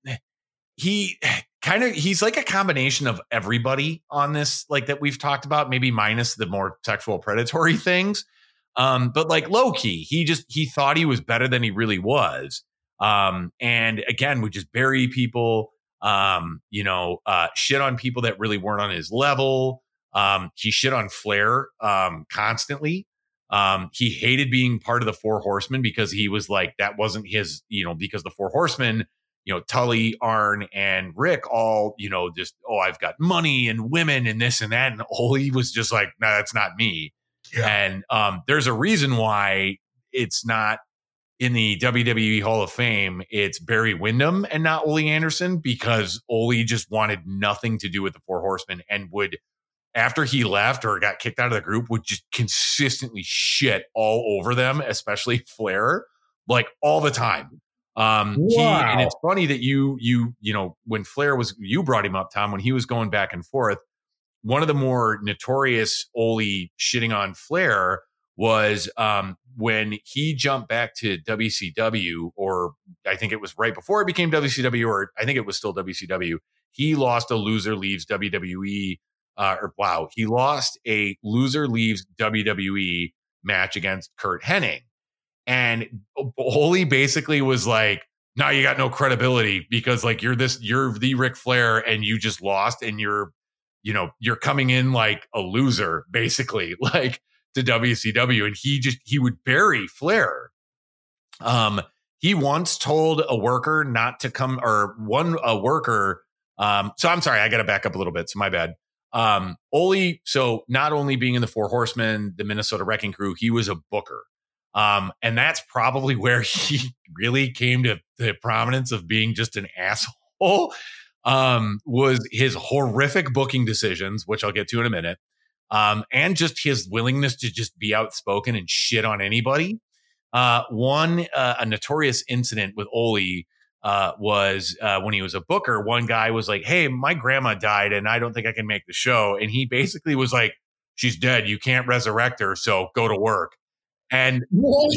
he kind of he's like a combination of everybody on this like that we've talked about maybe minus the more sexual predatory things um but like low key he just he thought he was better than he really was Um, and again, would just bury people, um, you know, uh, shit on people that really weren't on his level. Um, he shit on Flair um, constantly. Um, he hated being part of the Four Horsemen because he was like, that wasn't his, you know, because the Four Horsemen, you know, Tully, Arn, and Ric all, you know, just, oh, I've got money and women and this and that. And Ole was just like, no, that's not me. Yeah. And um, there's a reason why it's not in the WWE Hall of Fame, it's Barry Windham and not Ole Anderson because Ole just wanted nothing to do with the Four Horsemen and would, after he left or got kicked out of the group, would just consistently shit all over them, especially Flair, like all the time. Um, wow. he, and it's funny that you, you, you know, when Flair was, you brought him up, Tom, when he was going back and forth, one of the more notorious Ole shitting on Flair was um, when he jumped back to WCW, or I think it was right before it became WCW, or I think it was still WCW. He lost a loser leaves WWE, uh, or wow, he lost a loser leaves WWE match against Curt Hennig. And Ole basically was like, now you got no credibility because like you're this, you're the Ric Flair and you just lost and you're, you know, you're coming in like a loser, basically. Like, to WCW, and he just he would bury Flair. Um, he once told a worker not to come, or one a worker. Um, so I'm sorry, I got to back up a little bit. So my bad. Um, Ole, so not only being in the Four Horsemen, the Minnesota Wrecking Crew, he was a booker. Um, and that's probably where he really came to the prominence of being just an asshole. Um, was his horrific booking decisions, which I'll get to in a minute um, and just his willingness to just be outspoken and shit on anybody. Uh, one, uh, a notorious incident with Ole uh, was uh, when he was a booker. One guy was like, "Hey, my grandma died, and I don't think I can make the show." And he basically was like, "She's dead. You can't resurrect her, so go to work." And what?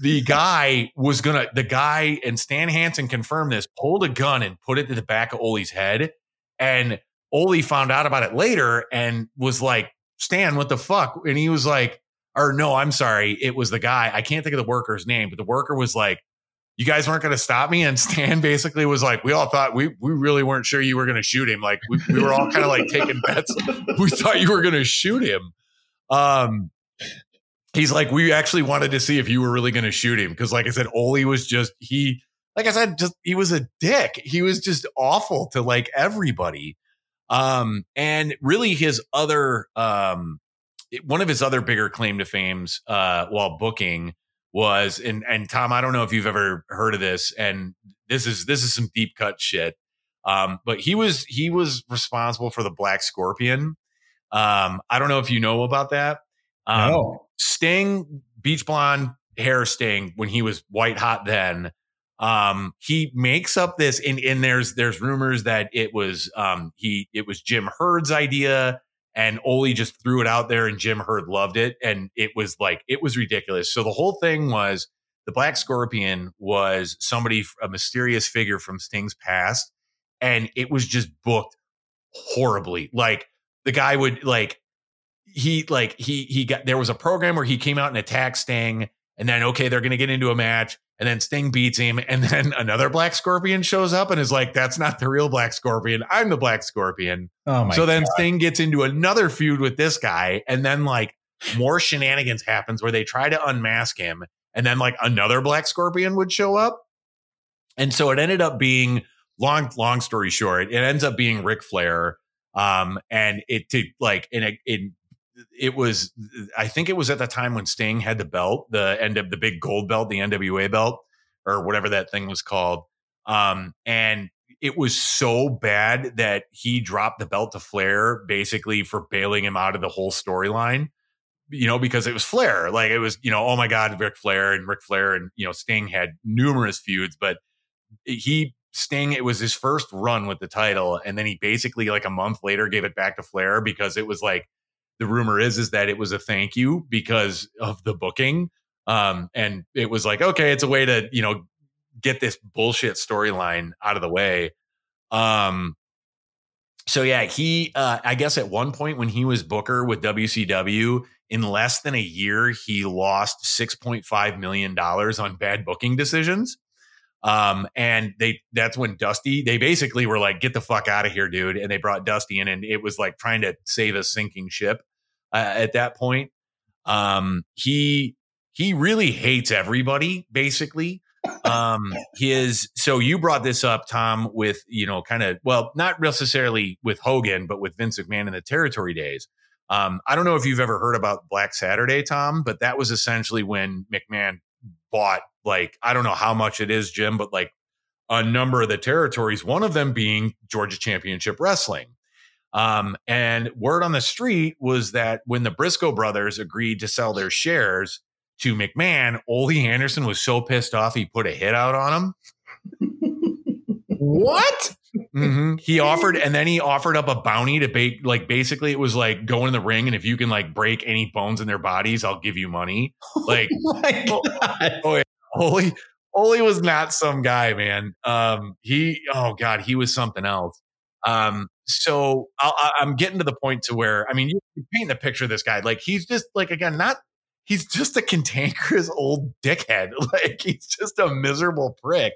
the guy was gonna, the guy and Stan Hansen confirmed this, pulled a gun and put it to the back of Ole's head. And Ole found out about it later and was like, Stan, what the fuck? And he was like, or no, I'm sorry. It was the guy. I can't think of the worker's name, but the worker was like, you guys weren't going to stop me. And Stan basically was like, we all thought we, we really weren't sure you were going to shoot him. Like we, we were all kind of like taking bets. We thought you were going to shoot him. Um, he's like, we actually wanted to see if you were really going to shoot him. Cause like I said, Ole was just, he, like I said, just, he was a dick. He was just awful to like everybody. Um, and really his other, um, one of his other bigger claim to fames, uh, while booking was, and, and Tom, I don't know if you've ever heard of this, and this is, this is some deep cut shit. Um, but he was, he was responsible for the Black Scorpion. Um, I don't know if you know about that. Um, no. Sting, Beach Blonde hair Sting, when he was white hot then, um he makes up this and, and there's there's rumors that it was um he it was jim herd's idea and Ole just threw it out there and jim herd loved it and it was like it was ridiculous. So the whole thing was the black scorpion was somebody a mysterious figure from sting's past and it was just booked horribly. Like the guy would like he like he he got there was a program where he came out and attacked sting and then okay they're going to get into a match and then Sting beats him, and then another Black Scorpion shows up and is like, "That's not the real Black Scorpion. I'm the Black Scorpion." Oh my! So then God. Sting gets into another feud with this guy, and then like more shenanigans happens where they try to unmask him, and then like another Black Scorpion would show up, and so it ended up being long. Long story short, it ends up being Ric Flair, um, and it to like in a in it was I think it was at the time when Sting had the belt, the end of the big gold belt, the NWA belt, or whatever that thing was called. Um, and it was so bad that he dropped the belt to Flair basically for bailing him out of the whole storyline. You know, because it was Flair. Like it was, you know, oh my God, Ric Flair and Ric Flair and you know, Sting had numerous feuds, but he Sting, it was his first run with the title. And then he basically like a month later gave it back to Flair because it was like the rumor is is that it was a thank you because of the booking um and it was like okay it's a way to you know get this bullshit storyline out of the way. Um so yeah he uh i guess at one point when he was booker with wcw in less than a year he lost 6.5 million dollars on bad booking decisions Um, and they that's when Dusty they basically were like, "Get the fuck out of here, dude!" And they brought Dusty in, and it was like trying to save a sinking ship uh, at that point. Um, he he really hates everybody, basically. Um, his so you brought this up, Tom, with you know, kind of well, not necessarily with Hogan, but with Vince McMahon in the territory days. Um, I don't know if you've ever heard about Black Saturday, Tom, but that was essentially when McMahon bought like I don't know how much it is, Jim, but like a number of the territories, one of them being Georgia Championship Wrestling. Um, and word on the street was that when the Brisco brothers agreed to sell their shares to McMahon, Ole Anderson was so pissed off he put a hit out on him. what? Mm-hmm. He offered, and then he offered up a bounty to bake. Like basically, it was like go in the ring, and if you can like break any bones in their bodies, I'll give you money. Like, oh God. oh, yeah. Ole, Ole was not some guy, man. Um, he, oh god, he was something else. Um, so i am getting to the point to where, I mean, you, paint the picture of this guy, like he's just like again, not he's just a cantankerous old dickhead. Like he's just a miserable prick.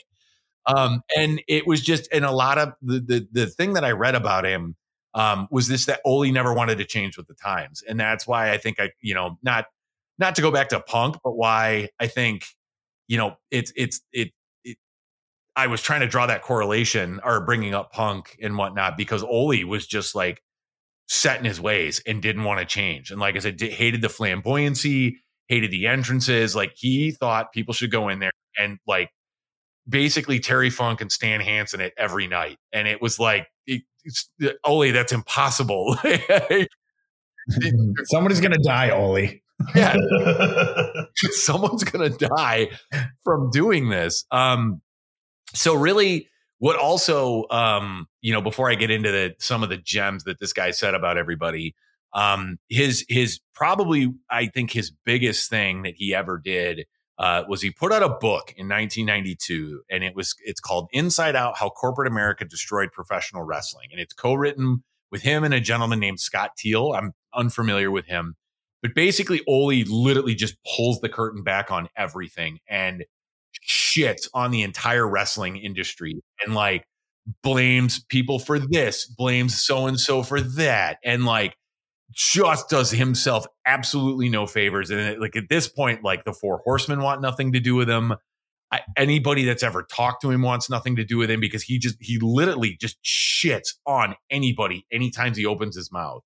Um, and it was just, and a lot of the, the, the thing that I read about him, um, was this that Ole never wanted to change with the times. And that's why I think I, you know, not, not to go back to punk, but why I think, you know, it's, it's, it, it, I was trying to draw that correlation or bringing up punk and whatnot because Ole was just like set in his ways and didn't want to change. And like I said, hated the flamboyancy, hated the entrances. Like he thought people should go in there and like basically Terry Funk and Stan Hansen it every night. And it was like, it, Ole, that's impossible. Somebody's going to die, Ole. Yeah. Someone's going to die from doing this. Um, so really what also, um, you know, before I get into the, some of the gems that this guy said about everybody, um, his, his probably, I think his biggest thing that he ever did uh, was he put out a book in 1992 and it was it's called inside out how corporate america destroyed professional wrestling and it's co-written with him and a gentleman named scott teal i'm unfamiliar with him but basically ole literally just pulls the curtain back on everything and shits on the entire wrestling industry and like blames people for this blames so and so for that and like just does himself absolutely no favors. And like at this point, like the four horsemen want nothing to do with him. I, anybody that's ever talked to him wants nothing to do with him because he just he literally just shits on anybody anytime he opens his mouth.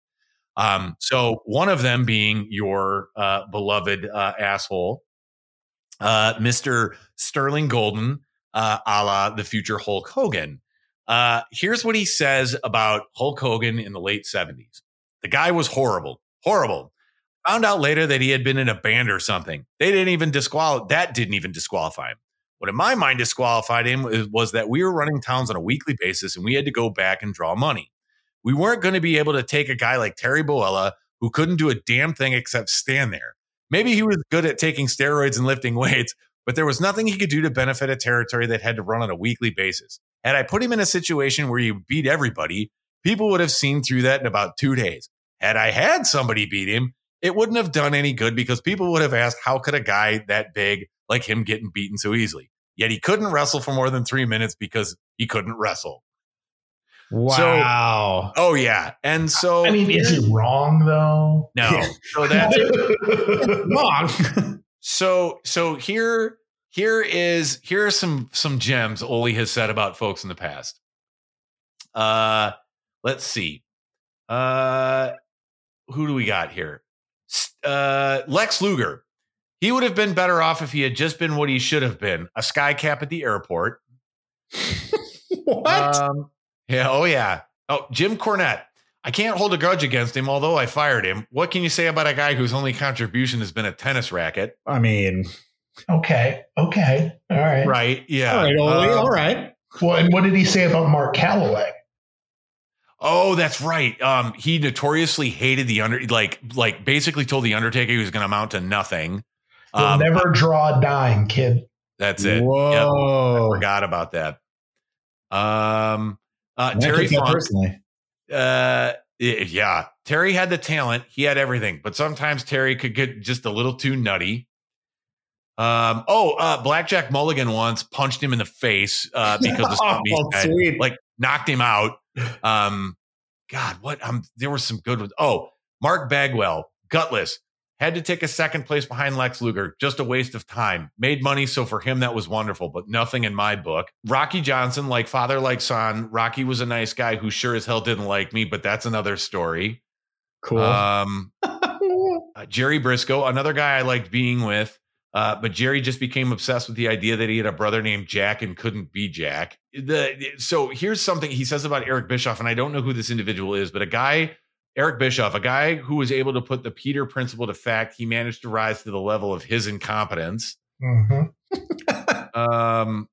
Um, so one of them being your uh, beloved uh, asshole, uh, Mister Sterling Golden, uh, a la the future Hulk Hogan. Uh, here's what he says about Hulk Hogan in the late seventies. The guy was horrible, horrible. Found out later that he had been in a band or something. They didn't even disqualify. That didn't even disqualify him. What in my mind disqualified him was that we were running towns on a weekly basis and we had to go back and draw money. We weren't going to be able to take a guy like Terry Bollea who couldn't do a damn thing except stand there. Maybe he was good at taking steroids and lifting weights, but there was nothing he could do to benefit a territory that had to run on a weekly basis. Had I put him in a situation where he beat everybody, people would have seen through that in about two days. Had I had somebody beat him, it wouldn't have done any good because people would have asked, how could a guy that big like him getting beaten so easily? Yet he couldn't wrestle for more than three minutes because he couldn't wrestle. Wow. So, oh yeah. And so I mean, is he wrong though? No. So that's wrong. so so here here is here are some some gems Ole has said about folks in the past. Uh let's see. Uh who do we got here? Uh, Lex Luger. He would have been better off if he had just been what he should have been a sky cap at the airport. what? Um, yeah. Oh, yeah. Oh, Jim Cornette. I can't hold a grudge against him, although I fired him. What can you say about a guy whose only contribution has been a tennis racket? I mean, okay. Okay. All right. Right. Yeah. All right, Ole. Um, all right. Well, and what did he say about Mark Calaway? Oh, that's right. Um, he notoriously hated the under, like, like basically told the Undertaker he was going to amount to nothing. You'll um, never draw a dime, kid. That's it. Whoa! Yep. I forgot about that. Um, uh, Terry Funk, personally. Uh, yeah, Terry had the talent. He had everything, but sometimes Terry could get just a little too nutty. Um, oh, uh, Blackjack Mulligan once punched him in the face uh, because of something Oh, like knocked him out. Um, God, what? Um, there were some good ones. Oh, Mark Bagwell, gutless, had to take a second place behind Lex Luger. Just a waste of time. Made money, so for him that was wonderful, but nothing in my book. Rocky Johnson, like father, like son. Rocky was a nice guy who sure as hell didn't like me, but that's another story. Cool. Um, uh, Jerry Brisco, another guy I liked being with. Uh, but Jerry just became obsessed with the idea that he had a brother named Jack and couldn't be Jack. The so here's something he says about Eric Bischoff, and I don't know who this individual is, but a guy, Eric Bischoff, a guy who was able to put the Peter principle to fact. He managed to rise to the level of his incompetence. Mhm. Um,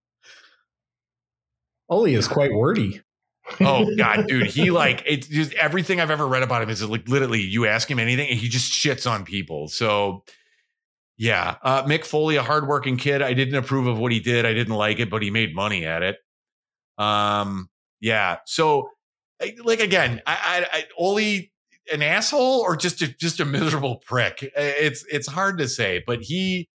Ole is quite wordy. oh god, dude, he like it's just everything I've ever read about him is like literally you ask him anything and he just shits on people. So yeah, uh, Mick Foley, a hardworking kid. I didn't approve of what he did. I didn't like it, but he made money at it. Um, yeah. So Like again, I, I, I an asshole or just a, just a miserable prick. It's it's hard to say, but he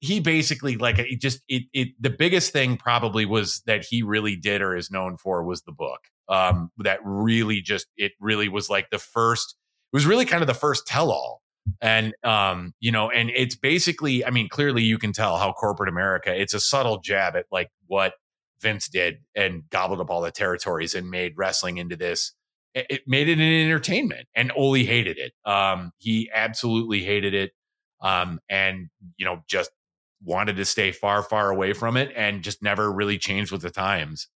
he basically like it just it it the biggest thing probably was that he really did or is known for was the book. Um, that really just it really was like the first. It was really kind of the first tell all and um you know and it's basically i mean clearly you can tell how corporate america it's a subtle jab at like what vince did and gobbled up all the territories and made wrestling into this it, made it an entertainment and Ole hated it um he absolutely hated it um and you know just wanted to stay far far away from it and just never really changed with the times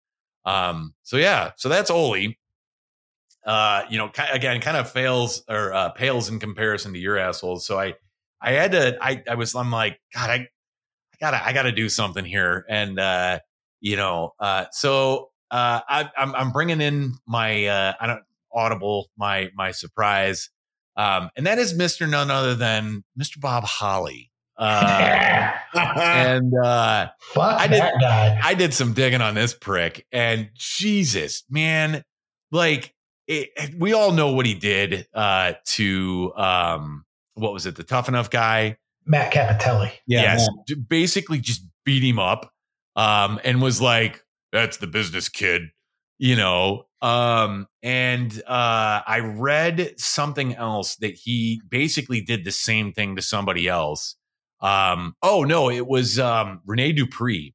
um so yeah so that's Ole uh, you know, again, kind of fails or uh, pales in comparison to your assholes. So I, I had to, I, I was, I'm like, God, I, I gotta, I gotta do something here. And, uh, you know, uh, so, uh, I, I'm, I'm bringing in my, uh, I don't, audible, my, my surprise. Um, and that is Mr. None other than Mr. Bob Holly. Uh, and, uh, Fuck I did- that guy. I did some digging on this prick, and Jesus, man, like it, we all know what he did uh, to um, what was it, the tough enough guy? Matt Cappotelli. yeah, yes, no. j- basically just beat him up, um, and was like, "That's the business kid," you know. Um, and uh, I read something else that he basically did the same thing to somebody else. Um, oh no, it was um, Rene Dupree.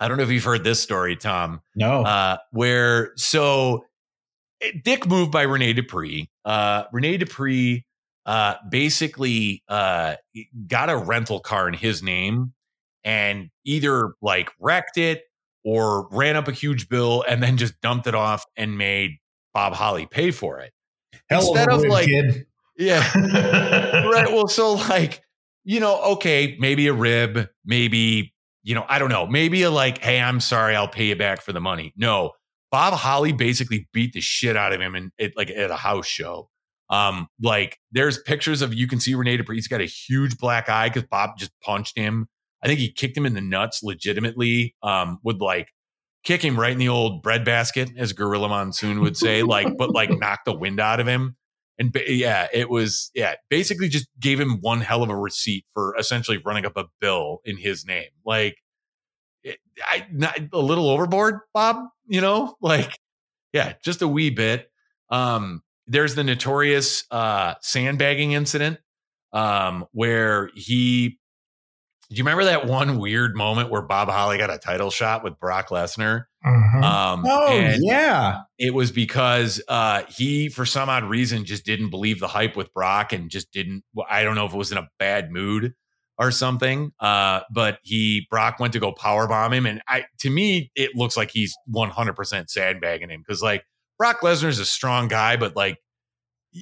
I don't know if you've heard this story, Tom no. uh, where so eh, Dick moved by Rene Dupree. Uh, Rene Dupree uh, basically uh, got a rental car in his name and either like wrecked it or ran up a huge bill and then just dumped it off and made Bob Holly pay for it. Hell instead of a like- kid. Yeah. right. Well, so like, you know, okay, maybe a rib, maybe, you know, I don't know, maybe a like, hey, I'm sorry, I'll pay you back for the money. No, Bob Holly basically beat the shit out of him and it like at a house show. Um, like there's pictures of you can see Rene Dupree. He's got a huge black eye because Bob just punched him. I think he kicked him in the nuts legitimately. Um, would like kick him right in the old bread basket, as Gorilla Monsoon would say, like, but like knock the wind out of him. And ba- yeah, it was yeah, basically just gave him one hell of a receipt for essentially running up a bill in his name. Like, it, I not, a little overboard, Bob. You know, like yeah, just a wee bit. Um, there's the notorious uh, sandbagging incident um, where he. Do you remember that one weird moment where Bob Holly got a title shot with Brock Lesnar? Mhm. Um, Oh and- yeah. it was because uh, he, for some odd reason, just didn't believe the hype with Brock and just didn't. I don't know if it was in a bad mood or something. Uh, but he Brock went to go powerbomb him, and I to me it looks like he's one hundred percent sandbagging him because like Brock Lesnar's a strong guy, but like.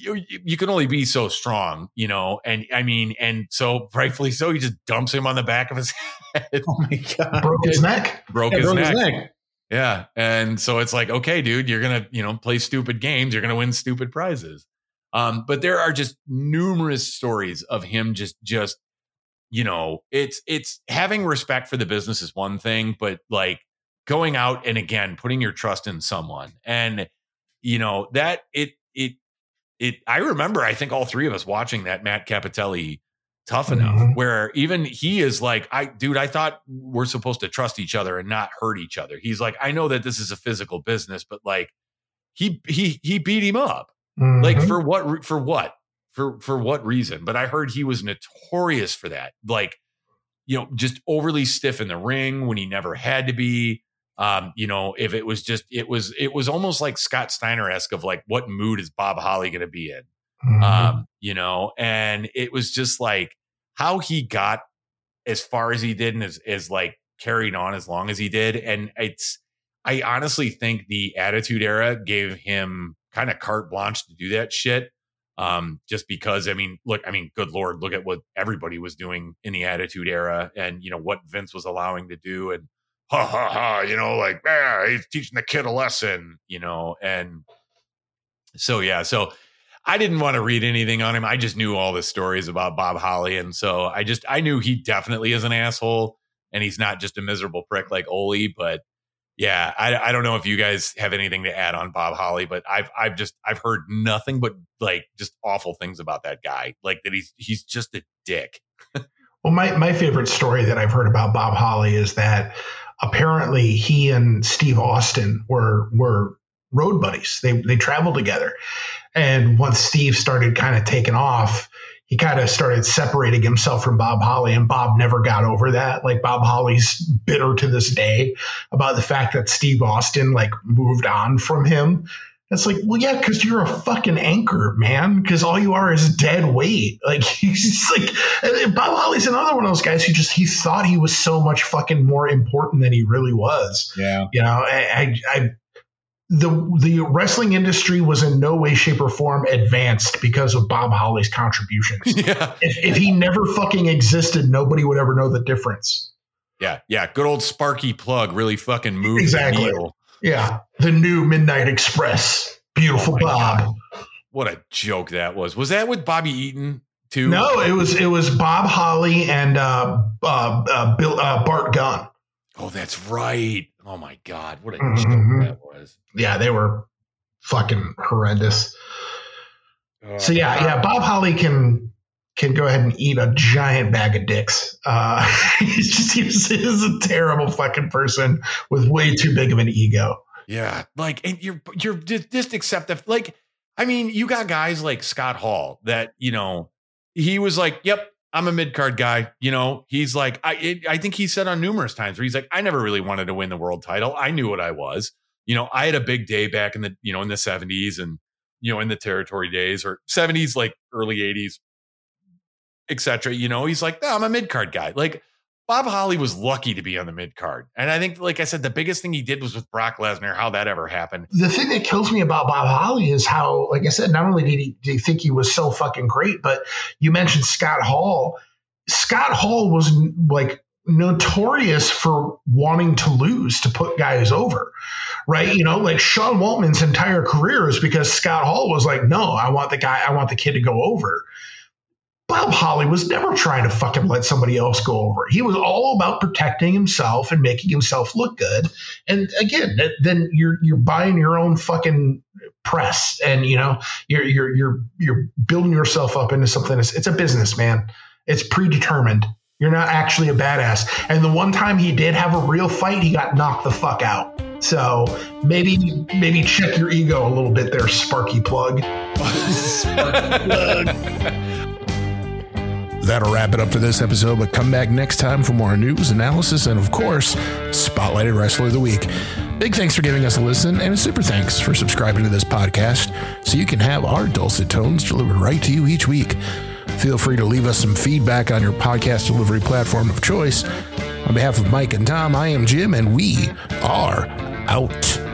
You, you can only be so strong, you know, and I mean, and so rightfully so, he just dumps him on the back of his head, Oh my god. Broke his neck. broke, Yeah, his, broke neck. his neck. Yeah. And so it's like, okay, dude, you're going to, you know, play stupid games. You're going to win stupid prizes. Um, but there are just numerous stories of him just, just, you know, it's, it's having respect for the business is one thing, but like going out and again, putting your trust in someone. And, you know, that it, it, it, I remember, I think all three of us watching that Matt Cappotelli tough enough Mhm. where even he is like, I, dude, I thought we're supposed to trust each other and not hurt each other. He's like, I know that this is a physical business, but like, he he he beat him up. Like Mhm. for what? For what? For for what reason? But I heard he was notorious for that. Like, you know, just overly stiff in the ring when he never had to be. Um, you know, if it was just, it was, it was almost like Scott Steiner esque of like, what mood is Bob Holly going to be in? Mhm. um, you know, and it was just like how he got as far as he did and is, is like carried on as long as he did. And it's, I honestly think the attitude era gave him kind of carte blanche to do that shit. Um, just because I mean, look, I mean, good Lord, look at what everybody was doing in the attitude era and, you know, what Vince was allowing to do. And ha ha ha, you know, like, yeah, he's teaching the kid a lesson, you know, and so, yeah. So, I didn't want to read anything on him. I just knew all the stories about Bob Holly. And so I just, I knew he definitely is an asshole and he's not just a miserable prick like Ole. But yeah, I, I don't know if you guys have anything to add on Bob Holly, but I've, I've just, I've heard nothing but like just awful things about that guy. Like that he's, he's just a dick. Well, my, my favorite story that I've heard about Bob Holly is that apparently he and Steve Austin were were road buddies. They they traveled together, and once Steve started kind of taking off, he kind of started separating himself from Bob Holly, and Bob never got over that. Like Bob Holly's bitter to this day about the fact that Steve Austin like moved on from him. It's like, well, yeah, because you're a fucking anchor, man. Because all you are is dead weight. Like he's like and Bob Holly's another one of those guys who just he thought he was so much fucking more important than he really was. Yeah. You know, I, I, I the the wrestling industry was in no way, shape, or form advanced because of Bob Holly's contributions. yeah. if, if he never fucking existed, nobody would ever know the difference. Yeah. Yeah. Good old Sparky Plugg really fucking moved Exactly. the needle. Yeah, the new Midnight Express, beautiful Oh Bob. What a joke that was. Was that with Bobby Eaton too? No, it was it was Bob Holly and uh, uh, uh, Bill uh, Bart Gunn. Oh, that's right. Oh my God. What a Mhm. joke that was. Yeah, they were fucking horrendous. So yeah, yeah, Bob Holly can can go ahead and eat a giant bag of dicks. Uh, he's just he's, he's a terrible fucking person with way too big of an ego. Yeah, like, and you're you're just, just accept that. Like, I mean, you got guys like Scott Hall that you know he was like, "Yep, I'm a mid card guy." You know, he's like, I it, I think he said on numerous times where he's like, "I never really wanted to win the world title. I knew what I was." You know, I had a big day back in the you know in the 70s and you know in the territory days or 70s, like early 80s, etc. You know, he's like, no, I'm a mid card guy. Like. Bob Holly was lucky to be on the mid card. And I think, like I said, the biggest thing he did was with Brock Lesnar, how that ever happened. The thing that kills me about Bob Holly is how, like I said, not only did he, did he think he was so fucking great, but you mentioned Scott Hall. Scott Hall was like notorious for wanting to lose to put guys over, right? You know, like Sean Waltman's entire career is because Scott Hall was like, no, I want the guy, I want the kid to go over. Bob Holly was never trying to fucking let somebody else go over. He was all about protecting himself and making himself look good. And again, then you're you're buying your own fucking press, and you know you're you're you're you're building yourself up into something. It's, it's a business, man. It's predetermined. You're not actually a badass. And the one time he did have a real fight, he got knocked the fuck out. So maybe maybe check your ego a little bit there, Sparky Plugg. That'll wrap it up for this episode, but come back next time for more news, analysis, and of course, Spotlighted Wrestler of the Week. Big thanks for giving us a listen, and a super thanks for subscribing to this podcast so you can have our dulcet tones delivered right to you each week. Feel free to leave us some feedback on your podcast delivery platform of choice. On behalf of Mike and Tom, I am Jim, and we are out.